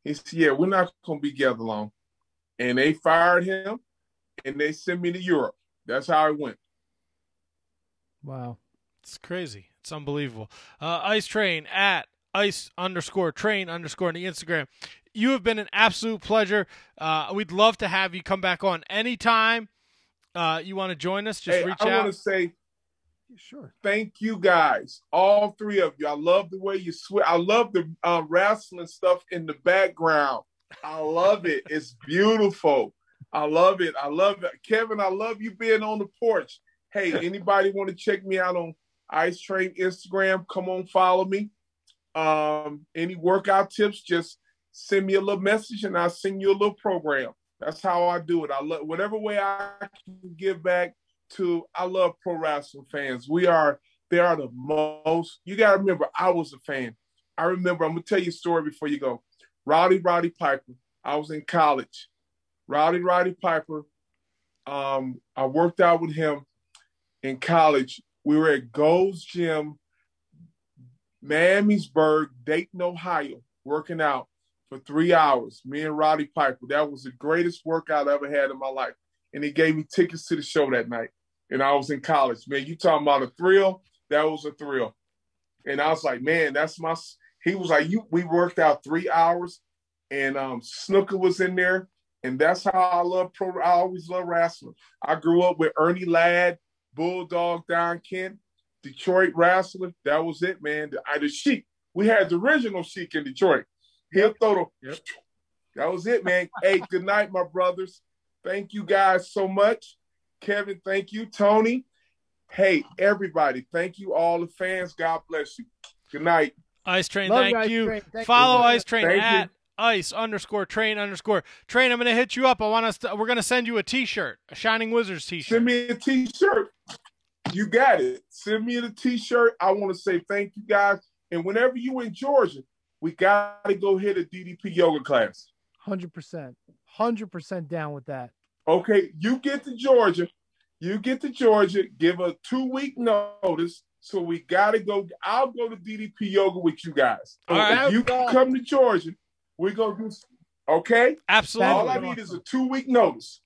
He said, yeah, we're not gonna be together long. And they fired him and they sent me to Europe. That's how it went. Wow. It's crazy. It's unbelievable. Uh, Ice Train at ice underscore train underscore on the Instagram. You have been an absolute pleasure. Uh, we'd love to have you come back on anytime. Uh, you want to join us? Just Hey, reach I out. I want to say Sure. thank you guys, all three of you. I love the way you switch. I love the um, wrestling stuff in the background. I love it. It's beautiful. I love it. I love it. Kevin, I love you being on the porch. Hey, anybody want to check me out on Ice Train Instagram? Come on, follow me. Um, any workout tips, just send me a little message and I'll send you a little program. That's how I do it. I love whatever way I can give back to I love pro wrestling fans. We are they are the most you gotta remember I was a fan. I remember I'm gonna tell you a story before you go. Rowdy Roddy Piper. I was in college. Rowdy Roddy Piper. Um, I worked out with him in college. We were at Gold's Gym, Miamisburg, Dayton, Ohio, working out for three hours. Me and Roddy Piper. That was the greatest workout I ever had in my life. And he gave me tickets to the show that night. And I was in college. Man, you talking about a thrill? That was a thrill. And I was like, man, that's my. He was like, you. We worked out three hours, and um, Snooker was in there, and that's how I love pro. I always love wrestling. I grew up with Ernie Ladd, Bulldog Don Kent, Detroit wrestler. That was it, man. The, I, the Sheik. We had the original Sheik in Detroit. He'll throw the. That was it, man. hey, good night, my brothers. Thank you guys so much. Kevin, thank you. Tony, hey, everybody, thank you, all the fans. God bless you. Good night. Ice Train, Love thank you, Ice you. Train. Thank Follow you. Ice Train Thank you. at ice underscore train underscore train. I'm gonna hit you up. I want us. To, we're gonna send you a T-shirt, a Shining Wizards T-shirt. Send me a t-shirt. You got it. Send me the t-shirt. I want to say thank you guys. And whenever you in Georgia, we got to go hit a DDP yoga class. Hundred percent. Hundred percent down with that. Okay, you get to Georgia. You get to Georgia. Give a two-week notice. So we got to go. I'll go to DDP yoga with you guys. All right. If you come to Georgia, we're gonna do. Okay. Absolutely. All I need is a two-week notice.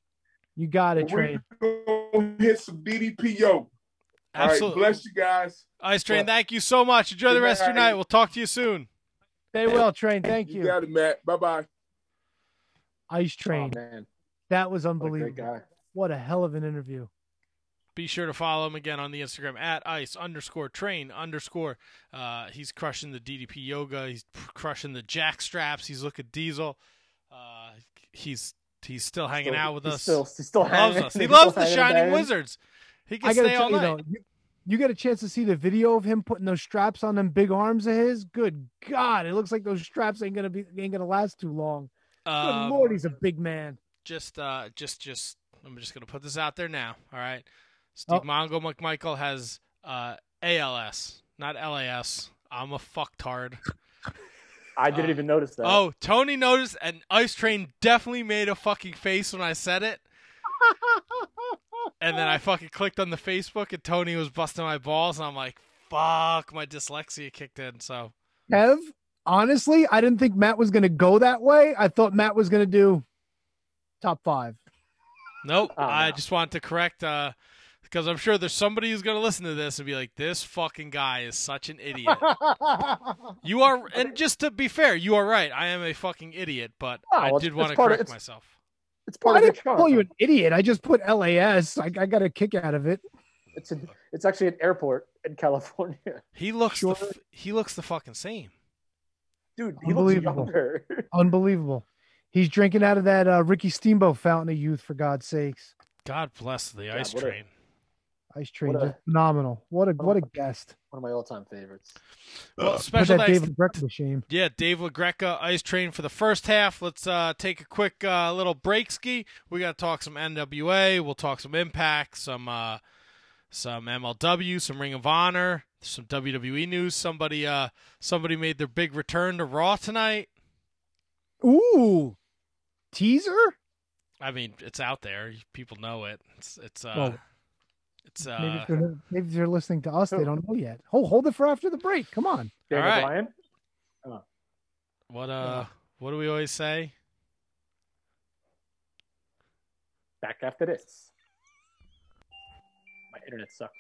You got it, gonna hit some DDP yoga. All right. Absolutely. Bless you guys. Ice Train, thank you so much. Enjoy the Good rest of your night. night. We'll talk to you soon. Stay well, Train. Thank You you. got it, Matt. Bye bye. Ice Train. Oh, man. that was What a unbelievable. great guy. What a hell of an interview. Be sure to follow him again on the Instagram at ice underscore train underscore. Uh, he's crushing the DDP yoga. He's crushing the jack straps. He's looking diesel. Uh, he's he's still hanging Still- out with he's us. Still, he's still loves us. He he's loves the Shining banging. Wizards. He can I gotta stay tell all you night. though, you, you get a chance to see the video of him putting those straps on them big arms of his. Good God, it looks like those straps ain't gonna be ain't gonna last too long. Good Um, Lord, he's a big man. just uh just just I'm just gonna put this out there now. All right. Steve Oh. Mongo McMichael has uh ALS, not LAS. I'm a fucktard. I didn't Uh, even notice that. Oh, Tony noticed and Ice Train definitely made a fucking face when I said it. and then I fucking clicked on the Facebook and Tony was busting my balls and I'm like, fuck, my dyslexia kicked in. So Kev, honestly, I didn't think Matt was gonna go that way. I thought Matt was gonna do top five. Nope. Oh, I no. just want to correct uh because I'm sure there's somebody who's gonna listen to this and be like, "This fucking guy is such an idiot." you are, and just to be fair, you are right. I am a fucking idiot, but Oh, I it's- did want to part of- correct myself. It's Well, part I of the didn't charm. call you an idiot. I just put LAS. I, I got a kick out of it. It's a, it's actually an airport in California, He looks Sure. the f- he looks the fucking same. dude. He looks Unbelievable. younger. Unbelievable. He's drinking out of that uh, Ricky Steamboat fountain of youth, for God's sakes. God bless the God, ice what a- train. Ice Train, What a- phenomenal. What a what a guest. One of my all-time favorites. Well, special that thanks. David Breck to shame. Yeah, Dave LaGreca, Ice Train for the first half. Let's uh, take a quick uh, little break ski. We got to talk some NWA. We'll talk some Impact, some uh, some MLW, some Ring of Honor, some WWE news. Somebody uh, somebody made their big return to Raw tonight. Ooh, teaser. I mean, it's out there. People know it. It's it's uh, Well, it's maybe, uh, if they're, maybe if they're listening to us, they don't know yet. Hold hold it for after the break. Come on. Daniel right. Bryan. what uh, what do we always say? Back after this. My internet sucks.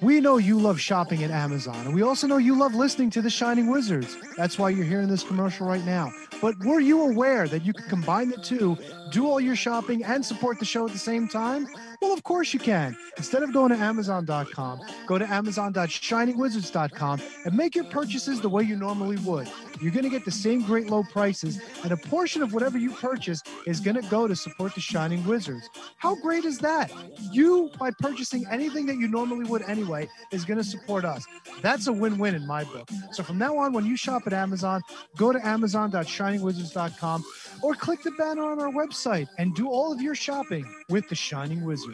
We know you love shopping at Amazon, and we also know you love listening to The Shining Wizards. That's why you're hearing this commercial right now. But were you aware that you can combine the two, do all your shopping, and support the show at the same time? Well, of course you can. Instead of going to Amazon.com, go to Amazon.shiningwizards.com and make your purchases the way you normally would. You're going to get the same great low prices, and a portion of whatever you purchase is going to go to support the Shining Wizards. How great is that? You, by purchasing anything that you normally would anyway, is going to support us. That's a win win in my book. So from now on, when you shop at Amazon, go to Amazon.shiningwizards.com or click the banner on our website and do all of your shopping with the Shining Wizards.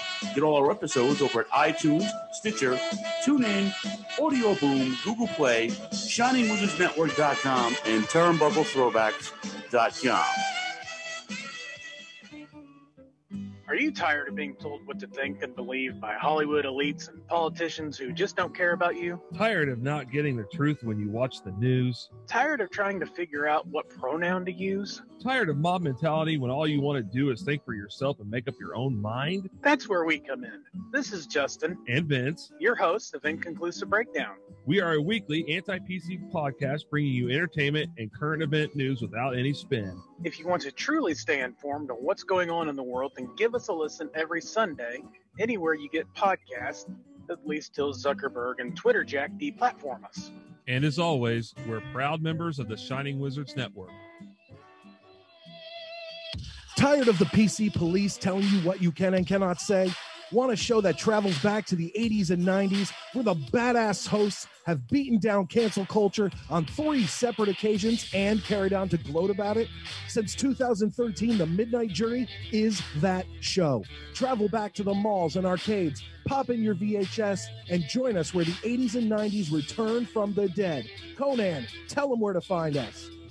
Get all our episodes over at iTunes, Stitcher, TuneIn, Audio Boom, Google Play, ShiningWizardsNetwork.com, and TurnbuckleThrowbacks.com. Are you tired of being told what to think and believe by Hollywood elites and politicians who just don't care about you? Tired of not getting the truth when you watch the news? Tired of trying to figure out what pronoun to use? Tired of mob mentality when all you want to do is think for yourself and make up your own mind? That's where we come in. This is Justin and Vince, your hosts of Inconclusive Breakdown. We are a weekly anti PC podcast bringing you entertainment and current event news without any spin. If you want to truly stay informed on what's going on in the world, then give us a listen every Sunday anywhere you get podcasts, at least till Zuckerberg and Twitter Jack deplatform us. And as always, we're proud members of the Shining Wizards Network. Tired of the PC police telling you what you can and cannot say? Want a show that travels back to the 80s and 90s where the badass hosts have beaten down cancel culture on three separate occasions and carried on to gloat about it? Since 2013, The Midnight Jury is that show. Travel back to the malls and arcades, pop in your VHS, and join us where the 80s and 90s return from the dead. Conan, tell them where to find us.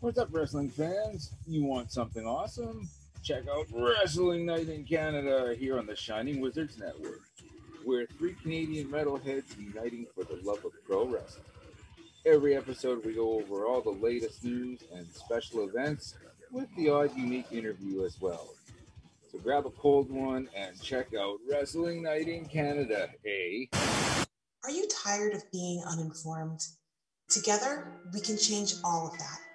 What's up, wrestling fans? You want something awesome? Check out Wrestling Night in Canada here on the Shining Wizards Network. We're three Canadian metalheads uniting for the love of pro wrestling. Every episode, we go over all the latest news and special events with the odd unique interview as well. So grab a cold one and check out Wrestling Night in Canada, eh? Are you tired of being uninformed? Together, we can change all of that.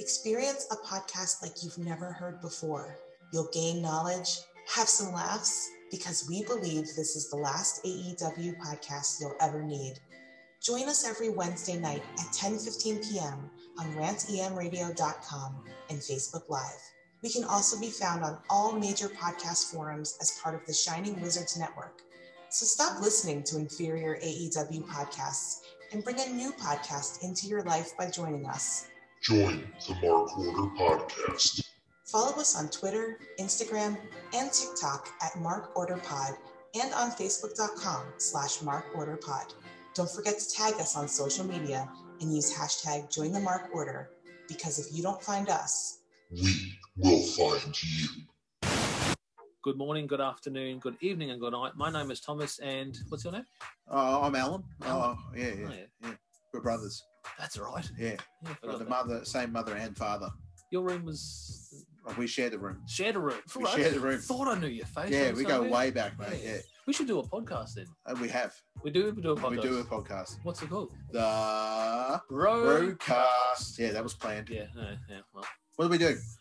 Experience a podcast like you've never heard before. You'll gain knowledge, have some laughs, because we believe this is the last AEW podcast you'll ever need. Join us every Wednesday night at 10:15 p.m. on rantemradio.com and Facebook Live. We can also be found on all major podcast forums as part of the Shining Wizards Network. So stop listening to inferior AEW podcasts and bring a new podcast into your life by joining us. Join the Mark Order Podcast. Follow us on Twitter, Instagram, and TikTok at Mark Order Pod and on Facebook.com slash Mark Order Pod. Don't forget to tag us on social media and use hashtag Join the Mark Order because if you don't find us, we will find you. Good morning, good afternoon, good evening, and good night. My name is Thomas, and what's your name? Oh, I'm Alan. Alan. Oh, yeah, yeah, Oh, yeah. yeah. We're brothers. That's right. Yeah, Yeah, I the that. mother, same mother and father. Your room was We share the room. shared a room. We Right. share the room. Thought I knew your face. Yeah, we go way back, mate. Yeah, We should do a podcast then. And we have. We do. We do a podcast. We do a podcast. What's it called? The Road. Roadcast. Yeah, that was planned. Yeah. Yeah. yeah well. What do we do?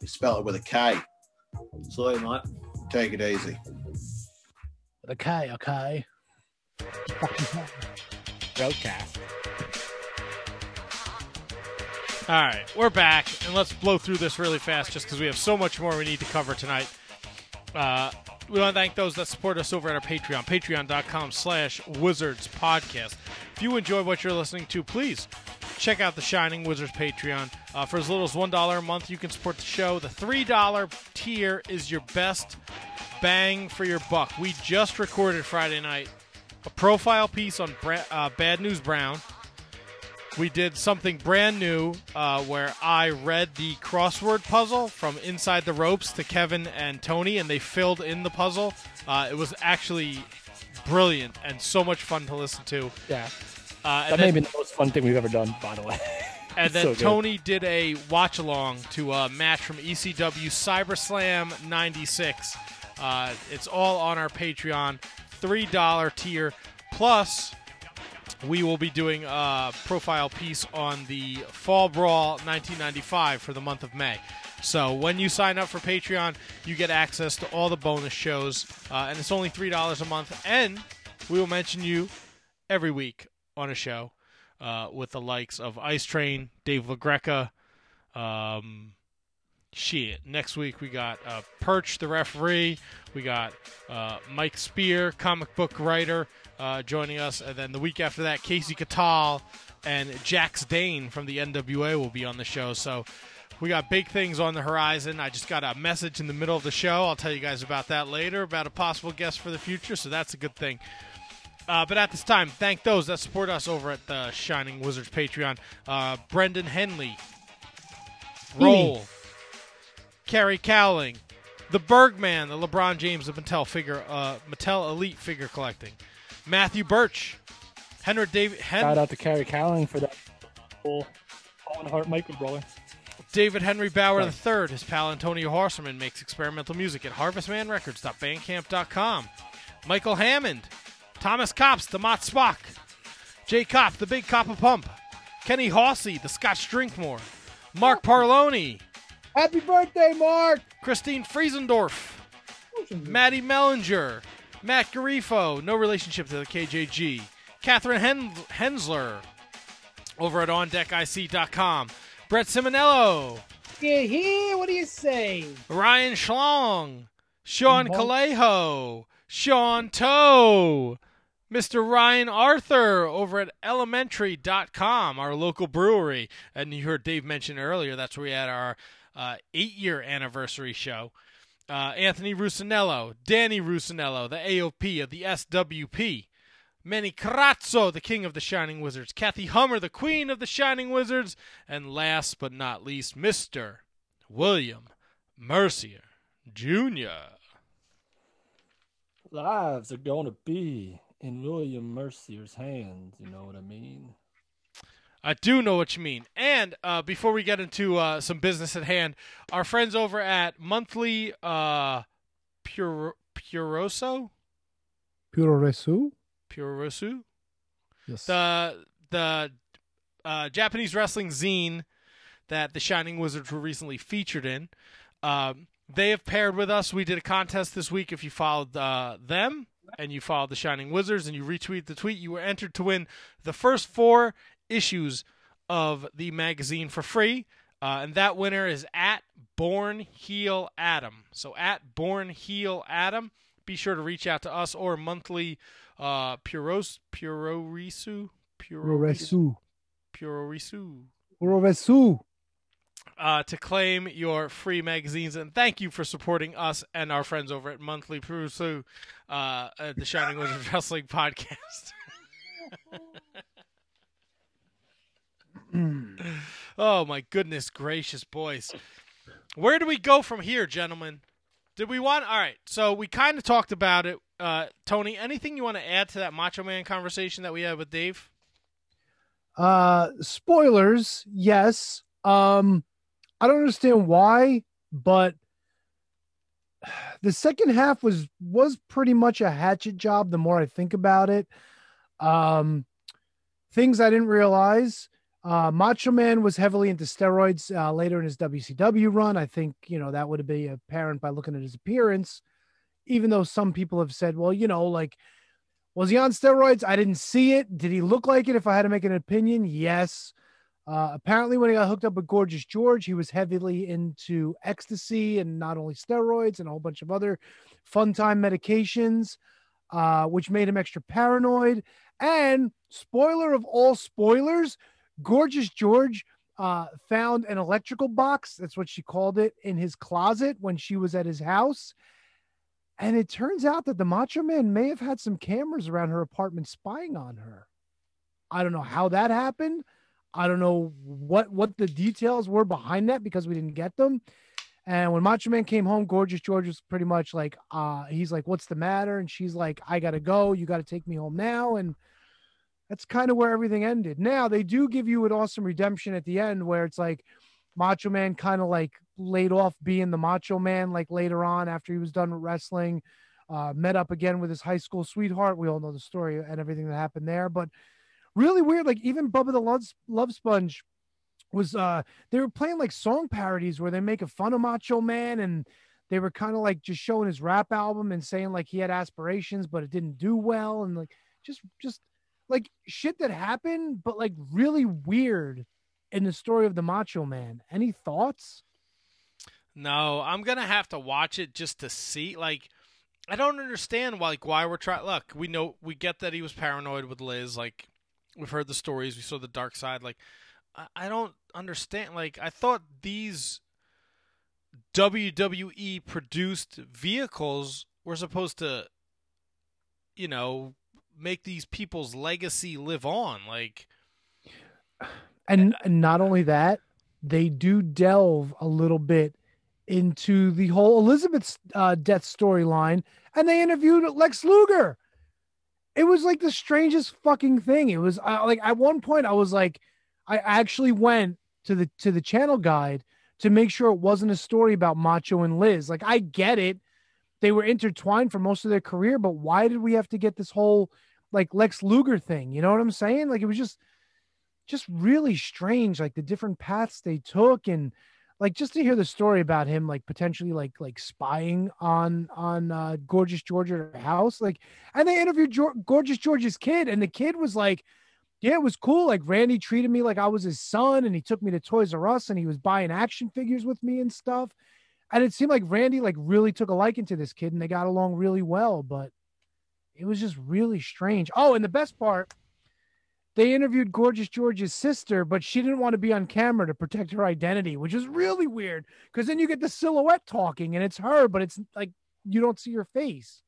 We spell it with a K. Sorry, mate. Take it easy. The K, okay. Roadcast. All right, we're back, and let's blow through this really fast just because we have so much more we need to cover tonight. Uh, we want to thank those that support us over at our Patreon, patreon.com slash wizards podcast. If you enjoy what you're listening to, please check out the Shining Wizards Patreon. Uh, for as little as $1 a month, you can support the show. The $3 tier is your best bang for your buck. We just recorded Friday night a profile piece on Bra- uh, Bad News Brown. We did something brand new uh, where I read the crossword puzzle from Inside the Ropes to Kevin and Tony, and they filled in the puzzle. Uh, it was actually brilliant and so much fun to listen to. Yeah. Uh, that then- may have been the most fun thing we've ever done, by the way. and then So. Tony did a watch along to a match from ECW CyberSlam 96. Uh, it's all on our Patreon, $3 tier. Plus, we will be doing a profile piece on the Fall Brawl 1995 for the month of May. So when you sign up for Patreon, you get access to all the bonus shows, uh, and it's only three dollars a month. And we will mention you every week on a show uh, with the likes of Ice Train, Dave LaGreca. Um, shit. Next week we got uh, Perch, the referee. We got uh, Mike Spear, comic book writer, uh, joining us, and then the week after that, Kasey Catal and Jax Dane from the NWA will be on the show. So we got big things on the horizon. I just got a message in the middle of the show. I'll tell you guys about that later about a possible guest for the future. So that's a good thing. Uh, but at this time, thank those that support us over at the Shining Wizards Patreon. Uh, Brendan Henley, Roll, Carrie Cowling, the Bergman, the LeBron James of Mattel figure, uh, Mattel Elite figure collecting, Matthew Birch, Henry David, Hen- Shout out to Carrie Cowling for that whole Owen Hart Michael brother. David Henry Bauer III, his pal Antonio Horseman makes experimental music at harvestmanrecords.bandcamp.com. Michael Hammond, Thomas Cops, the Mott Spock, Jay Cop, the Big Copper Pump, Kenny Hawsey, the Scotch Drinkmore, Mark Parloni, Happy birthday, Mark! Christine Friesendorf, Maddie Mellinger, Matt Garifo, no relationship to the KJG, Catherine Hen- Hensler, over at OnDeckIC.com, Brett Simonello, Yeah, here. What do you say? Ryan Schlong, Sean Monk. Calejo, Sean Toe, Mr. Ryan Arthur over at elementary.com, our local brewery. And you heard Dave mention earlier, that's where we had our uh, eight year anniversary show. Uh, Anthony Rusinello, Danny Rusinello, the AOP of the SWP. Manny Carazzo, the king of the Shining Wizards. Kathy Hummer, the queen of the Shining Wizards. And last but not least, Mr. William Mercier Jr. Lives are going to be in William Mercier's hands. You know what I mean? I do know what you mean. And uh, before we get into uh, some business at hand, our friends over at Monthly uh, Pure Puroso, Puroresu? Puroresu. Yes. The the uh, Japanese wrestling zine that the Shining Wizards were recently featured in. Um, they have paired with us. We did a contest this week. If you followed uh, them and you followed the Shining Wizards and you retweet the tweet, you were entered to win the first four issues of the magazine for free. Uh, and that winner is at Born Heel Adam. So at Born Heel Adam, be sure to reach out to us or monthly uh, Puros Purorisu Puroresu. Purorisu Puroresu. Uh, to claim your free magazines. And thank you for supporting us and our friends over at Monthly Purusu, uh, at the Shining Wizard Wrestling Podcast. oh my goodness gracious, boys! Where do we go from here, gentlemen? Did we want? All right, so we kind of talked about it. Uh, Tony, anything you want to add to that Macho Man conversation that we had with Dave? Uh, spoilers, yes. Um, I don't understand why, but the second half was was pretty much a hatchet job. The more I think about it, um, things I didn't realize. Uh, Macho Man was heavily into steroids uh, later in his WCW run. I think you know that would be apparent by looking at his appearance. Even though some people have said, well, you know, like was he on steroids? I didn't see it. Did he look like it? If I had to make an opinion, yes. Uh, apparently, when he got hooked up with Gorgeous George, he was heavily into ecstasy and not only steroids and a whole bunch of other fun time medications, uh, which made him extra paranoid. And spoiler of all spoilers, Gorgeous George uh, found an electrical box. That's what she called it in his closet when she was at his house. And it turns out that the Macho Man may have had some cameras around her apartment spying on her. I don't know how that happened. I don't know what what the details were behind that because we didn't get them. And when Macho Man came home, Gorgeous George was pretty much like, uh, he's like, "What's the matter?" And she's like, "I gotta go. You gotta take me home now." And that's kind of where everything ended. Now they do give you an awesome redemption at the end where it's like Macho Man kind of like laid off being the Macho Man like later on after he was done wrestling, uh, met up again with his high school sweetheart. We all know the story and everything that happened there, but really weird. Like even Bubba the Love, Love Sponge was uh they were playing like song parodies where they make a fun of Macho Man and they were kind of like just showing his rap album and saying like he had aspirations but it didn't do well and like just just like shit that happened but like really weird in the story of the Macho Man. Any thoughts? No, I'm gonna have to watch it just to see. Like, I don't understand why, like why we're trying. Look, we know we get that he was paranoid with Liz. Like, we've heard the stories. We saw the dark side. Like, I, I don't understand. Like, I thought these WWE produced vehicles were supposed to, you know, make these people's legacy live on. Like, And, and not only that, they do delve a little bit into the whole Elizabeth's uh, death storyline, and they interviewed Lex Luger. It was like the strangest fucking thing. It was like at one point I was like, I actually went to the to the channel guide to make sure it wasn't a story about Macho and Liz. Like I get it, they were intertwined for most of their career, but why did we have to get this whole like Lex Luger thing? You know what I'm saying? Like it was just just really strange like the different paths they took and like just to hear the story about him like potentially like like spying on on uh gorgeous george at her house like and they interviewed Geor gorgeous george's kid and the kid was like yeah it was cool like randy treated me like i was his son and he took me to toys r us and he was buying action figures with me and stuff. And it seemed like randy like really took a liking to this kid and they got along really well but it was just really strange. Oh and the best part they interviewed Gorgeous George's sister, but she didn't want to be on camera to protect her identity, which is really weird because then you get the silhouette talking and it's her, but it's like you don't see her face.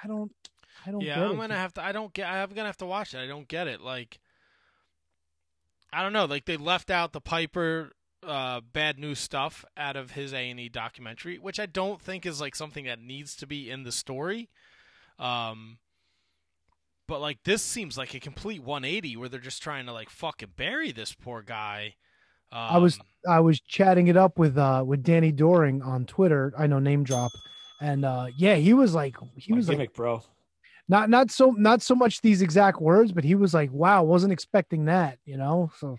I don't, I don't. yeah, I'm it. gonna have to. I don't get. I'm gonna have to watch it. I don't get it. Like, I don't know. Like they left out the Piper uh, bad news stuff out of his A and E documentary, which I don't think is like something that needs to be in the story. Um, but like this seems like a complete 180 where they're just trying to like fucking bury this poor guy. Um, I was I was chatting it up with uh with Danny Doring on Twitter. I know name drop, and uh yeah, he was like he My was like bro. not not so not so much these exact words, but he was like, "Wow, wasn't expecting that," you know. So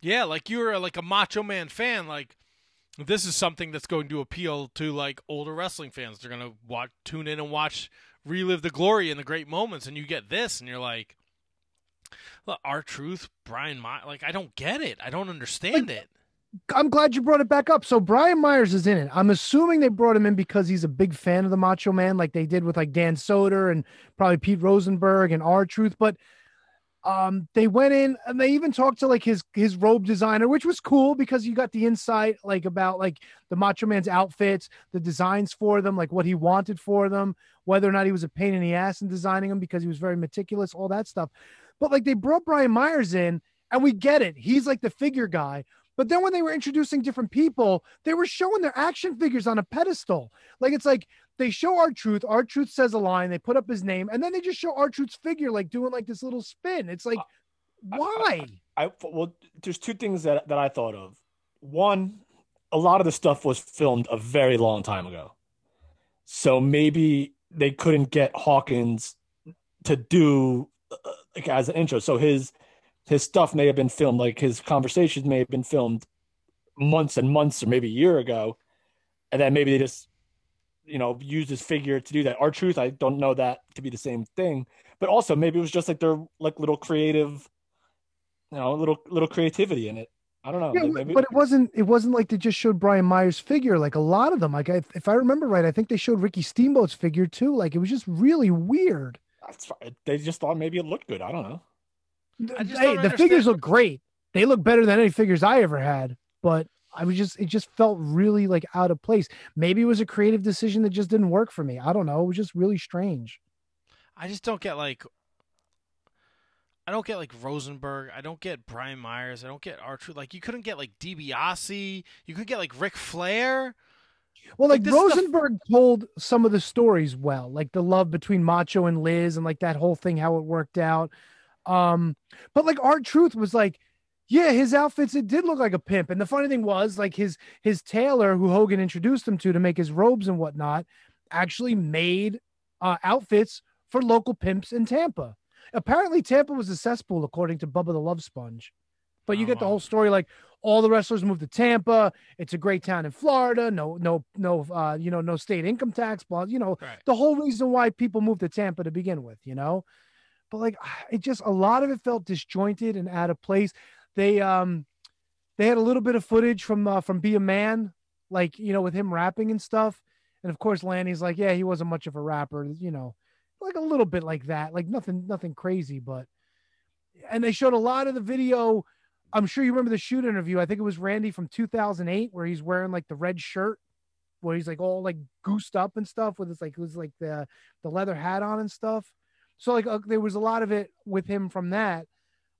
Yeah, like you're like a Macho Man fan, like this is something that's going to appeal to like older wrestling fans. They're gonna watch, tune in and watch, relive the glory and the great moments, and you get this, and you're like, R-Truth, Brian, My- like I don't get it. I don't understand it. I'm glad you brought it back up. So Brian Myers is in it. I'm assuming they brought him in because he's a big fan of the Macho Man, like they did with like Dan Soder and probably Pete Rosenberg and R Truth. But um, they went in and they even talked to like his his robe designer, which was cool because you got the insight like about like the Macho Man's outfits, the designs for them, like what he wanted for them, whether or not he was a pain in the ass in designing them because he was very meticulous, all that stuff. But like they brought Brian Myers in, and we get it. He's like the figure guy. But then when they were introducing different people, they were showing their action figures on a pedestal. Like it's like they show R-Truth. Our truth says a line. They put up his name, and then they just show R-Truth's figure like doing like this little spin. It's like, why? I well, there's two things that that I thought of. One, a lot of the stuff was filmed a very long time ago, so maybe they couldn't get Hawkins to do uh, like as an intro. So his his stuff may have been filmed, like his conversations may have been filmed months and months or maybe a year ago, and then maybe they just you know used his figure to do that. R-Truth, I don't know that to be the same thing, but also maybe it was just like their like little creative, you know, little little creativity in it. I don't know. Yeah, maybe, but it wasn't. It wasn't like they just showed Brian Myers' figure. Like a lot of them, like I, if I remember right, I think they showed Ricky Steamboat's figure too. Like it was just really weird. That's fine. They just thought maybe it looked good. I don't know. Hey, the figures look great. They look better than any figures I ever had. But I was just, it just felt really like out of place. Maybe it was a creative decision that just didn't work for me. I don't know. It was just really strange. I just don't get like I don't get like Rosenberg. I don't get Brian Myers. I don't get Archer. Like you couldn't get like DiBiase. You could get like Ric Flair. Well, like, this is the- Rosenberg told some of the stories well, like the love between Macho and Liz, and like that whole thing, how it worked out. Um, but like R-Truth was like, yeah, his outfits it did look like a pimp. And the funny thing was, like his his tailor, who Hogan introduced him to to make his robes and whatnot, actually made uh, outfits for local pimps in Tampa. Apparently, Tampa was a cesspool, according to Bubba the Love Sponge. But you get the whole story like all the wrestlers moved to Tampa. It's a great town in Florida. No, no, no, uh, you know, no state income tax. Blah, you know, the whole reason why people moved to Tampa to begin with. You know, but like it just a lot of it felt disjointed and out of place. They um they had a little bit of footage from uh, from Be a Man, like you know, with him rapping and stuff. And of course, Lanny's like, yeah, he wasn't much of a rapper, you know, like a little bit like that, like nothing, nothing crazy, but. And they showed a lot of the video. I'm sure you remember the shoot interview. I think it was Randy from 2008, where he's wearing like the red shirt, where he's like all like goosed up and stuff with his like it was like the the leather hat on and stuff. So like uh, there was a lot of it with him from that.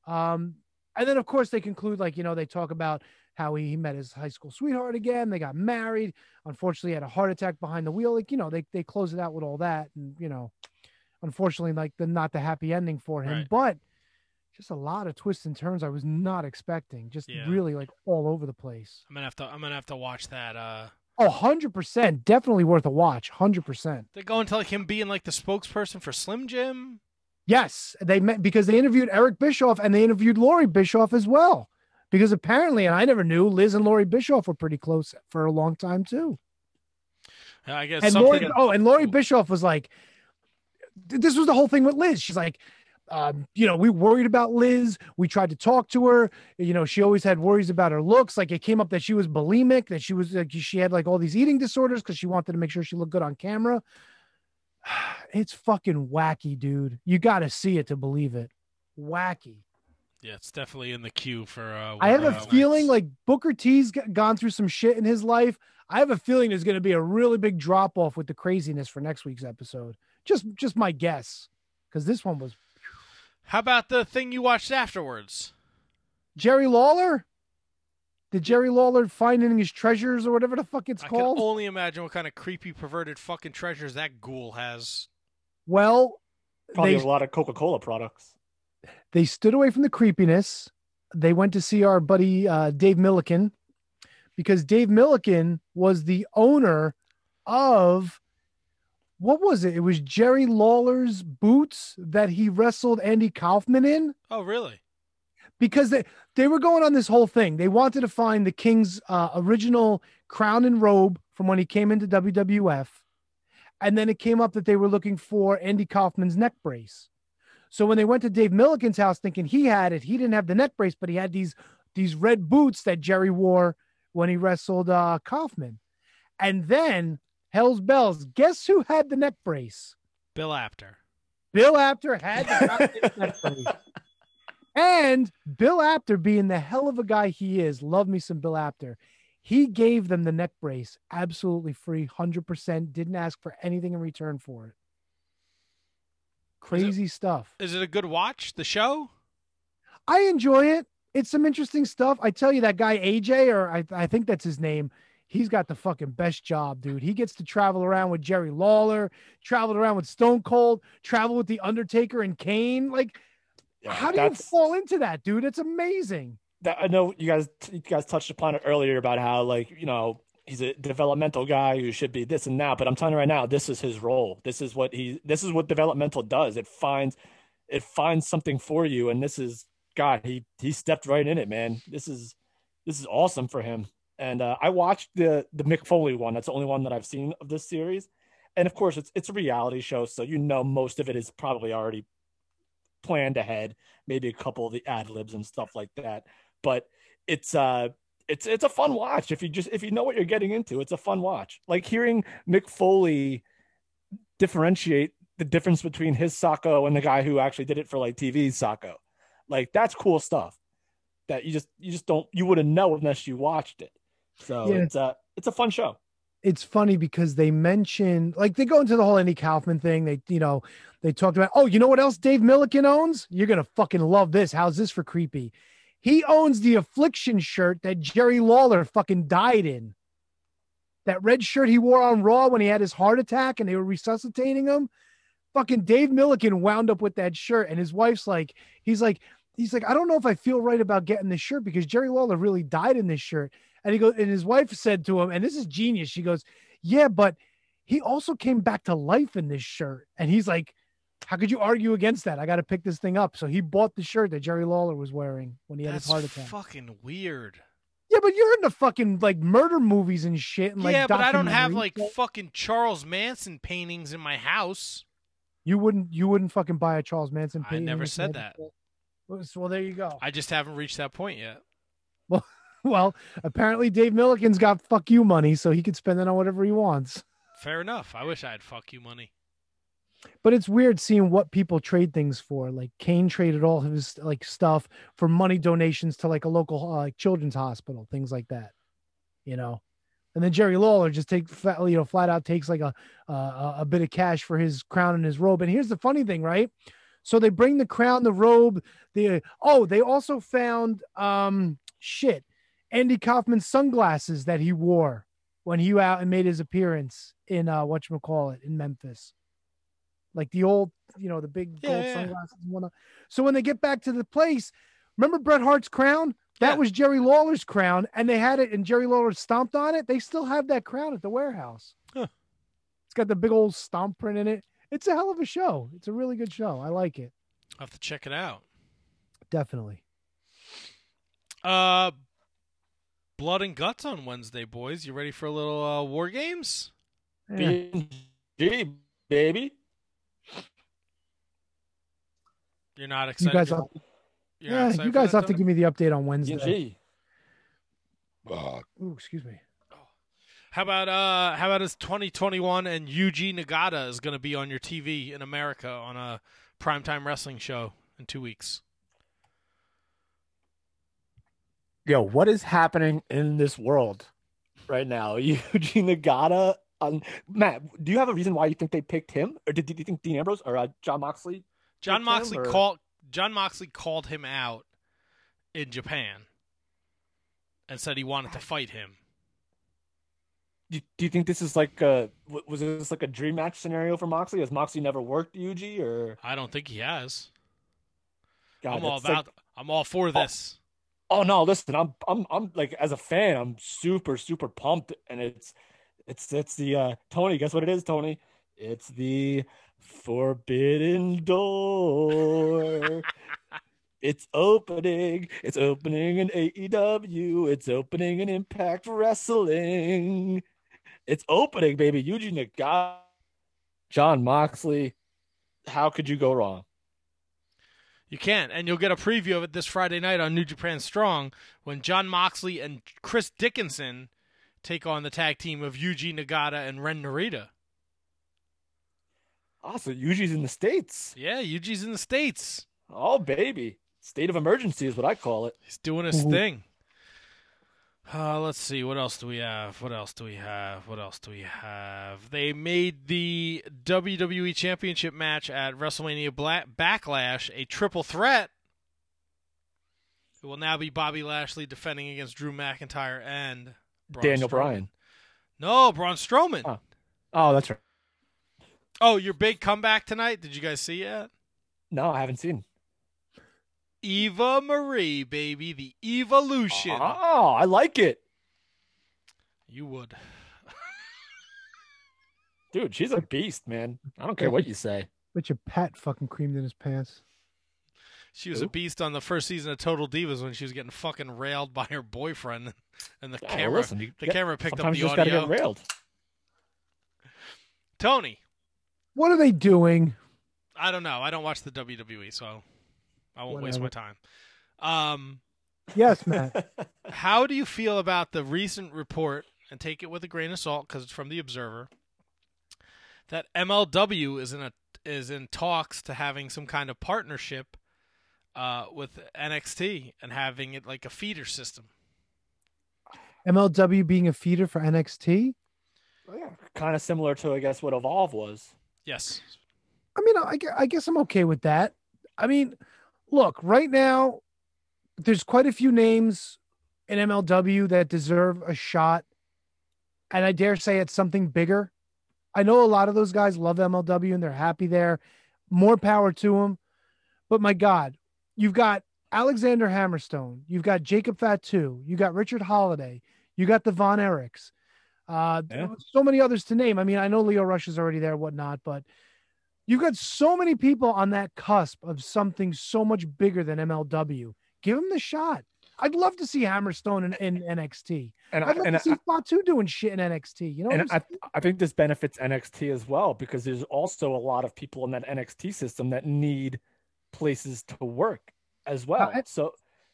Um, and then of course they conclude like you know they talk about how he, he met his high school sweetheart again. They got married. Unfortunately, had a heart attack behind the wheel. Like you know they they close it out with all that, and you know, unfortunately, like the not the happy ending for him. Right. But just a lot of twists and turns I was not expecting. Just Yeah. really like all over the place. I'm gonna have to. I'm gonna have to watch that. Uh, Oh, 100%. Definitely worth a watch. 100%. they go into like him being like the spokesperson for Slim Jim. Yes, they met because they interviewed Eric Bischoff and they interviewed Lori Bischoff as well. Because apparently, and I never knew, Liz and Lori Bischoff were pretty close for a long time too. I guess And something. Lori, oh, and Lori Bischoff was like, this was the whole thing with Liz. She's like, um, you know, we worried about Liz. We tried to talk to her. You know, she always had worries about her looks. Like it came up that she was bulimic, that she was like she had like all these eating disorders because she wanted to make sure she looked good on camera. It's fucking wacky, dude. You got to see it to believe it. Wacky. yeah, it's definitely in the queue for. Uh, I have a uh, feeling like Booker T's gone through some shit in his life. I have a feeling there's going to be a really big drop off with the craziness for next week's episode. Just, just my guess, because this one was How about the thing you watched afterwards? Jerry Lawler. Did Jerry Lawler finding his treasures or whatever the fuck it's I called? I can only imagine what kind of creepy, perverted fucking treasures that ghoul has. well, Probably they a lot of Coca Cola products. they stood away from the creepiness. They went to see our buddy uh, Dave Millican because Dave Millican was the owner of what was it? It was Jerry Lawler's boots that he wrestled Andy Kaufman in Oh, really? because they they were going on this whole thing. They wanted to find the King's uh, original crown and robe from when he came into WWF, and then it came up that they were looking for Andy Kaufman's neck brace. So when they went to Dave Millican's house, thinking he had it, he didn't have the neck brace, but he had these these red boots that Jerry wore when he wrestled uh, Kaufman. And then Hell's Bells, guess who had the neck brace? Bill Apter. Bill Apter had the neck brace. And Bill Apter, being the hell of a guy he is, love me some Bill Apter. He gave them the neck brace absolutely free, 100%, didn't ask for anything in return for it. Crazy stuff. Is it a good watch? The show? I enjoy it. It's some interesting stuff. I tell you, that guy AJ, or I, I think that's his name, he's got the fucking best job, dude. He gets to travel around with Jerry Lawler, traveled around with Stone Cold, travel with The Undertaker and Kane. Like, how do you fall into that, dude? It's amazing. that I know you guys you guys touched upon it earlier about how like you know he's a developmental guy who should be this and that, but I'm telling you right now, this is his role. This is what he this is what developmental does. It finds it finds something for you, and this is God. He he stepped right in it, man. This is this is awesome for him. And uh, I watched the the Mick Foley one. That's the only one that I've seen of this series. And of course, it's it's a reality show, so you know most of it is probably already planned ahead. Maybe a couple of the ad libs and stuff like that. But it's uh it's it's a fun watch if you just if you know what you're getting into. It's a fun watch. Like hearing Mick Foley differentiate the difference between his Socko and the guy who actually did it for like TV Socko. Like that's cool stuff that you just you just don't you wouldn't know unless you watched it. So Yeah. it's a it's a fun show. it's funny because they mention like they go into the whole Andy Kaufman thing. They, you know, they talked about, oh, you know what else Dave Millican owns? You're gonna fucking love this. How's this for creepy? He owns the affliction shirt that Jerry Lawler fucking died in. That red shirt he wore on Raw when he had his heart attack and they were resuscitating him. Fucking Dave Milliken wound up with that shirt, and his wife's like, he's like, he's like, I don't know if I feel right about getting this shirt because Jerry Lawler really died in this shirt. And he goes, and his wife said to him, and this is genius. She goes, Yeah, but he also came back to life in this shirt. And he's like, How could you argue against that? I got to pick this thing up. So he bought the shirt that Jerry Lawler was wearing when he had That's his heart attack. fucking weird. yeah, but you're into fucking like murder movies and shit. And, like, yeah, but I don't have like fucking Charles Manson paintings in my house. you wouldn't you wouldn't fucking buy a Charles Manson. I painting never said that. well, there you go. I just haven't reached that point yet. Well, well, apparently Dave Millican's got fuck you money, so he could spend it on whatever he wants. Fair enough. I wish I had fuck you money. But it's weird seeing what people trade things for. Like Kane traded all his like stuff for money donations to like a local uh, like children's hospital, things like that. You know, and then Jerry Lawler just take flat, you know flat out takes like a uh, a bit of cash for his crown and his robe. And here's the funny thing, right? So they bring the crown, the robe, the oh, they also found um shit, Andy Kaufman's sunglasses that he wore when he out and made his appearance in uh it in Memphis. Like the old, you know, the big Yeah, gold yeah, yeah. sunglasses and. So when they get back to the place, remember Bret Hart's crown? That was Jerry Lawler's crown, and they had it, and Jerry Lawler stomped on it. They still have that crown at the warehouse. Huh. It's got the big old stomp print in it. It's a hell of a show. It's a really good show. I like it. I'll have to check it out. Definitely. Uh, blood and guts on Wednesday, boys. You ready for a little uh, war games? B&G, baby. You're not You excited. guys, for- have, you're not yeah, excited you guys that, have to give me the update on Wednesday. B&G. Ooh, excuse me. How about uh how about his 2021 and Yuji Nagata is going to be on your TV in America on a primetime wrestling show in 2 weeks. Yo, what is happening in this world right now? Eugene Nagata. Um, Matt, do you have a reason why you think they picked him, or did, did you think Dean Ambrose or uh, John Moxley? John picked him, Moxley called John Moxley called him out in Japan and said he wanted to fight him. Do, do you think this is like a was this like a dream match scenario for Moxley? Has Moxley never worked Yuji or? I don't think he has. God, I'm all that's like- about I'm all for this. Oh no, listen, I'm I'm I'm like as a fan, I'm super super pumped, and it's it's it's the uh Tony. Guess what it is, Tony? It's the forbidden door. it's opening. It's opening in AEW. It's opening in Impact Wrestling. It's opening, baby. Yuji Nagata, John Moxley. How could you go wrong? You can't, and you'll get a preview of it this Friday night on New Japan Strong when John Moxley and Chris Dickinson take on the tag team of Yuji Nagata and Ren Narita. Awesome. Yuji's in the States. Yeah, Yuji's in the States. Oh, baby. State of emergency is what I call it. He's doing his thing. Uh, let's see. What else do we have? What else do we have? What else do we have? They made the WWE Championship match at WrestleMania Bla- Backlash a triple threat. It will now be Bobby Lashley defending against Drew McIntyre and Braun Daniel Strowman. Bryan. No, Braun Strowman. Oh. oh, that's right. Oh, your big comeback tonight? Did you guys see it? No, I haven't seen. Eva Marie, baby, the evolution. Oh, I like it. You would. Dude, she's a beast, man. I don't care what you say. Bet your Pat fucking creamed in his pants. She was a beast on the first season of Total Divas when she was getting fucking railed by her boyfriend, and the Yeah, camera listen, you the get- camera picked up sometimes the you just gotta audio. get railed. Tony, What are they doing? I don't know. I don't watch the WWE, so I won't waste my time. Um, Yes, Matt. how do you feel about the recent report? And take it with a grain of salt because it's from the Observer. That MLW is in a is in talks to having some kind of partnership uh, with NXT and having it like a feeder system. MLW being a feeder for NXT. Yeah, Kind of similar to, I guess, what Evolve was. Yes. I mean, I, I guess I'm okay with that. I mean, look, right now, there's quite a few names in MLW that deserve a shot. And I dare say it's something bigger. I know a lot of those guys love MLW and they're happy there. More power to them. But my God, you've got Alexander Hammerstone. You've got Jacob Fatu. You got Richard Holliday. You got the Von Erichs. Uh, So many others to name. I mean, I know Lio Rush is already there, whatnot, but you've got so many people on that cusp of something so much bigger than MLW. Give them the shot. I'd love to see Hammerstone in, in NXT. And I'd love and to see Fatu doing shit in NXT. You know, what and I, I think this benefits NXT as well because there's also a lot of people in that NXT system that need places to work as well. I- so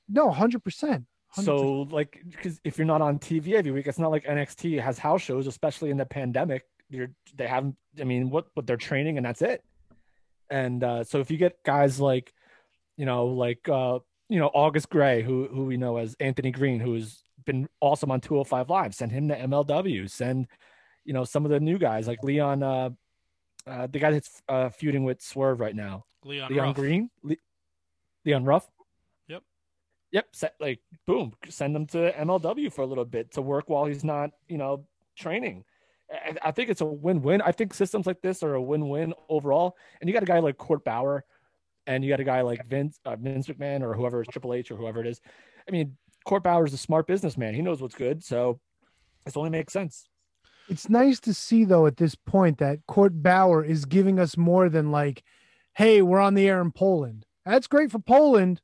no, hundred percent. so like because if you're not on TV every week, it's not like NXT has house shows, especially in the pandemic. You're they haven't. I mean, what what they're training and that's it. And uh, so if you get guys like, you know, like uh, you know August Grey, who who we know as Anthony Green, who's been awesome on 205 Live, send him to MLW. Send, you know, some of the new guys like Leon, uh, uh the guy that's uh, feuding with Swerve right now, Leon Leon Ruff. Green, Le- Leon Ruff. Yep. Yep. Set, like boom, send him to MLW for a little bit to work while he's not, you know, training. I, think it's a win-win. I think systems like this are a win-win overall. And you got a guy like Court Bauer, and you got a guy like Vince, uh, Vince McMahon, or whoever is Triple H or whoever it is. I mean, Court Bauer is a smart businessman. He knows what's good, so this only makes sense. It's nice to see though at this point that Court Bauer is giving us more than like, hey, we're on the air in Poland. That's great for Poland.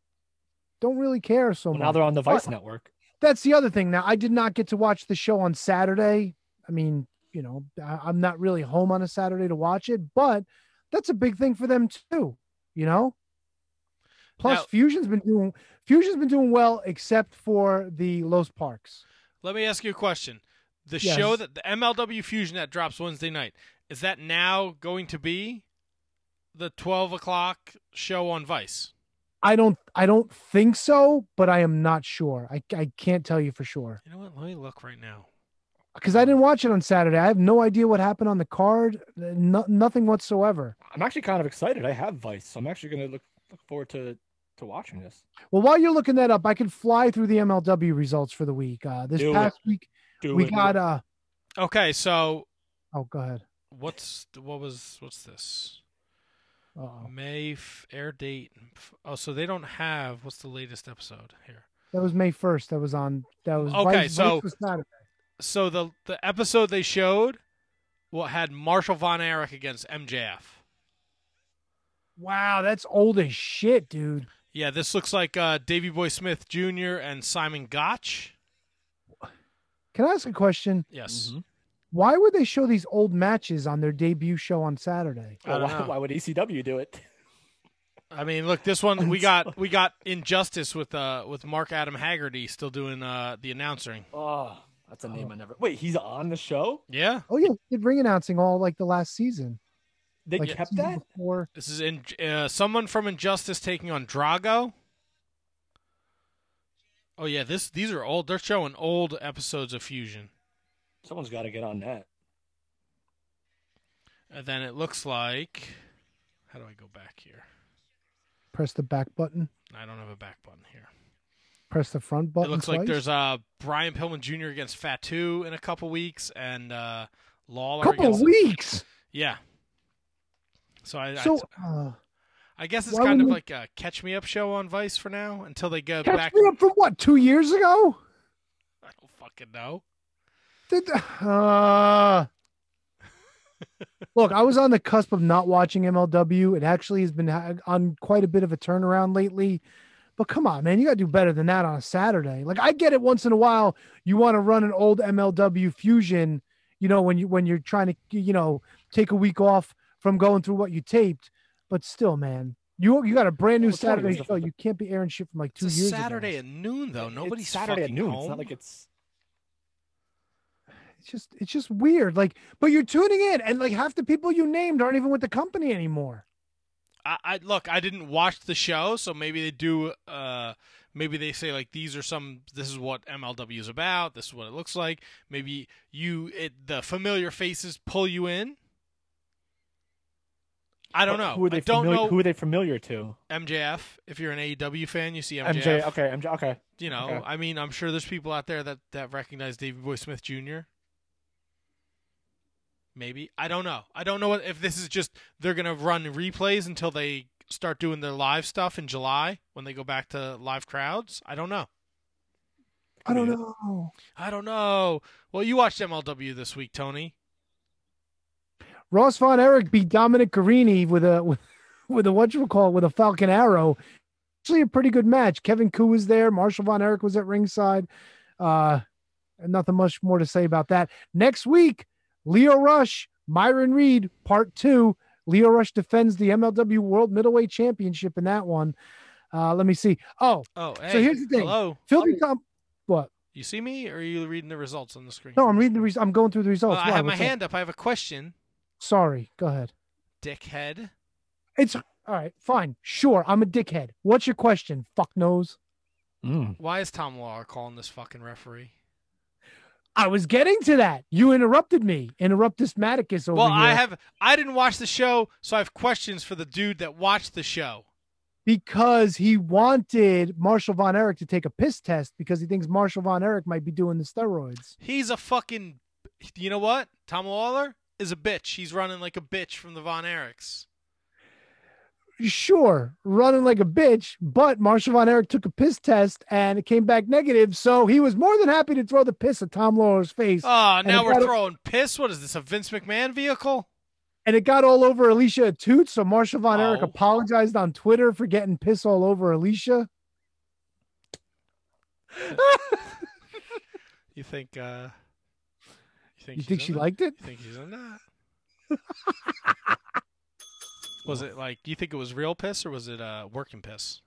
Don't really care so Well, much. now they're on the Vice But Network. That's the other thing. Now I did not get to watch the show on Saturday. I mean, you know, I, I'm not really home on a Saturday to watch it, but that's a big thing for them too. You know. Plus, Now- Fusion's been doing Fusion's been doing well, except for the Los Parks. Let me ask you a question. The Yes. show that the MLW Fusion that drops Wednesday night is that now going to be the twelve o'clock show on Vice? I don't I don't think so, but I am not sure. I I can't tell you for sure You know what? Let me look right now. Because I didn't watch it on Saturday. I have no idea what happened on the card. No, nothing whatsoever. I'm actually kind of excited. I have Vice, so I'm actually going to look look forward to to watching this. Well, while you're looking that up, I can fly through the MLW results for the week. Uh, this Do past it. week, Do we it. got uh Okay, so oh, go ahead. what's what was what's this? Uh-oh. May f- air date. Oh, so they don't have what's the latest episode here? That was May first. That was on. That was Okay, Vice- so Vice was Saturday. So the the episode they showed well had Marshall Von Erich against MJF. Wow, that's old as shit, dude. Yeah, this looks like uh, Davy Boy Smith Jr. and Simon Gotch. Can I ask a question? Yes. Why would they show these old matches on their debut show on Saturday? I don't why, know. why would ECW do it? I mean, look, this one we got we got Injustice with uh with Mark Adam Haggerty still doing uh the announcing. Oh, that's a name I never. Wait, he's on the show. Yeah. Oh yeah, they did ring announcing all like the last season. They Like, kept season that. before. This is in uh, someone from Injustice taking on Drago. Oh yeah, this these are old. They're showing old episodes of Fusion. Someone's got to get on that. And then it looks like how do I go back here? Press the back button. I don't have a back button here. Press the front button. it looks like there's uh Brian Pillman Jr. against Fatu in a couple weeks and uh Lawlor couple against weeks. Yeah. So I So I, uh, I guess it's kind of wouldn't like a catch me up show on Vice for now until they go catch back. me up from what two years ago? I don't fucking know. Did, uh, look, I was on the cusp of not watching MLW. It actually has been on quite a bit of a turnaround lately. But come on, man, you got to do better than that on a Saturday. Like I get it once in a while, you want to run an old MLW fusion, you know, when you when you're trying to, you know, take a week off from going through what you taped. But still, man, you you got a brand new Well, Saturday show. a- You can't be airing shit from like two It's a years Saturday ago. at noon though. Nobody's it's Saturday at noon. home. It's not like it's. It's just it's just weird. Like, but you're tuning in, and like half the people you named aren't even with the company anymore. I, I look. I didn't watch the show, so maybe they do. Uh, maybe they say like these are some. This is what MLW is about. This is what it looks like. Maybe you it, the familiar faces pull you in. I don't know. Who are they I don't familiar, know Who are they familiar to? MJF. If you're an AEW fan, you see MJF. MJ. Okay, MJ. Okay. You know, Okay. I mean, I'm sure there's people out there that that recognize David Boy Smith Jr. Maybe I don't know. I don't know what, if this is just they're gonna run replays until they start doing their live stuff in July when they go back to live crowds. I don't know. I don't know. I don't know. Well, you watched MLW this week, Tony. Ross Von Erich beat Dominic Garrini with a with, with a what you call with a Falcon Arrow. Actually, a pretty good match. Kevin Ku was there. Marshall Von Erich was at ringside. Uh, and nothing much more to say about that. Next week, Lio Rush, Myron Reed, part two. Lio Rush defends the MLW World Middleweight Championship in that one. Uh, let me see. Oh, Oh, so hey, here's the thing. Hello. Filthy Tom. What? You see me, or are you reading the results on the screen? No, I'm reading the. Res- I'm going through the results. Well, I have my What's up? hand up. I have a question, Sorry. Go ahead. dickhead. It's all right. Fine. Sure. I'm a dickhead. What's your question? Fuck nose. Why is Tom Lawlor calling this fucking referee? I was getting to that. You interrupted me. Interrupt this Maticus over well, here. I have. I didn't watch the show, so I have questions for the dude that watched the show. because he wanted Marshall Von Erich to take a piss test because he thinks Marshall Von Erich might be doing the steroids. He's a fucking. You know what? Tom Lawlor is a bitch. He's running like a bitch from the Von Erichs. Sure, running like a bitch, but Marshall Von Erich took a piss test and it came back negative. So he was more than happy to throw the piss at Tom Lawlor's face. Oh, now we're throwing piss. What is this? A Vince McMahon vehicle? and it got all over Alicia Atout. So Marshall Von Erich Oh. apologized on Twitter for getting piss all over Alicia. You think? uh You think? You think she liked it? You think she's in that? was it like? Do you think it was real piss or was it uh working piss?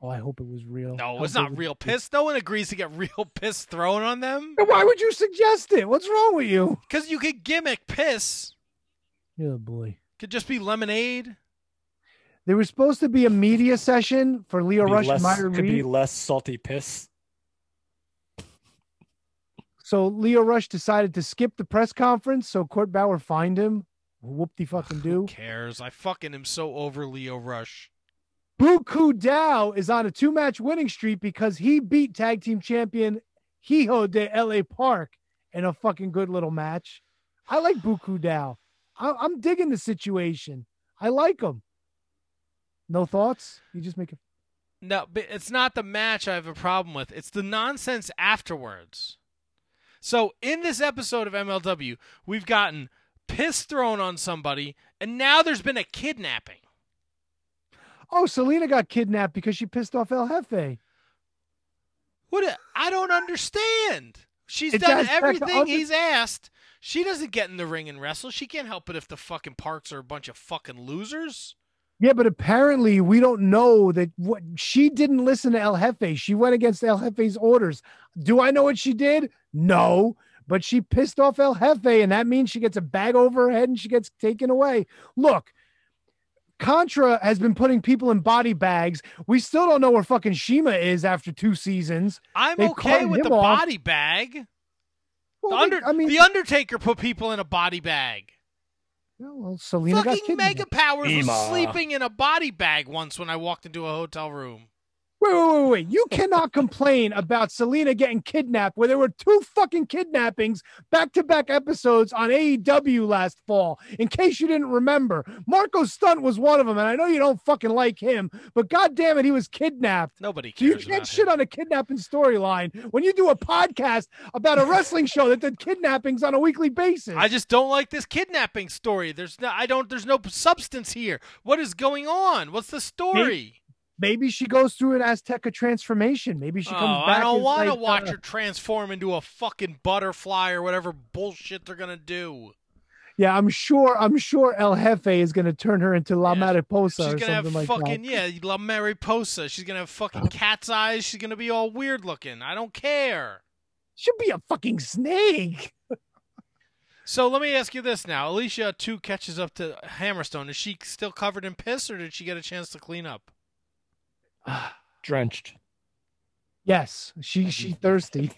Oh, I hope it was real. No, How it's not was real it? piss. No one agrees to get real piss thrown on them. Then Why would you suggest it? What's wrong with you? Because you could gimmick piss. Oh boy. Could just be lemonade. There was supposed to be a media session for Leo Be Rush less, and Myron could Reed. be less salty piss. So Lio Rush decided to skip the press conference, so Court Bauer fined him. Whoop de fucking do. Cares? I fucking am so over Lio Rush. Buku Dao is on a two match winning streak because he beat tag team champion Hijo de LA Park in a fucking good little match. I like Buku Dao. I- I'm digging the situation. I like him. No thoughts? You just make it. No, but it's not the match I have a problem with. It's the nonsense afterwards. So in this episode of MLW, we've gotten piss thrown on somebody, and now there's been a kidnapping. Oh, Selena got kidnapped because she pissed off El Jefe. What? I don't understand. She's It done dates back to everything under- he's asked. She doesn't get in the ring and wrestle. She can't help it if the fucking Parks are a bunch of fucking losers. Yeah, but apparently we don't know that what she didn't listen to El Jefe. She went against El Jefe's orders. Do I know what she did? No, but she pissed off El Jefe, and that means she gets a bag over her head and she gets taken away. Look, Contra has been putting people in body bags. We still don't know where fucking Shima is after two seasons. I'm They okay with the off. body bag. Well, the, under, I mean- the Undertaker put people in a body bag. Well, Selena got Fucking kidnapped. Mega Powers was sleeping in a body bag once when I walked into a hotel room. Wait, wait, wait, wait. You cannot complain about Selena getting kidnapped where there were two fucking kidnappings back to back episodes on AEW last fall. In case you didn't remember, Marco Stunt was one of them. And I know you don't fucking like him, but god damn it, he was kidnapped. Nobody So you can't shit on a kidnapping storyline when you do a podcast about a wrestling show that did kidnappings on a weekly basis. I just don't like this kidnapping story. There's no, I don't. There's no substance here. What is going on? What's the story? Maybe she goes through an Azteca transformation. Maybe she comes back. oh, back. I don't want to like, watch uh, her transform into a fucking butterfly or whatever bullshit they're gonna do. Yeah, I'm sure. I'm sure El Jefe is going to turn her into La Mariposa She's gonna have like fucking that. yeah, La Mariposa. She's gonna have fucking cat's eyes. She's gonna be all weird looking. I don't care. She'll be a fucking snake. So let me ask you this now: Alicia two catches up to Hammerstone. Is she still covered in piss, or did she get a chance to clean up? Drenched. Yes, she she thirsty.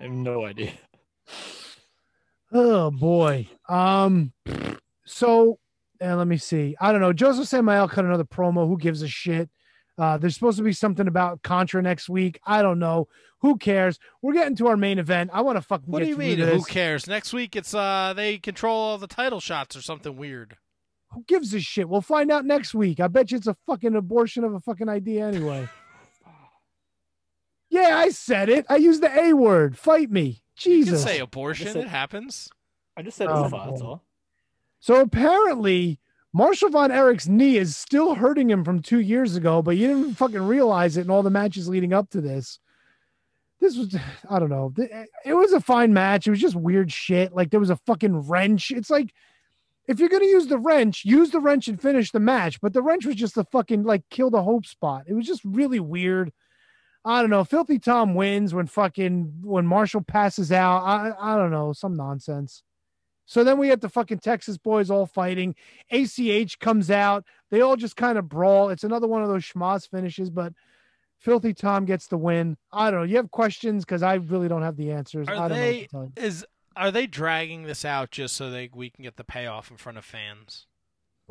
I have no idea. Oh boy. Um. So, and let me see. I don't know. Josef Samael cut another promo. Who gives a shit? Uh, there's supposed to be something about Contra next week. I don't know. Who cares? We're getting to our main event. I want to fucking. What get do you mean? This. Who cares? Next week it's uh they control all the title shots or something weird. Who gives a shit? We'll find out next week. I bet you it's a fucking abortion of a fucking idea anyway. yeah, I said it. I used the A word. Fight me. Jesus. You can say abortion. Just say- It happens. I just said Oh, Ufa, that's all. So apparently, Marshall Von Erich's knee is still hurting him from two years ago, but you didn't fucking realize it in all the matches leading up to this. This was, I don't know. It was a fine match. It was just weird shit. Like there was a fucking wrench. It's like, if you're going to use the wrench, use the wrench and finish the match. But the wrench was just a fucking like kill the hope spot. It was just really weird. I don't know. Filthy Tom wins when fucking when Marshall passes out. I I don't know. Some nonsense. So then we get the fucking Texas boys all fighting. ACH comes out. They all just kind of brawl. It's another one of those schmoz finishes, but Filthy Tom gets the win. I don't know. You have questions because I really don't have the answers. I Are don't know. they what to tell you. is are they dragging this out just so they we can get the payoff in front of fans?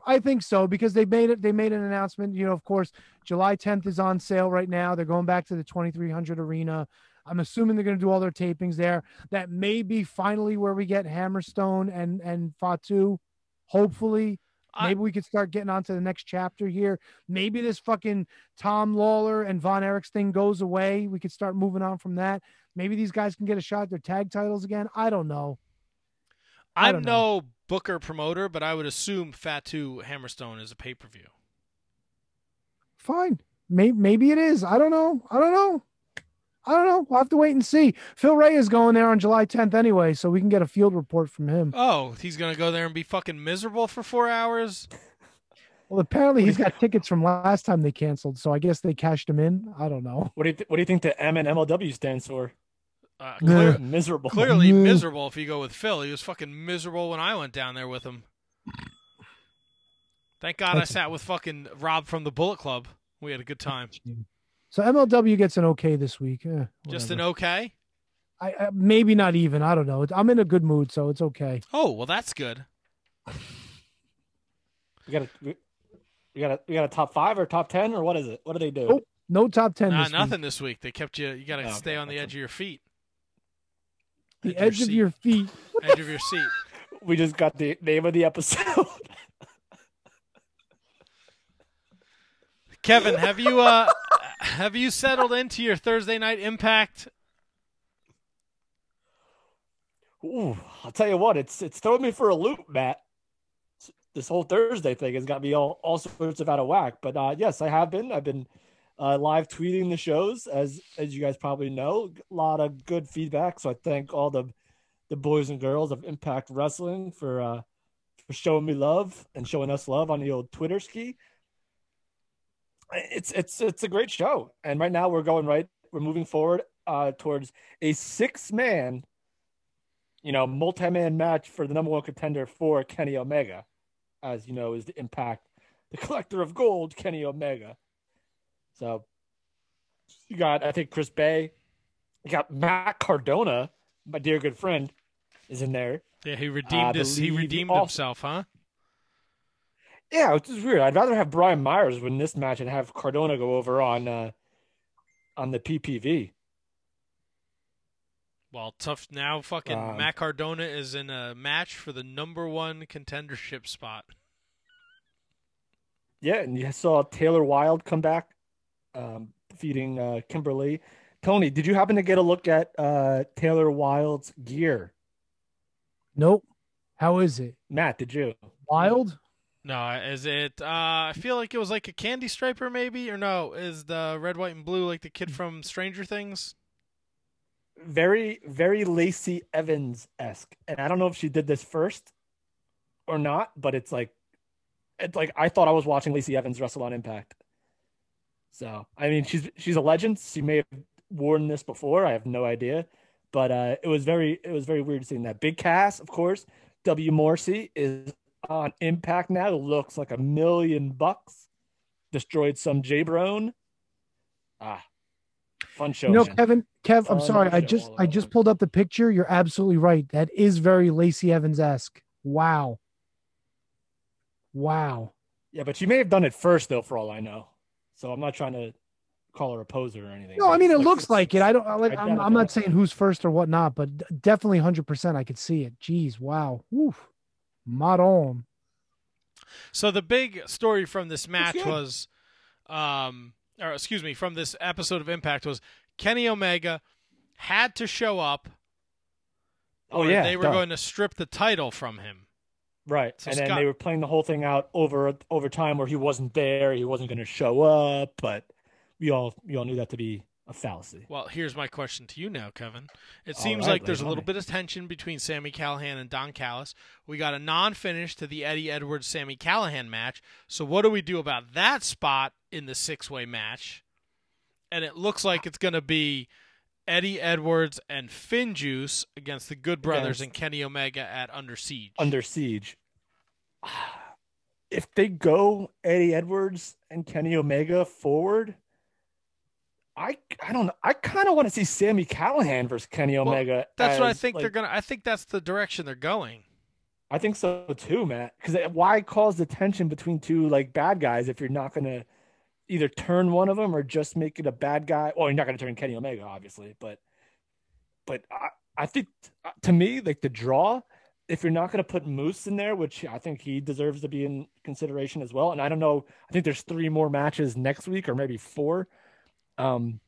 I think so because they made it. They made an announcement. You know, of course, July 10th is on sale right now. They're going back to the 2300 arena. I'm assuming they're going to do all their tapings there. That may be finally where we get Hammerstone and and Fatu. Hopefully, maybe we could start getting on to the next chapter here. Maybe this fucking Tom Lawlor and Von Erichs thing goes away. We could start moving on from that. Maybe these guys can get a shot at their tag titles again. I don't know. I I'm don't know. no booker promoter, but I would assume Fatu Hammerstone is a pay per view. fine. Maybe maybe it is. I don't know. I don't know. I don't know. We'll have to wait and see. Phil Ray is going there on July 10th anyway, so we can get a field report from him. Oh, he's gonna go there and be fucking miserable for four hours. Well, apparently he's got tickets from last time they canceled, so I guess they cashed him in. I don't know. What do you th- What do you think the M and MLW stands for? Uh, Yeah. clear, Miserable. Clearly Yeah. miserable if you go with Phil. He was fucking miserable when I went down there with him. Thank God I sat with fucking Rob from the Bullet Club. We had a good time. So MLW gets an okay this week. Eh, Just an okay. I, I maybe not even. I don't know. I'm in a good mood, so it's okay. Oh well, that's good. We got a we, we got a we got a top five or top ten or what is it? What do they do? Nope. No top ten. Nah, this week. nothing this week. They kept you. You got to Oh, stay okay, on the edge of your feet. The Edge edge of of your your feet. Edge of your seat. We just got the name of the episode. Kevin, have you uh have you settled into your Thursday night impact? Ooh, I'll tell you what, it's it's throwing me for a loop, Matt. This whole Thursday thing has got me all, all sorts of out of whack. But uh, yes, I have been. I've been uh, live tweeting the shows, as as you guys probably know. A lot of good feedback. So I thank all the the boys and girls of Impact Wrestling for uh, for showing me love and showing us love on the old Twitter ski. It's it's it's a great show, and right now we're going right. We're moving forward uh, towards a six man you know, multi-man match for the number one contender for Kenny Omega, as you know, is the Impact, the collector of gold, Kenny Omega. So you got, I think, Chris Bey, you got Matt Cardona, my dear good friend, is in there. Yeah, he redeemed his, he redeemed also, himself, huh? Yeah, which is weird. I'd rather have Brian Myers win this match and have Cardona go over on uh on the PPV. Well, tough now. Fucking um, Matt Cardona is in a match for the number one contendership spot. Yeah, and you saw Taylor Wilde come back, um, defeating uh, Kimberly. Tony, did you happen to get a look at uh, Taylor Wilde's gear? Nope. How is it? Matt, did you? Wild? No, is it? Uh, I feel like it was like a candy striper, maybe, or no? Is the red, white, and blue like the kid from Stranger Things? very, very Lacey Evans esque. And I don't know if she did this first or not, but it's like, it's like I thought I was watching Lacey Evans wrestle on Impact. So I mean, she's she's a legend. She may have worn this before. I have no idea, but uh, it was very it was very weird seeing that. Big cast. of course. W Morrissey is on Impact now. Looks like a million bucks. Destroyed some J Brone. Ah, Fun show. You know. Kevin, Kev, I'm sorry. I just I just pulled up the picture. You're absolutely right. That is very Lacey Evans esque. Wow. Wow. Yeah, but she may have done it first though, for all I know. So I'm not trying to call her a poser or anything. No, I mean it Like, looks like it. I don't like. I I'm, I'm not saying who's first or whatnot, but definitely 100. percent I could see it. Jeez, wow. Woof. Mod on. So the big story from this match was, um, or excuse me, from this episode of Impact was Kenny Omega had to show up. Oh, yeah, they were duh. going to strip the title from him. Right. So and then Scott- they were playing the whole thing out over over time where he wasn't there, he wasn't going to show up, but we all we all knew that to be a fallacy. Well, here's my question to you now, Kevin. It All seems right, like there's a little me. bit of tension between Sami Callihan and Don Callis. We got a non-finish to the Eddie Edwards Sami Callihan match. So what do we do about that spot in the six-way match? And it looks like it's going to be Eddie Edwards and FinJuice against the Good Brothers Against- and Kenny Omega at Under Siege. Under siege. If they go Eddie Edwards and Kenny Omega forward, I I don't know. I kind of want to see Sami Callihan versus Kenny Well, Omega. that's what I as, think they're going to I think that's the direction they're going. I think so too, Matt. Because why cause the tension between two like bad guys if you're not going to either turn one of them or just make it a bad guy? Well, you're not going to turn Kenny Omega, obviously, but but I, I think to me like the draw. If you're not going to put Moose in there, which I think he deserves to be in consideration as well, and I don't know, I think there's three more matches next week or maybe four. Um,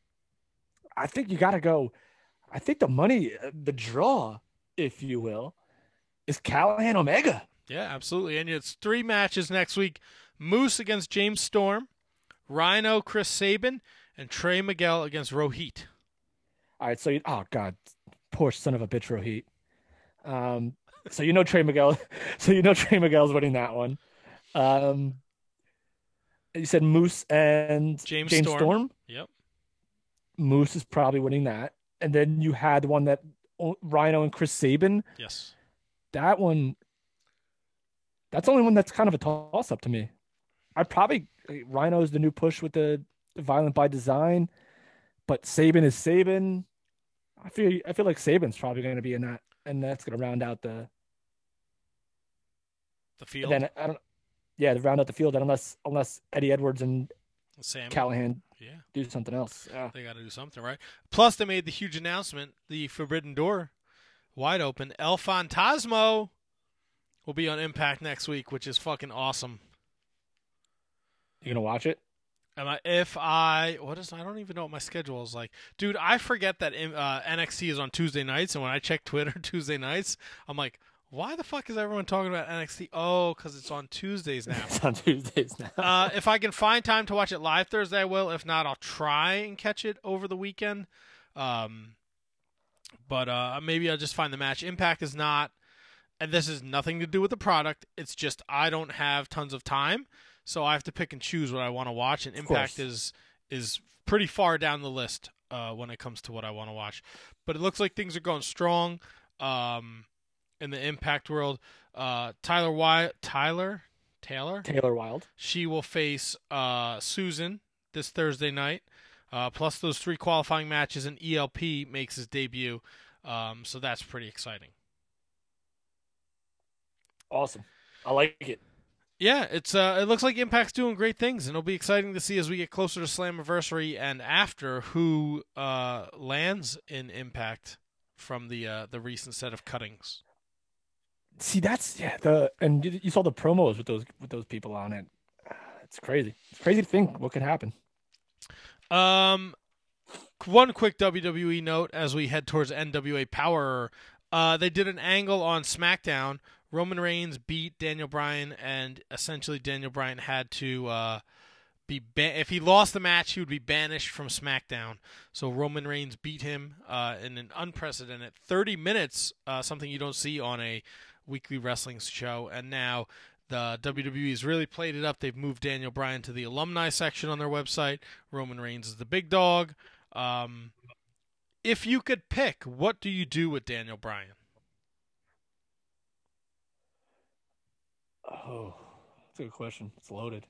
I think you got to go. I think the money, the draw, if you will, is Callihan Omega. Yeah, absolutely. And it's three matches next week: Moose against James Storm, Rhino Chris Sabin, and Trey Miguel against Rohit. All right, so you, oh god, poor son of a bitch, Rohit. Um, so you know Trey Miguel, so you know Trey Miguel's winning that one. Um, you said Moose and James, James Storm. Storm. Yep. Moose is probably winning that, and then you had one that Rhino and Chris Sabin. Yes. That one, that's the only one that's kind of a toss up to me. I probably Rhino is the new push with the, Violent by Design, but Sabin is Sabin. I feel I feel like Sabin's probably going to be in that, and that's going to round out the The field. Then I don't. Yeah, to round out the field, unless unless Eddie Edwards and Sam Callihan Yeah. do something else. Yeah. They got to do something, right? Plus, they made the huge announcement: the Forbidden Door, wide open. El Fantasmo will be on Impact next week, which is fucking awesome. You gonna watch it? Am I, if I what is I don't even know what my schedule is like, dude. I forget that uh, NXT is on Tuesday nights, and when I check Twitter Tuesday nights, I'm like, why the fuck is everyone talking about NXT? Oh, because it's on Tuesdays now. It's on Tuesdays now. uh, if I can find time to watch it live Thursday, I will. If not, I'll try and catch it over the weekend. Um, but uh, maybe I'll just find the match. Impact is not, and this has nothing to do with the product. It's just I don't have tons of time, so I have to pick and choose what I want to watch. And Impact is is pretty far down the list uh, when it comes to what I want to watch. But it looks like things are going strong um, in the Impact world. Uh, Tyler Wyatt, Tyler Taylor, Taylor Wild. She will face uh, Susan this Thursday night. Uh, plus those three qualifying matches, and ELP makes his debut. Um, so that's pretty exciting. Awesome. I like it. Yeah, it's uh, it looks like Impact's doing great things, and it'll be exciting to see as we get closer to Slammiversary and after who uh, lands in Impact from the uh, the recent set of cuttings. See, that's yeah. The and you, you saw the promos with those with those people on it. It's crazy. It's crazy to think what could happen. Um, one quick WWE note as we head towards NWA Power. Uh, they did an angle on SmackDown. Roman Reigns beat Daniel Bryan, and essentially Daniel Bryan had to uh, be ban- if he lost the match, he would be banished from SmackDown. So Roman Reigns beat him uh, in an unprecedented 30 minutes, uh, something you don't see on a weekly wrestling show. And now the WWE has really played it up. They've moved Daniel Bryan to the alumni section on their website. Roman Reigns is the big dog. Um, if you could pick, what do you do with Daniel Bryan? Oh, that's a good question. It's loaded.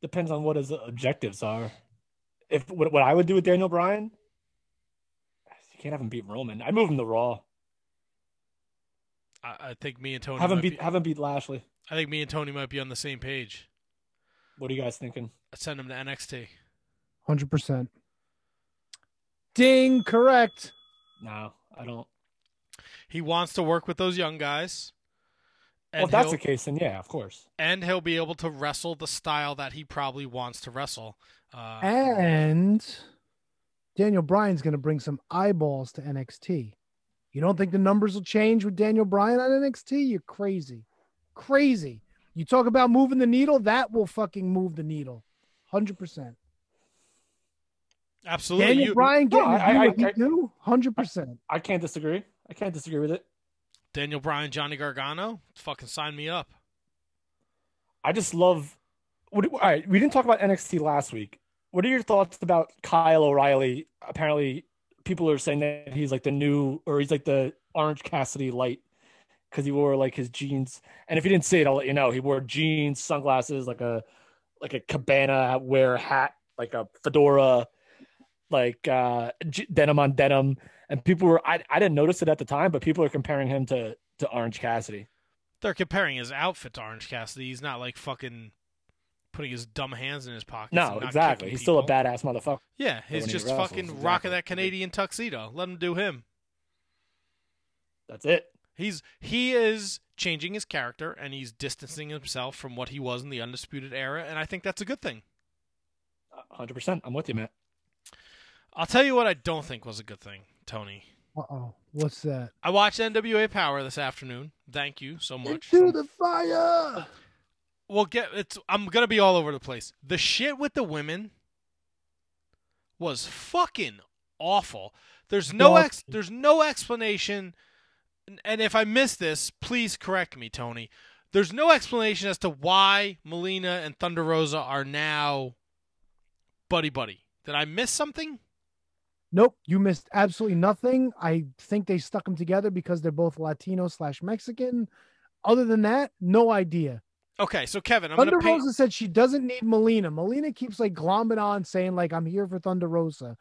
Depends on what his objectives are. If what, what I would do with Daniel Bryan, you can't have him beat Roman. I move him to Raw. I, I think me and Tony have him beat be, have him beat Lashley. I think me and Tony might be on the same page. What are you guys thinking? I'd send him to NXT. Hundred percent. Ding, correct. No, I don't. He wants to work with those young guys. Well, if that's the case, then yeah, of course. And he'll be able to wrestle the style that he probably wants to wrestle. Uh, And Daniel Bryan's going to bring some eyeballs to NXT. You don't think the numbers will change with Daniel Bryan on NXT? You're crazy. Crazy. You talk about moving the needle, that will fucking move the needle. 100%. Absolutely. Daniel You- Bryan No, getting I- I- I- 100%. I can't disagree. I can't disagree with it. Daniel Bryan, Johnny Gargano, fucking sign me up. I just love. What, all right, we didn't talk about NXT last week. What are your thoughts about Kyle O'Reilly? Apparently, people are saying that he's like the new, or he's like the Orange Cassidy light because he wore like his jeans. And if you didn't see it, I'll let you know. He wore jeans, sunglasses, like a like a cabana wear hat, like a fedora, like uh denim on denim. And people were I, I didn't notice it at the time, but people are comparing him to to Orange Cassidy. They're comparing his outfit to Orange Cassidy. He's not like fucking putting his dumb hands in his pockets. No, exactly. He's still a badass motherfucker. Yeah, he's when he just fucking exactly. rocking that Canadian tuxedo. Let him do him. That's it. He's he is changing his character and he's distancing himself from what he was in the undisputed era, and I think that's a good thing. Hundred percent. I'm with you, Matt. I'll tell you what I don't think was a good thing, Tony. Uh oh. What's that? I watched NWA Power this afternoon. Thank you so much. Into the fire. Well, get it's. I'm gonna be all over the place. The shit with the women was fucking awful. There's no ex. There's no explanation. and- And if I miss this, please correct me, Tony. There's no explanation as to why Melina and Thunder Rosa are now buddy buddy. Did I miss something? Nope, you missed absolutely nothing. I think they stuck them together because they're both Latino slash Mexican. Other than that, no idea. Okay, so Kevin, I'm Thunder gonna paint. Rosa said she doesn't need Melina. Melina keeps like glomming on, saying like I'm here for Thunder Rosa.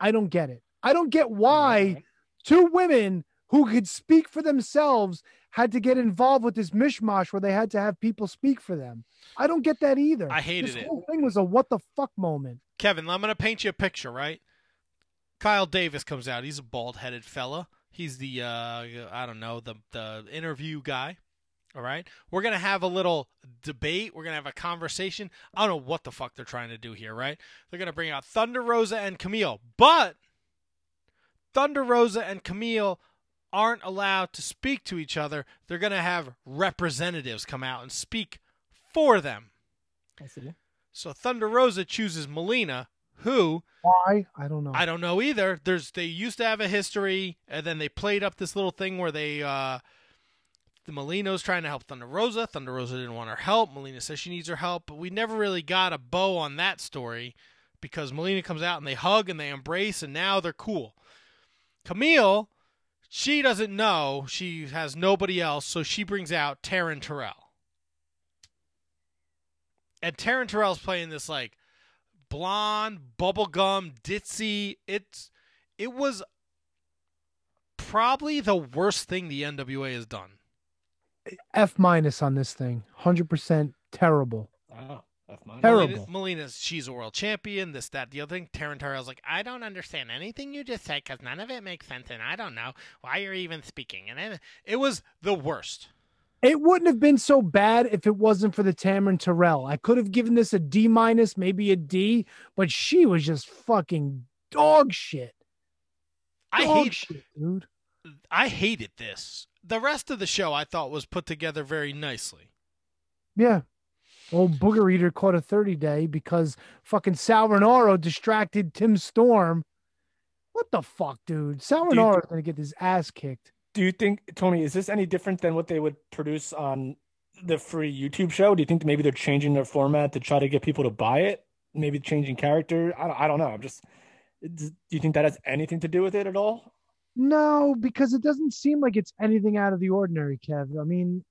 I don't get it. I don't get why two women who could speak for themselves had to get involved with this mishmash where they had to have people speak for them. I don't get that either. I hated this it. whole thing was a what the fuck moment. Kevin, I'm going to paint you a picture, right? Kyle Davis comes out. He's a bald-headed fella. He's the uh I don't know, the the interview guy. All right. We're going to have a little debate. We're going to have a conversation. I don't know what the fuck they're trying to do here, right? They're going to bring out Thunder Rosa and Camille. But Thunder Rosa and Camille aren't allowed to speak to each other. They're going to have representatives come out and speak for them. I see. So Thunder Rosa chooses Melina, who Why? I don't know. I don't know either. There's they used to have a history, and then they played up this little thing where they uh the Molino's trying to help Thunder Rosa. Thunder Rosa didn't want her help. Melina says she needs her help, but we never really got a bow on that story because Melina comes out and they hug and they embrace, and now they're cool. Camille, she doesn't know. She has nobody else, so she brings out Taryn Terrell. And Taryn Terrell's playing this like blonde, bubblegum, ditzy. It's it was probably the worst thing the NWA has done. F minus on this thing. Hundred percent terrible. Wow. That's mine. Terrible. Melina, Melina's she's a world champion. This, that, the other thing. Taryn Terrell's like, I don't understand anything you just said because none of it makes sense, and I don't know why you're even speaking. And it, it was the worst. It wouldn't have been so bad if it wasn't for the Tamron Terrell. I could have given this a D minus, maybe a D, but she was just fucking dog shit. I Dog hate shit, dude. I hated this. The rest of the show I thought was put together very nicely. Yeah. Old Booger Eater caught a 30 day because fucking Sal Rinauro distracted Tim Storm. What the fuck, dude? Sal Do Renaro is going to get his ass kicked. Do you think, Tony, is this any different than what they would produce on the free YouTube show? Do you think maybe they're changing their format to try to get people to buy it? Maybe changing character? I don't, I don't know. I'm just, do you think that has anything to do with it at all? No, because it doesn't seem like it's anything out of the ordinary, Kev. I mean,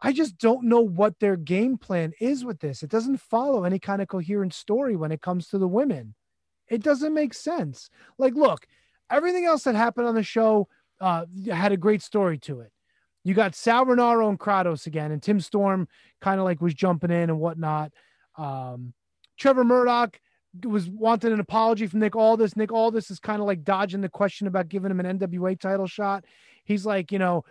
I just don't know what their game plan is with this. It doesn't follow any kind of coherent story when it comes to the women. It doesn't make sense. Like, look, everything else that happened on the show uh, had a great story to it. You got Sal Rinauro and Kratos again, and Tim Storm kind of like was jumping in and whatnot. Um, Trevor Murdoch was wanting an apology from Nick Aldis. Nick Aldis is kind of like dodging the question about giving him an NWA title shot. He's like, you know,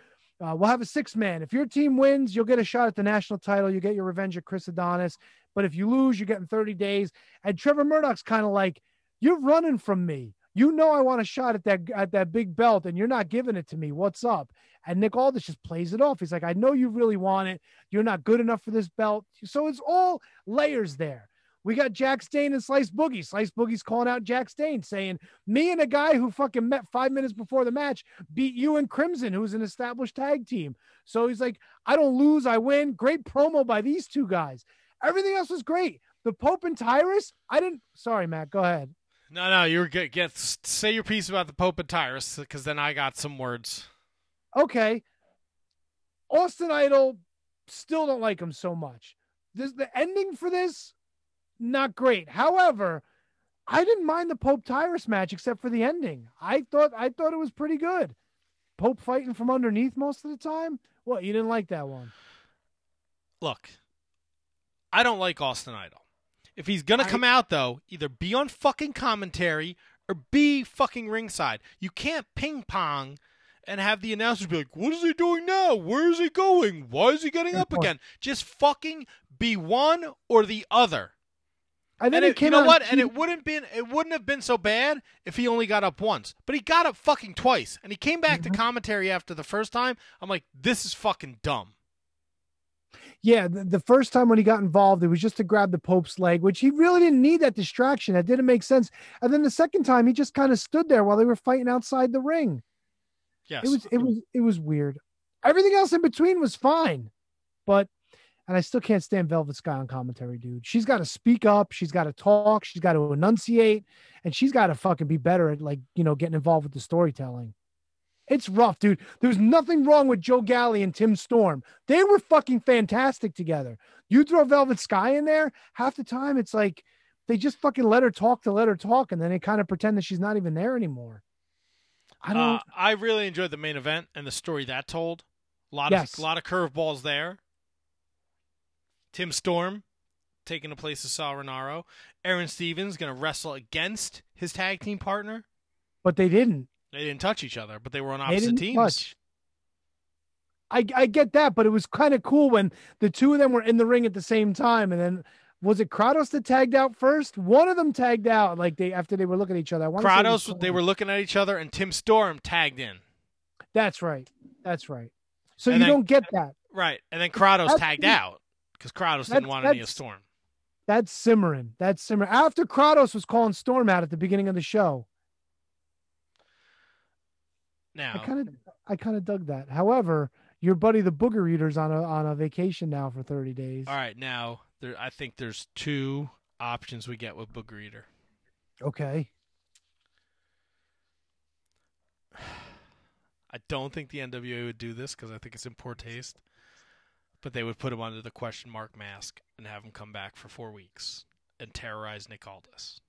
uh, we'll have a six man. If your team wins, you'll get a shot at the national title. You get your revenge at Chris Adonis. But if you lose, you're getting 30 days. And Trevor Murdoch's kind of like, you're running from me. You know I want a shot at that at that big belt, and you're not giving it to me. What's up? And Nick Aldis just plays it off. He's like, I know you really want it. You're not good enough for this belt. So it's all layers there. We got Jax Dane and Slice Boogie. Slice Boogie's calling out Jax Dane, saying, Me and a guy who fucking met five minutes before the match beat you and Crimson, who's an established tag team. So he's like, I don't lose, I win. Great promo by these two guys. Everything else was great. The Pope and Tyrus, I didn't. Sorry, Matt, go ahead. No, no, you're good. Get say your piece about the Pope and Tyrus because then I got some words. Okay. Austin Idol, still don't like him so much. This, the ending for this, not great. However, I didn't mind the Pope Tyrus match except for the ending. I thought I thought it was pretty good. Pope fighting from underneath most of the time. What you didn't like that one? Look, I don't like Austin Idol. If he's gonna come out though, either be on fucking commentary or be fucking ringside. You can't ping pong and have the announcers be like, "What is he doing now? Where is he going? Why is he getting up again?" Just fucking be one or the other. I think And it it, you know out what? And it wouldn't been it wouldn't have been so bad if he only got up once. But he got up fucking twice, and he came back Mm-hmm. to commentary after the first time. I'm like, this is fucking dumb. Yeah, the, the first time when he got involved, it was just to grab the Pope's leg, which he really didn't need that distraction. That didn't make sense. And then the second time, he just kind of stood there while they were fighting outside the ring. Yes, It was it was it was weird. Everything else in between was fine, but and I still can't stand Velvet Sky on commentary, dude. She's got to speak up. She's got to talk. She's got to enunciate, and she's got to fucking be better at like you know getting involved with the storytelling. It's rough, dude. There's nothing wrong with Joe Galli and Tim Storm. They were fucking fantastic together. You throw Velvet Sky in there, half the time it's like they just fucking let her talk to let her talk, and then they kind of pretend that she's not even there anymore. I don't. Uh, I really enjoyed the main event and the story that told. A lot Yes. of a lot of curveballs there. Tim Storm taking the place of Sal Rinauro. Aaron Stevens going to wrestle against his tag team partner. but they didn't. They didn't touch each other, but they were on opposite teams. touch. I I get that, but it was kind of cool when the two of them were in the ring at the same time, and then was it Kratos that tagged out first? One of them tagged out like they after they were looking at each other. I Kratos, they were looking at each other, and Tim Storm tagged in. That's right. That's right. So And you then- don't get that. Right, and then Kratos That's- tagged out because Kratos didn't want any of Storm. That's simmering. That's simmering. After Kratos was calling Storm out at the beginning of the show, I kind of I kind of dug that. However, your buddy the Booger Eater's on a on a vacation now for thirty days. all right, now there, I think there's two options we get with Booger Eater. Okay. I don't think the NWA would do this because I think it's in poor taste. But they would put him under the question mark mask and have him come back for four weeks and terrorize Nick Aldis.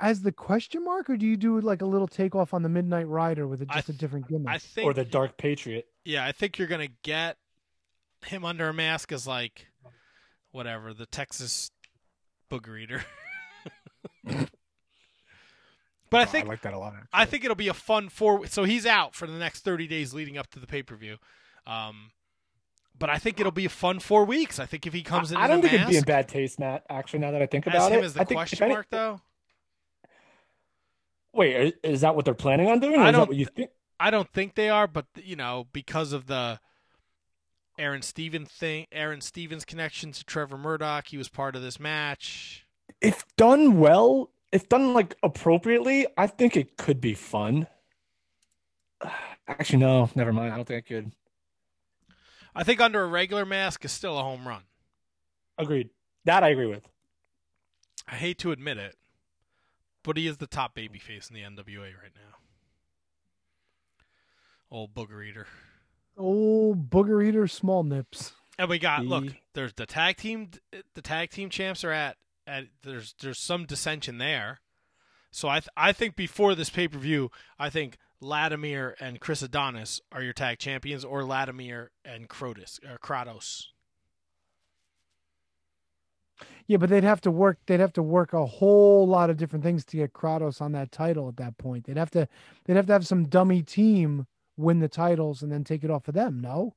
As the question mark, or do you do like a little takeoff on the Midnight Rider with a, just a different gimmick? I think, or the Dark Patriot. yeah, I think you're gonna get him under a mask as like whatever the Texas Booger Eater. but I Oh, think I like that a lot. I think it'll be a fun four. So he's out for the next thirty days leading up to the pay per view. Um, but I think it'll be a fun four weeks. I think if he comes in, I in don't a think it'd be in bad taste, Matt. Actually, now that I think as about him it, as the I think question any- mark though. Wait, is, that what they're planning on doing? I is that don't. you think? I don't think they are, but you know, because of the Aaron Stevens thing, Aaron Stevens connection to Trevor Murdoch, he was part of this match. If done well, if done like appropriately, I think it could be fun. Actually, no, never mind. I don't think I could. I think under a regular mask is still a home run. Agreed. That I agree with. I hate to admit it, but he is the top babyface in the NWA right now. Old booger eater. Oh, Booger Eater, small nips. And we got look, there's the tag team the tag team champs are at at there's there's some dissension there. So I th- I think before this pay-per-view, I think Latimer and Chris Adonis are your tag champions or Latimer and Crotus, uh, Kratos. Yeah, but they'd have to work. They'd have to work a whole lot of different things to get Kratos on that title at that point. They'd have to. They'd have to have some dummy team win the titles and then take it off of them. No.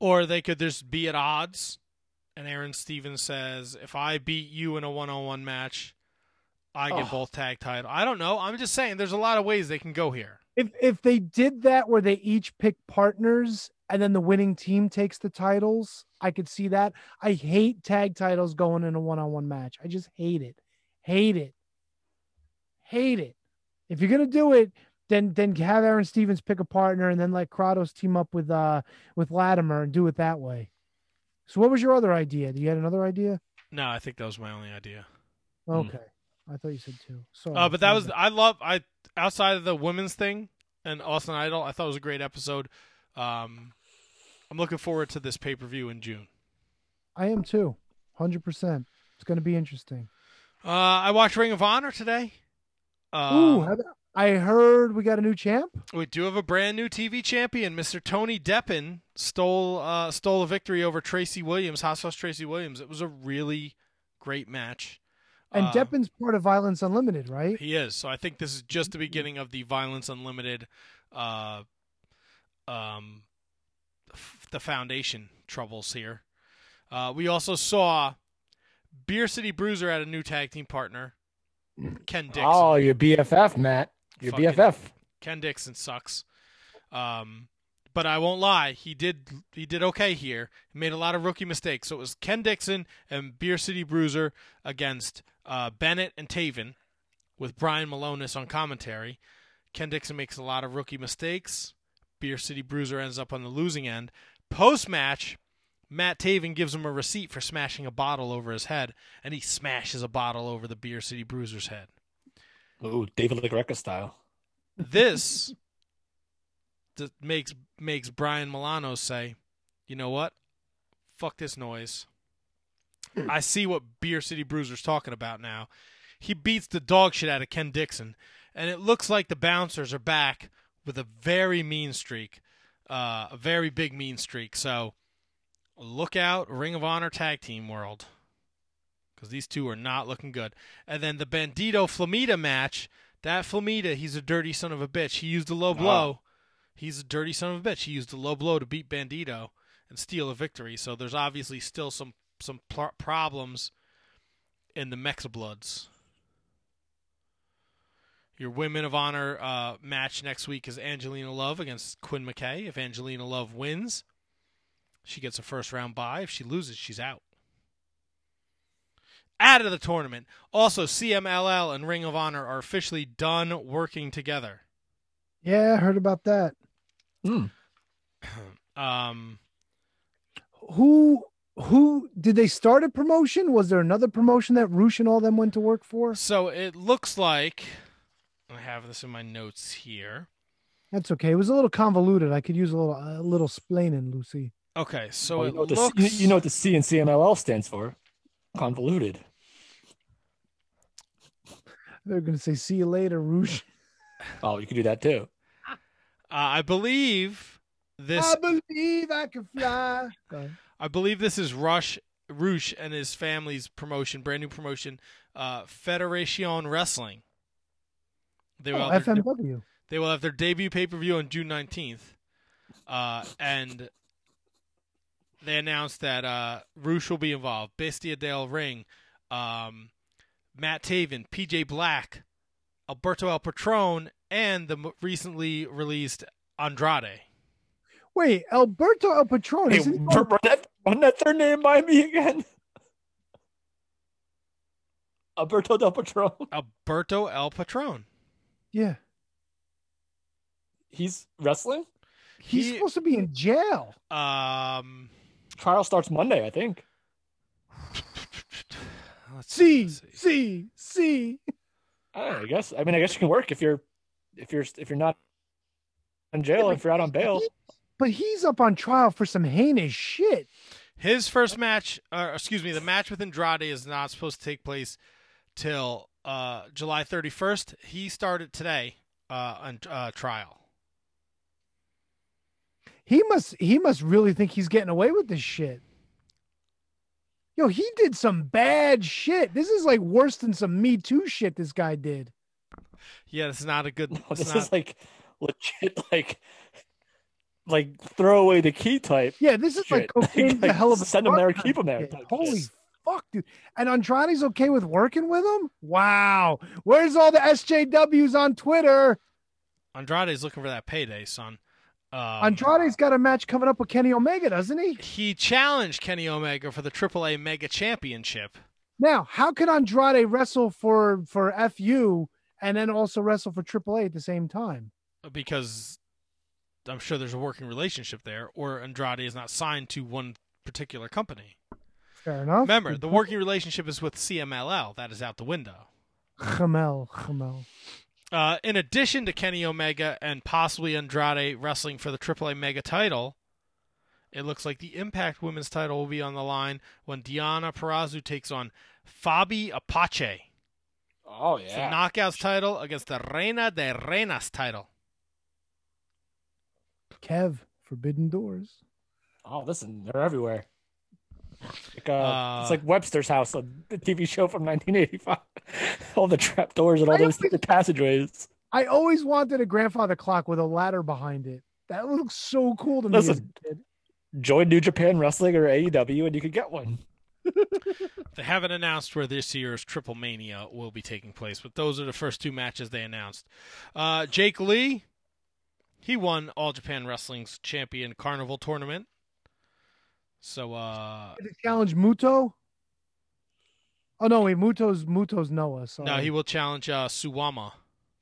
Or they could just be at odds and Aaron Stevens says, "If I beat you in a one-on-one match, I get Oh. both tag title." I don't know. I'm just saying there's a lot of ways they can go here. If if they did that where they each pick partners and then the winning team takes the titles, I could see that. I hate tag titles going in a one-on-one match. I just hate it. Hate it. Hate it. If you're gonna do it, then then have Aaron Stevens pick a partner and then let Kratos team up with uh with Latimer and do it that way. So what was your other idea? Do you had another idea? No, I think that was my only idea. Okay. I thought you said two. So Uh, but that was I love I outside of the women's thing and Austin Idol, I thought it was a great episode. Um, I'm looking forward to this pay per view in June. I am too. Hundred percent. It's gonna be interesting. Uh, I watched Ring of Honor today. Uh, Ooh, I heard we got a new champ. we do have a brand new TV champion, Mr. Tony Deppen stole uh, stole a victory over Tracy Williams, Hot Sauce Tracy Williams. It was a really great match. And Uh, Deppen's part of Violence Unlimited, right? He is. So I think this is just the beginning of the Violence Unlimited, uh, um, the Foundation troubles here. Uh, we also saw Beer City Bruiser had a new tag team partner, Ken Dixon. Oh, your BFF, Matt. Your Fucking BFF. Ken Dixon sucks. Um, but I won't lie, he did he did okay here. He made a lot of rookie mistakes. So it was Ken Dixon and Beer City Bruiser against uh, Bennett and Taven, with Brian Milonas on commentary. Ken Dixon makes a lot of rookie mistakes. Beer City Bruiser ends up on the losing end. Post match, Matt Taven gives him a receipt for smashing a bottle over his head, and he smashes a bottle over the Beer City Bruiser's head. Ooh, David LaGreca style. This makes makes Brian Milano say, "You know what? Fuck this noise. I see what Beer City Bruiser's talking about now. He beats the dog shit out of Ken Dixon, and it looks like the bouncers are back with a very mean streak, uh, a very big mean streak. So look out, Ring of Honor tag team world." Because these two are not looking good. And then the Bandito Flamita match. That Flamita, he's a dirty son of a bitch. He used a low blow. he's a dirty son of a bitch. He used a low blow to beat Bandito and steal a victory. So there's obviously still some some pl- problems in the Mexabloods. Your Women of Honor uh, match next week is Angelina Love against Quinn McKay. If Angelina Love wins, she gets a first round bye. If she loses, she's out. Out of the tournament. Also, CMLL and Ring of Honor are officially done working together. Yeah, I heard about that. Um, Who who did they start a promotion? Was there another promotion that Roosh and all them went to work for? so it looks like I have this in my notes here. That's okay. It was a little convoluted. I could use a little a little splaining, Lucy. Okay, so Well, it you, know what the, C- you know what the C and CMLL stands for? Convoluted. They're gonna say see you later, Roosh. Oh, you can do that too. Uh, I believe this. I believe I can fly. Go ahead. I believe this is Rush Roosh and his family's promotion, brand new promotion, uh, Federation Wrestling. They Oh, will have their, they will have their debut pay per view on June nineteenth, uh, and they announced that uh, Rush will be involved. Bestia del Ring, um, Matt Taven, PJ Black, Alberto El Patron, and the recently released Andrade. Wait, Alberto El Patron. Hey, isn't run, run that, run that third name by me again. Alberto Del Patron. Alberto El Patron. Yeah. He's wrestling. He's He- supposed to be in jail. Um, Trial starts Monday, I think. let's See, see, see. Oh, I guess. I mean, I guess you can work if you're if you're if you're not in jail if you're out on bail. But he's up on trial for some heinous shit. His first match, uh, excuse me, the match with Andrade is not supposed to take place till uh, July 31st. He started today uh, on uh, trial. He must he must really think he's getting away with this shit. Yo, he did some bad shit. This is like worse than some Me Too shit this guy did. Yeah, this is not a good. It's this not- is like legit, like like throw away the key type. Yeah, this is like shit. cocaine's a Like, hell of a send him there, drug keep him there. Holy shit. Fuck, dude! And Andrade's okay with working with him? Wow. Where's all the SJWs on Twitter? Andrade's looking for that payday, son. Um, Andrade's got a match coming up with Kenny Omega, doesn't he? he challenged Kenny Omega for the AAA Mega Championship. Now, how can Andrade wrestle for for FU and then also wrestle for AAA at the same time? because I'm sure there's a working relationship there, or Andrade is not signed to one particular company. Fair enough. Remember, the working relationship is with CMLL. That is out the window. Chamel, Chamel. Uh, in addition to Kenny Omega and possibly Andrade wrestling for the AAA Mega title, it looks like the Impact Women's title will be on the line when Deonna Purrazzo takes on Fabi Apache. Oh It's the Knockouts title against the Reina de Reinas title. Kev, Forbidden Doors. Oh, listen, they're everywhere. Like, uh, Uh, it's like Webster's House, a the TV show from 1985. all the trap doors and all those the passageways. I always wanted a grandfather clock with a ladder behind it. That looks so cool to me. Listen. kid. Join New Japan Wrestling or AEW, and you could get one. They haven't announced where this year's Triple Mania will be taking place, but those are the first two matches they announced. Uh, Jake Lee, he won All Japan Wrestling's Champion Carnival tournament. So, uh, Did he challenge Muto? Oh no, wait, Muto's Muto's Noah. Sorry. no, he will challenge uh, Suwama.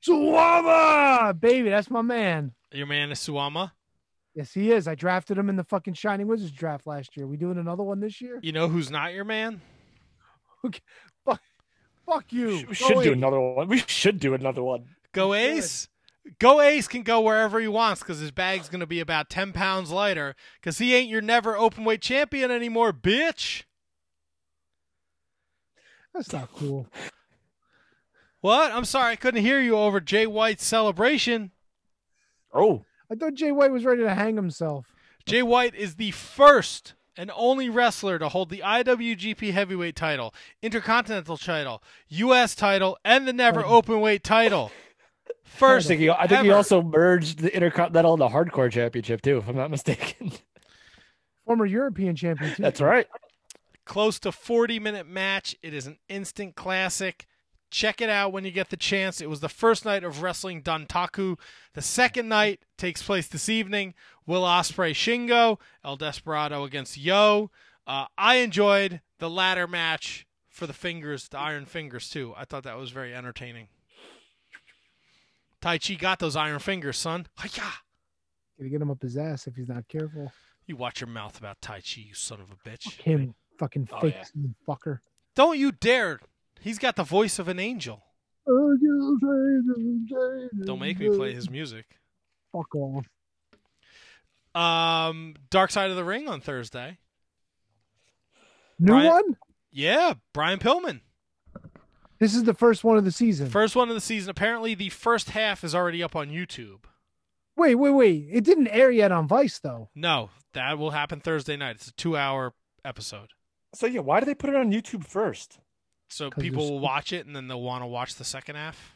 Suwama, baby, that's my man. Your man is Suwama. Yes, he is. I drafted him in the fucking Shining Wizards draft last year. We doing another one this year? You know who's not your man? Fuck you. We Go should do Ace. another one. We should do another one. Go Ace. Go Ace can go wherever he wants because his bag's going to be about 10 pounds lighter because he ain't your NEVER Openweight champion anymore, bitch. That's not cool. What? I'm sorry, I couldn't hear you over Jay White's celebration. Oh. I thought Jay White was ready to hang himself. Jay White is the first and only wrestler to hold the IWGP Heavyweight title, Intercontinental title, U.S. title, and the NEVER Openweight title. I First, think he, I think he also merged the Intercontinental and the Hardcore Championship too, if I'm not mistaken. Former European champion too. That's right. close to 40 minute match. It is an instant classic. Check it out when you get the chance. It was the first night of Wrestling Dontaku. The second night takes place this evening. Will Ospreay Shingo, El Desperado against Yo. Uh, I enjoyed the latter match for the fingers, the Iron Fingers too. I thought that was very entertaining. Taichi got those iron fingers, son. Hi-ya! Gonna get him up his ass if he's not careful. You watch your mouth about Taichi, you son of a bitch. Him, fucking Oh, fake yeah. fucker. Don't you dare. He's got the voice of an angel. Don't make me play his music. Fuck off. Um, Dark Side of the Ring on Thursday. New Brian- one? Yeah, Brian Pillman. This is the first one of the season. First one of the season. Apparently, the first half is already up on YouTube. Wait, wait, wait. It didn't air yet on Vice though. No, that will happen Thursday night. It's a two-hour episode, So yeah, why do they put it on YouTube first? So people there's- will watch it and then they'll want to watch the second half.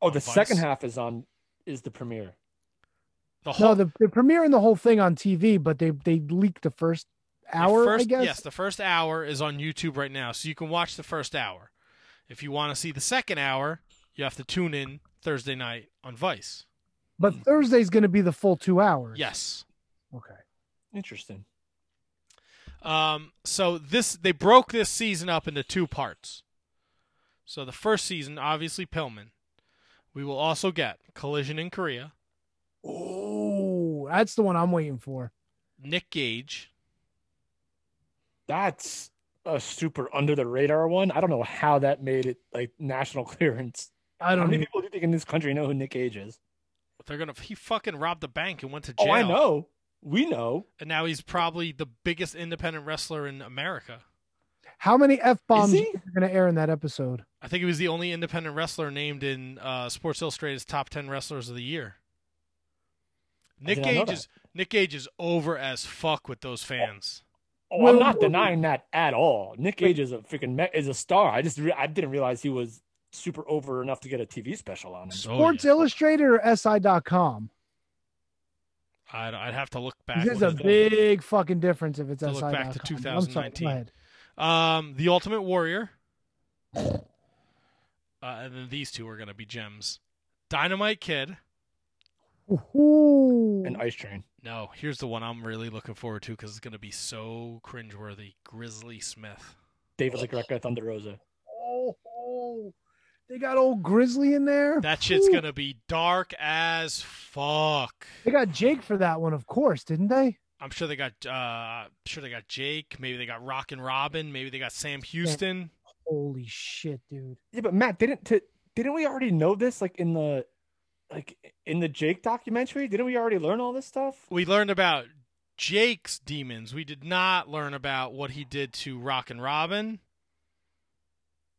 Oh, the Vice. second half is on is the premiere. The whole No, the, they're premiering the whole thing on TV, but they they leaked the first the hour. first- I guess. Yes, the first hour is on YouTube right now, so you can watch the first hour. If you want to see the second hour, you have to tune in Thursday night on Vice. But Thursday's going to be the full two hours. Yes. Okay. Interesting. Um, so this they broke this season up into two parts. So the first season, obviously Pillman. We will also get Collision in Korea, Oh, that's the one I'm waiting for. Nick Gage, That's a super under the radar one. I don't know how that made it like national clearance. I don't many know. people do you think in this country know who Nick Gage is? they're gonna he fucking robbed a bank and went to jail. Oh, I know. We know. And now he's probably the biggest independent wrestler in America. How many f bombs are going to air in that episode? I think he was the only independent wrestler named in uh, Sports Illustrated's top ten wrestlers of the year. Nick did not Gage that. is Nick Gage is over as fuck with those fans. Oh, Well, I'm not denying that at all. Nick Gage is a freaking me- is a star. I just re- I didn't realize he was super over enough to get a TV special on him. Oh, Sports Illustrated or SI.com? I'd, I'd have to look back. There's What a is that? big fucking difference if it's To SI.com. look back to I'm sorry, go 2019. ahead. Um, the Ultimate Warrior. Uh, and then these two are going to be gems. Dynamite Kid. Ooh. An ice train. No, here's the one I'm really looking forward to because it's going to be so cringeworthy. Grizzly Smith. David LaGreca, Thunder Rosa. Oh, oh. They got old Grizzly in there. That shit's Ooh. going to be dark as fuck. They got Jake for that one, of course, didn't they? I'm sure they got. Uh, I'm sure they got Jake. Maybe they got Rockin' Robin. Maybe they got Sam Houston. Holy shit, dude. Yeah, but Matt, didn't t- didn't we already know this like in the like in the Jake documentary? Didn't we already learn all this stuff? We learned about Jake's demons. We did not learn about what he did to Rockin' Robin.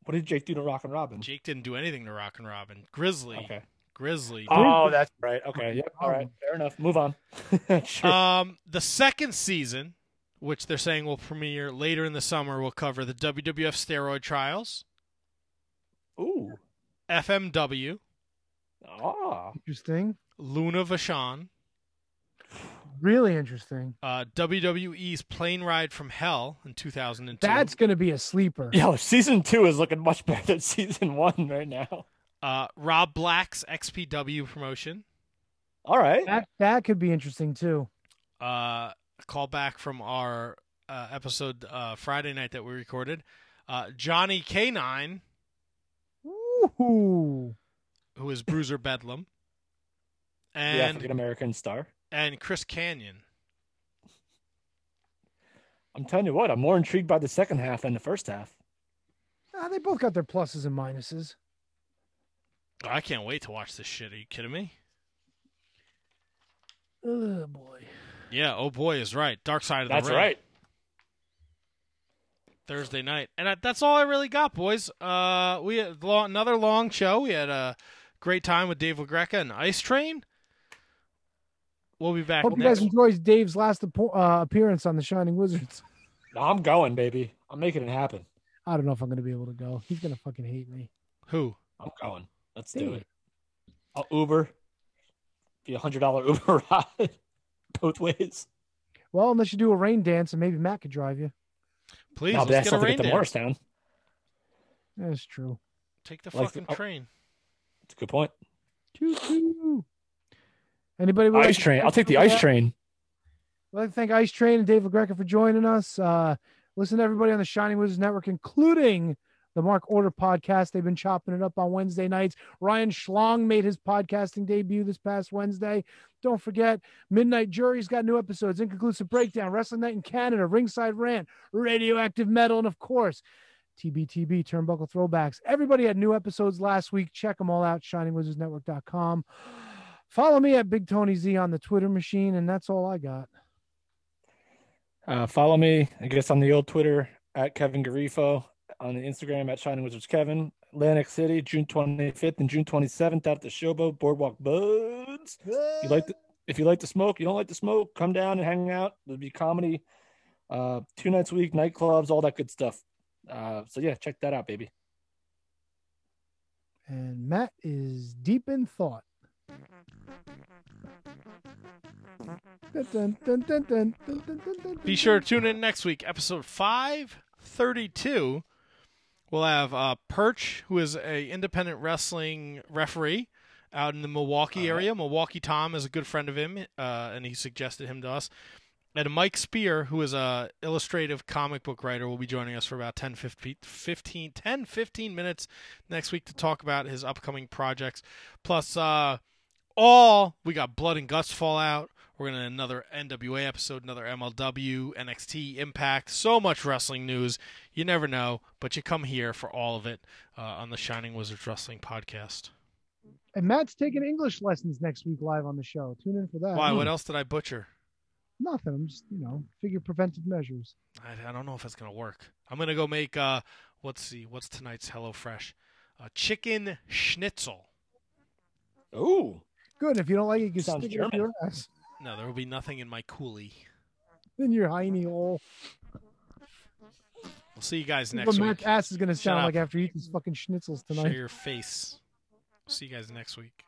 What did Jake do to Rockin' Robin? Jake didn't do anything to Rockin' Robin. Grizzly. Okay. Grizzly. Oh, that's right. Okay. Yep. All right. Fair enough. Move on. sure. Um, the second season, which they're saying will premiere later in the summer, will cover the WWF steroid trials, Ooh. FMW, Ah. Interesting. Luna Vachon, Really interesting. uh, WWE's Plane Ride from Hell in 2002. That's going to be a sleeper. Yo, season two is looking much better than season one right now. uh, Rob Black's XPW promotion. All right. That that could be interesting too. Uh, a callback from our uh, episode uh, Friday night that we recorded. Uh, Johnny K9, Ooh. Who is Bruiser Bedlam, the and African American star. and Chris Kanyon. I'm telling you what, I'm more intrigued by the second half than the first half. Ah, they both got their pluses and minuses. I can't wait to watch this shit. Are you kidding me? Oh boy. Yeah. Oh boy, is right. Dark Side of the That's Ring. right. Thursday night, and I, that's all I really got, boys. Uh, we had lo- another long show. We had a great time with Dave LaGreca and Ice Train. We'll be back. Hope you guys enjoyed Dave's last uh, appearance on the Shining Wizards. No, I'm going, baby. I'm making it happen. I don't know if I'm going to be able to go. He's going to fucking hate me. Who? I'm going. Let's do it. I'll Uber. Be a hundred dollar Uber ride both ways. Well, unless you do a rain dance and maybe Matt could drive you. Please, No, but let's that's get a something rain at the dance. Morristown. That's true. Take the Like fucking the- oh. train. That's a good point. Choo-choo. Anybody? would Ice like train. I'll take the ice train. I'd like to thank Ice Train and Dave LaGreca for joining us. Uh, listen to everybody on the Shining Wizards Network, including the Mark Order podcast. They've been chopping it up on Wednesday nights. Ryan Schlong made his podcasting debut this past Wednesday. Don't forget, Midnight Jury's got new episodes, Inconclusive Breakdown, Wrestling Night in Canada, Ringside Rant, Radioactive Metal, and of course, TBTB, Turnbuckle Throwbacks. Everybody had new episodes last week. Check them all out, shiningwizardsnetwork.com. Follow me at Big Tony Z on the Twitter machine, and that's all I got. Uh, follow me, I guess, on the old Twitter at Kevin Garifo, on the Instagram at Shining Wizards Kevin. Atlantic City, June 25th and June 27th out at the Showboat Boardwalk Buds. If you like to, if you like to smoke, you don't like to smoke, come down and hang out. There'll be comedy, uh, two nights a week, nightclubs, all that good stuff. Uh, so yeah, check that out, baby. And Matt is deep in thought. Be sure to tune in next week, episode 532. We'll have uh, Perch, who is a independent wrestling referee out in the Milwaukee area. Milwaukee Tom is a good friend of him, uh, and he suggested him to us. And Mike Spear, who is a illustrative comic book writer, will be joining us for about 10, 15, 15, 10, 15 minutes next week to talk about his upcoming projects. Plus, uh, all we got Blood and Guts Fallout. We're gonna another NWA episode, another MLW, NXT, Impact. So much wrestling news. You never know, but you come here for all of it uh, on the Shining Wizards Wrestling Podcast. And Matt's taking English lessons next week live on the show. Tune in for that. Why? What else did I butcher? Nothing. I'm just, you know, figure preventive measures. I, I don't know if it's gonna work. I'm gonna go make uh, let's see, what's tonight's Hello Fresh? Uh, chicken schnitzel. Ooh, Good. If you don't like it, you can Sounds stick it up German. your ass No, there will be nothing in my coolie. in your hiney hole. We'll see you guys next what week. Matt's ass is going to Shut sound up. like after he eats his fucking schnitzels Show tonight. your face. See you guys next week.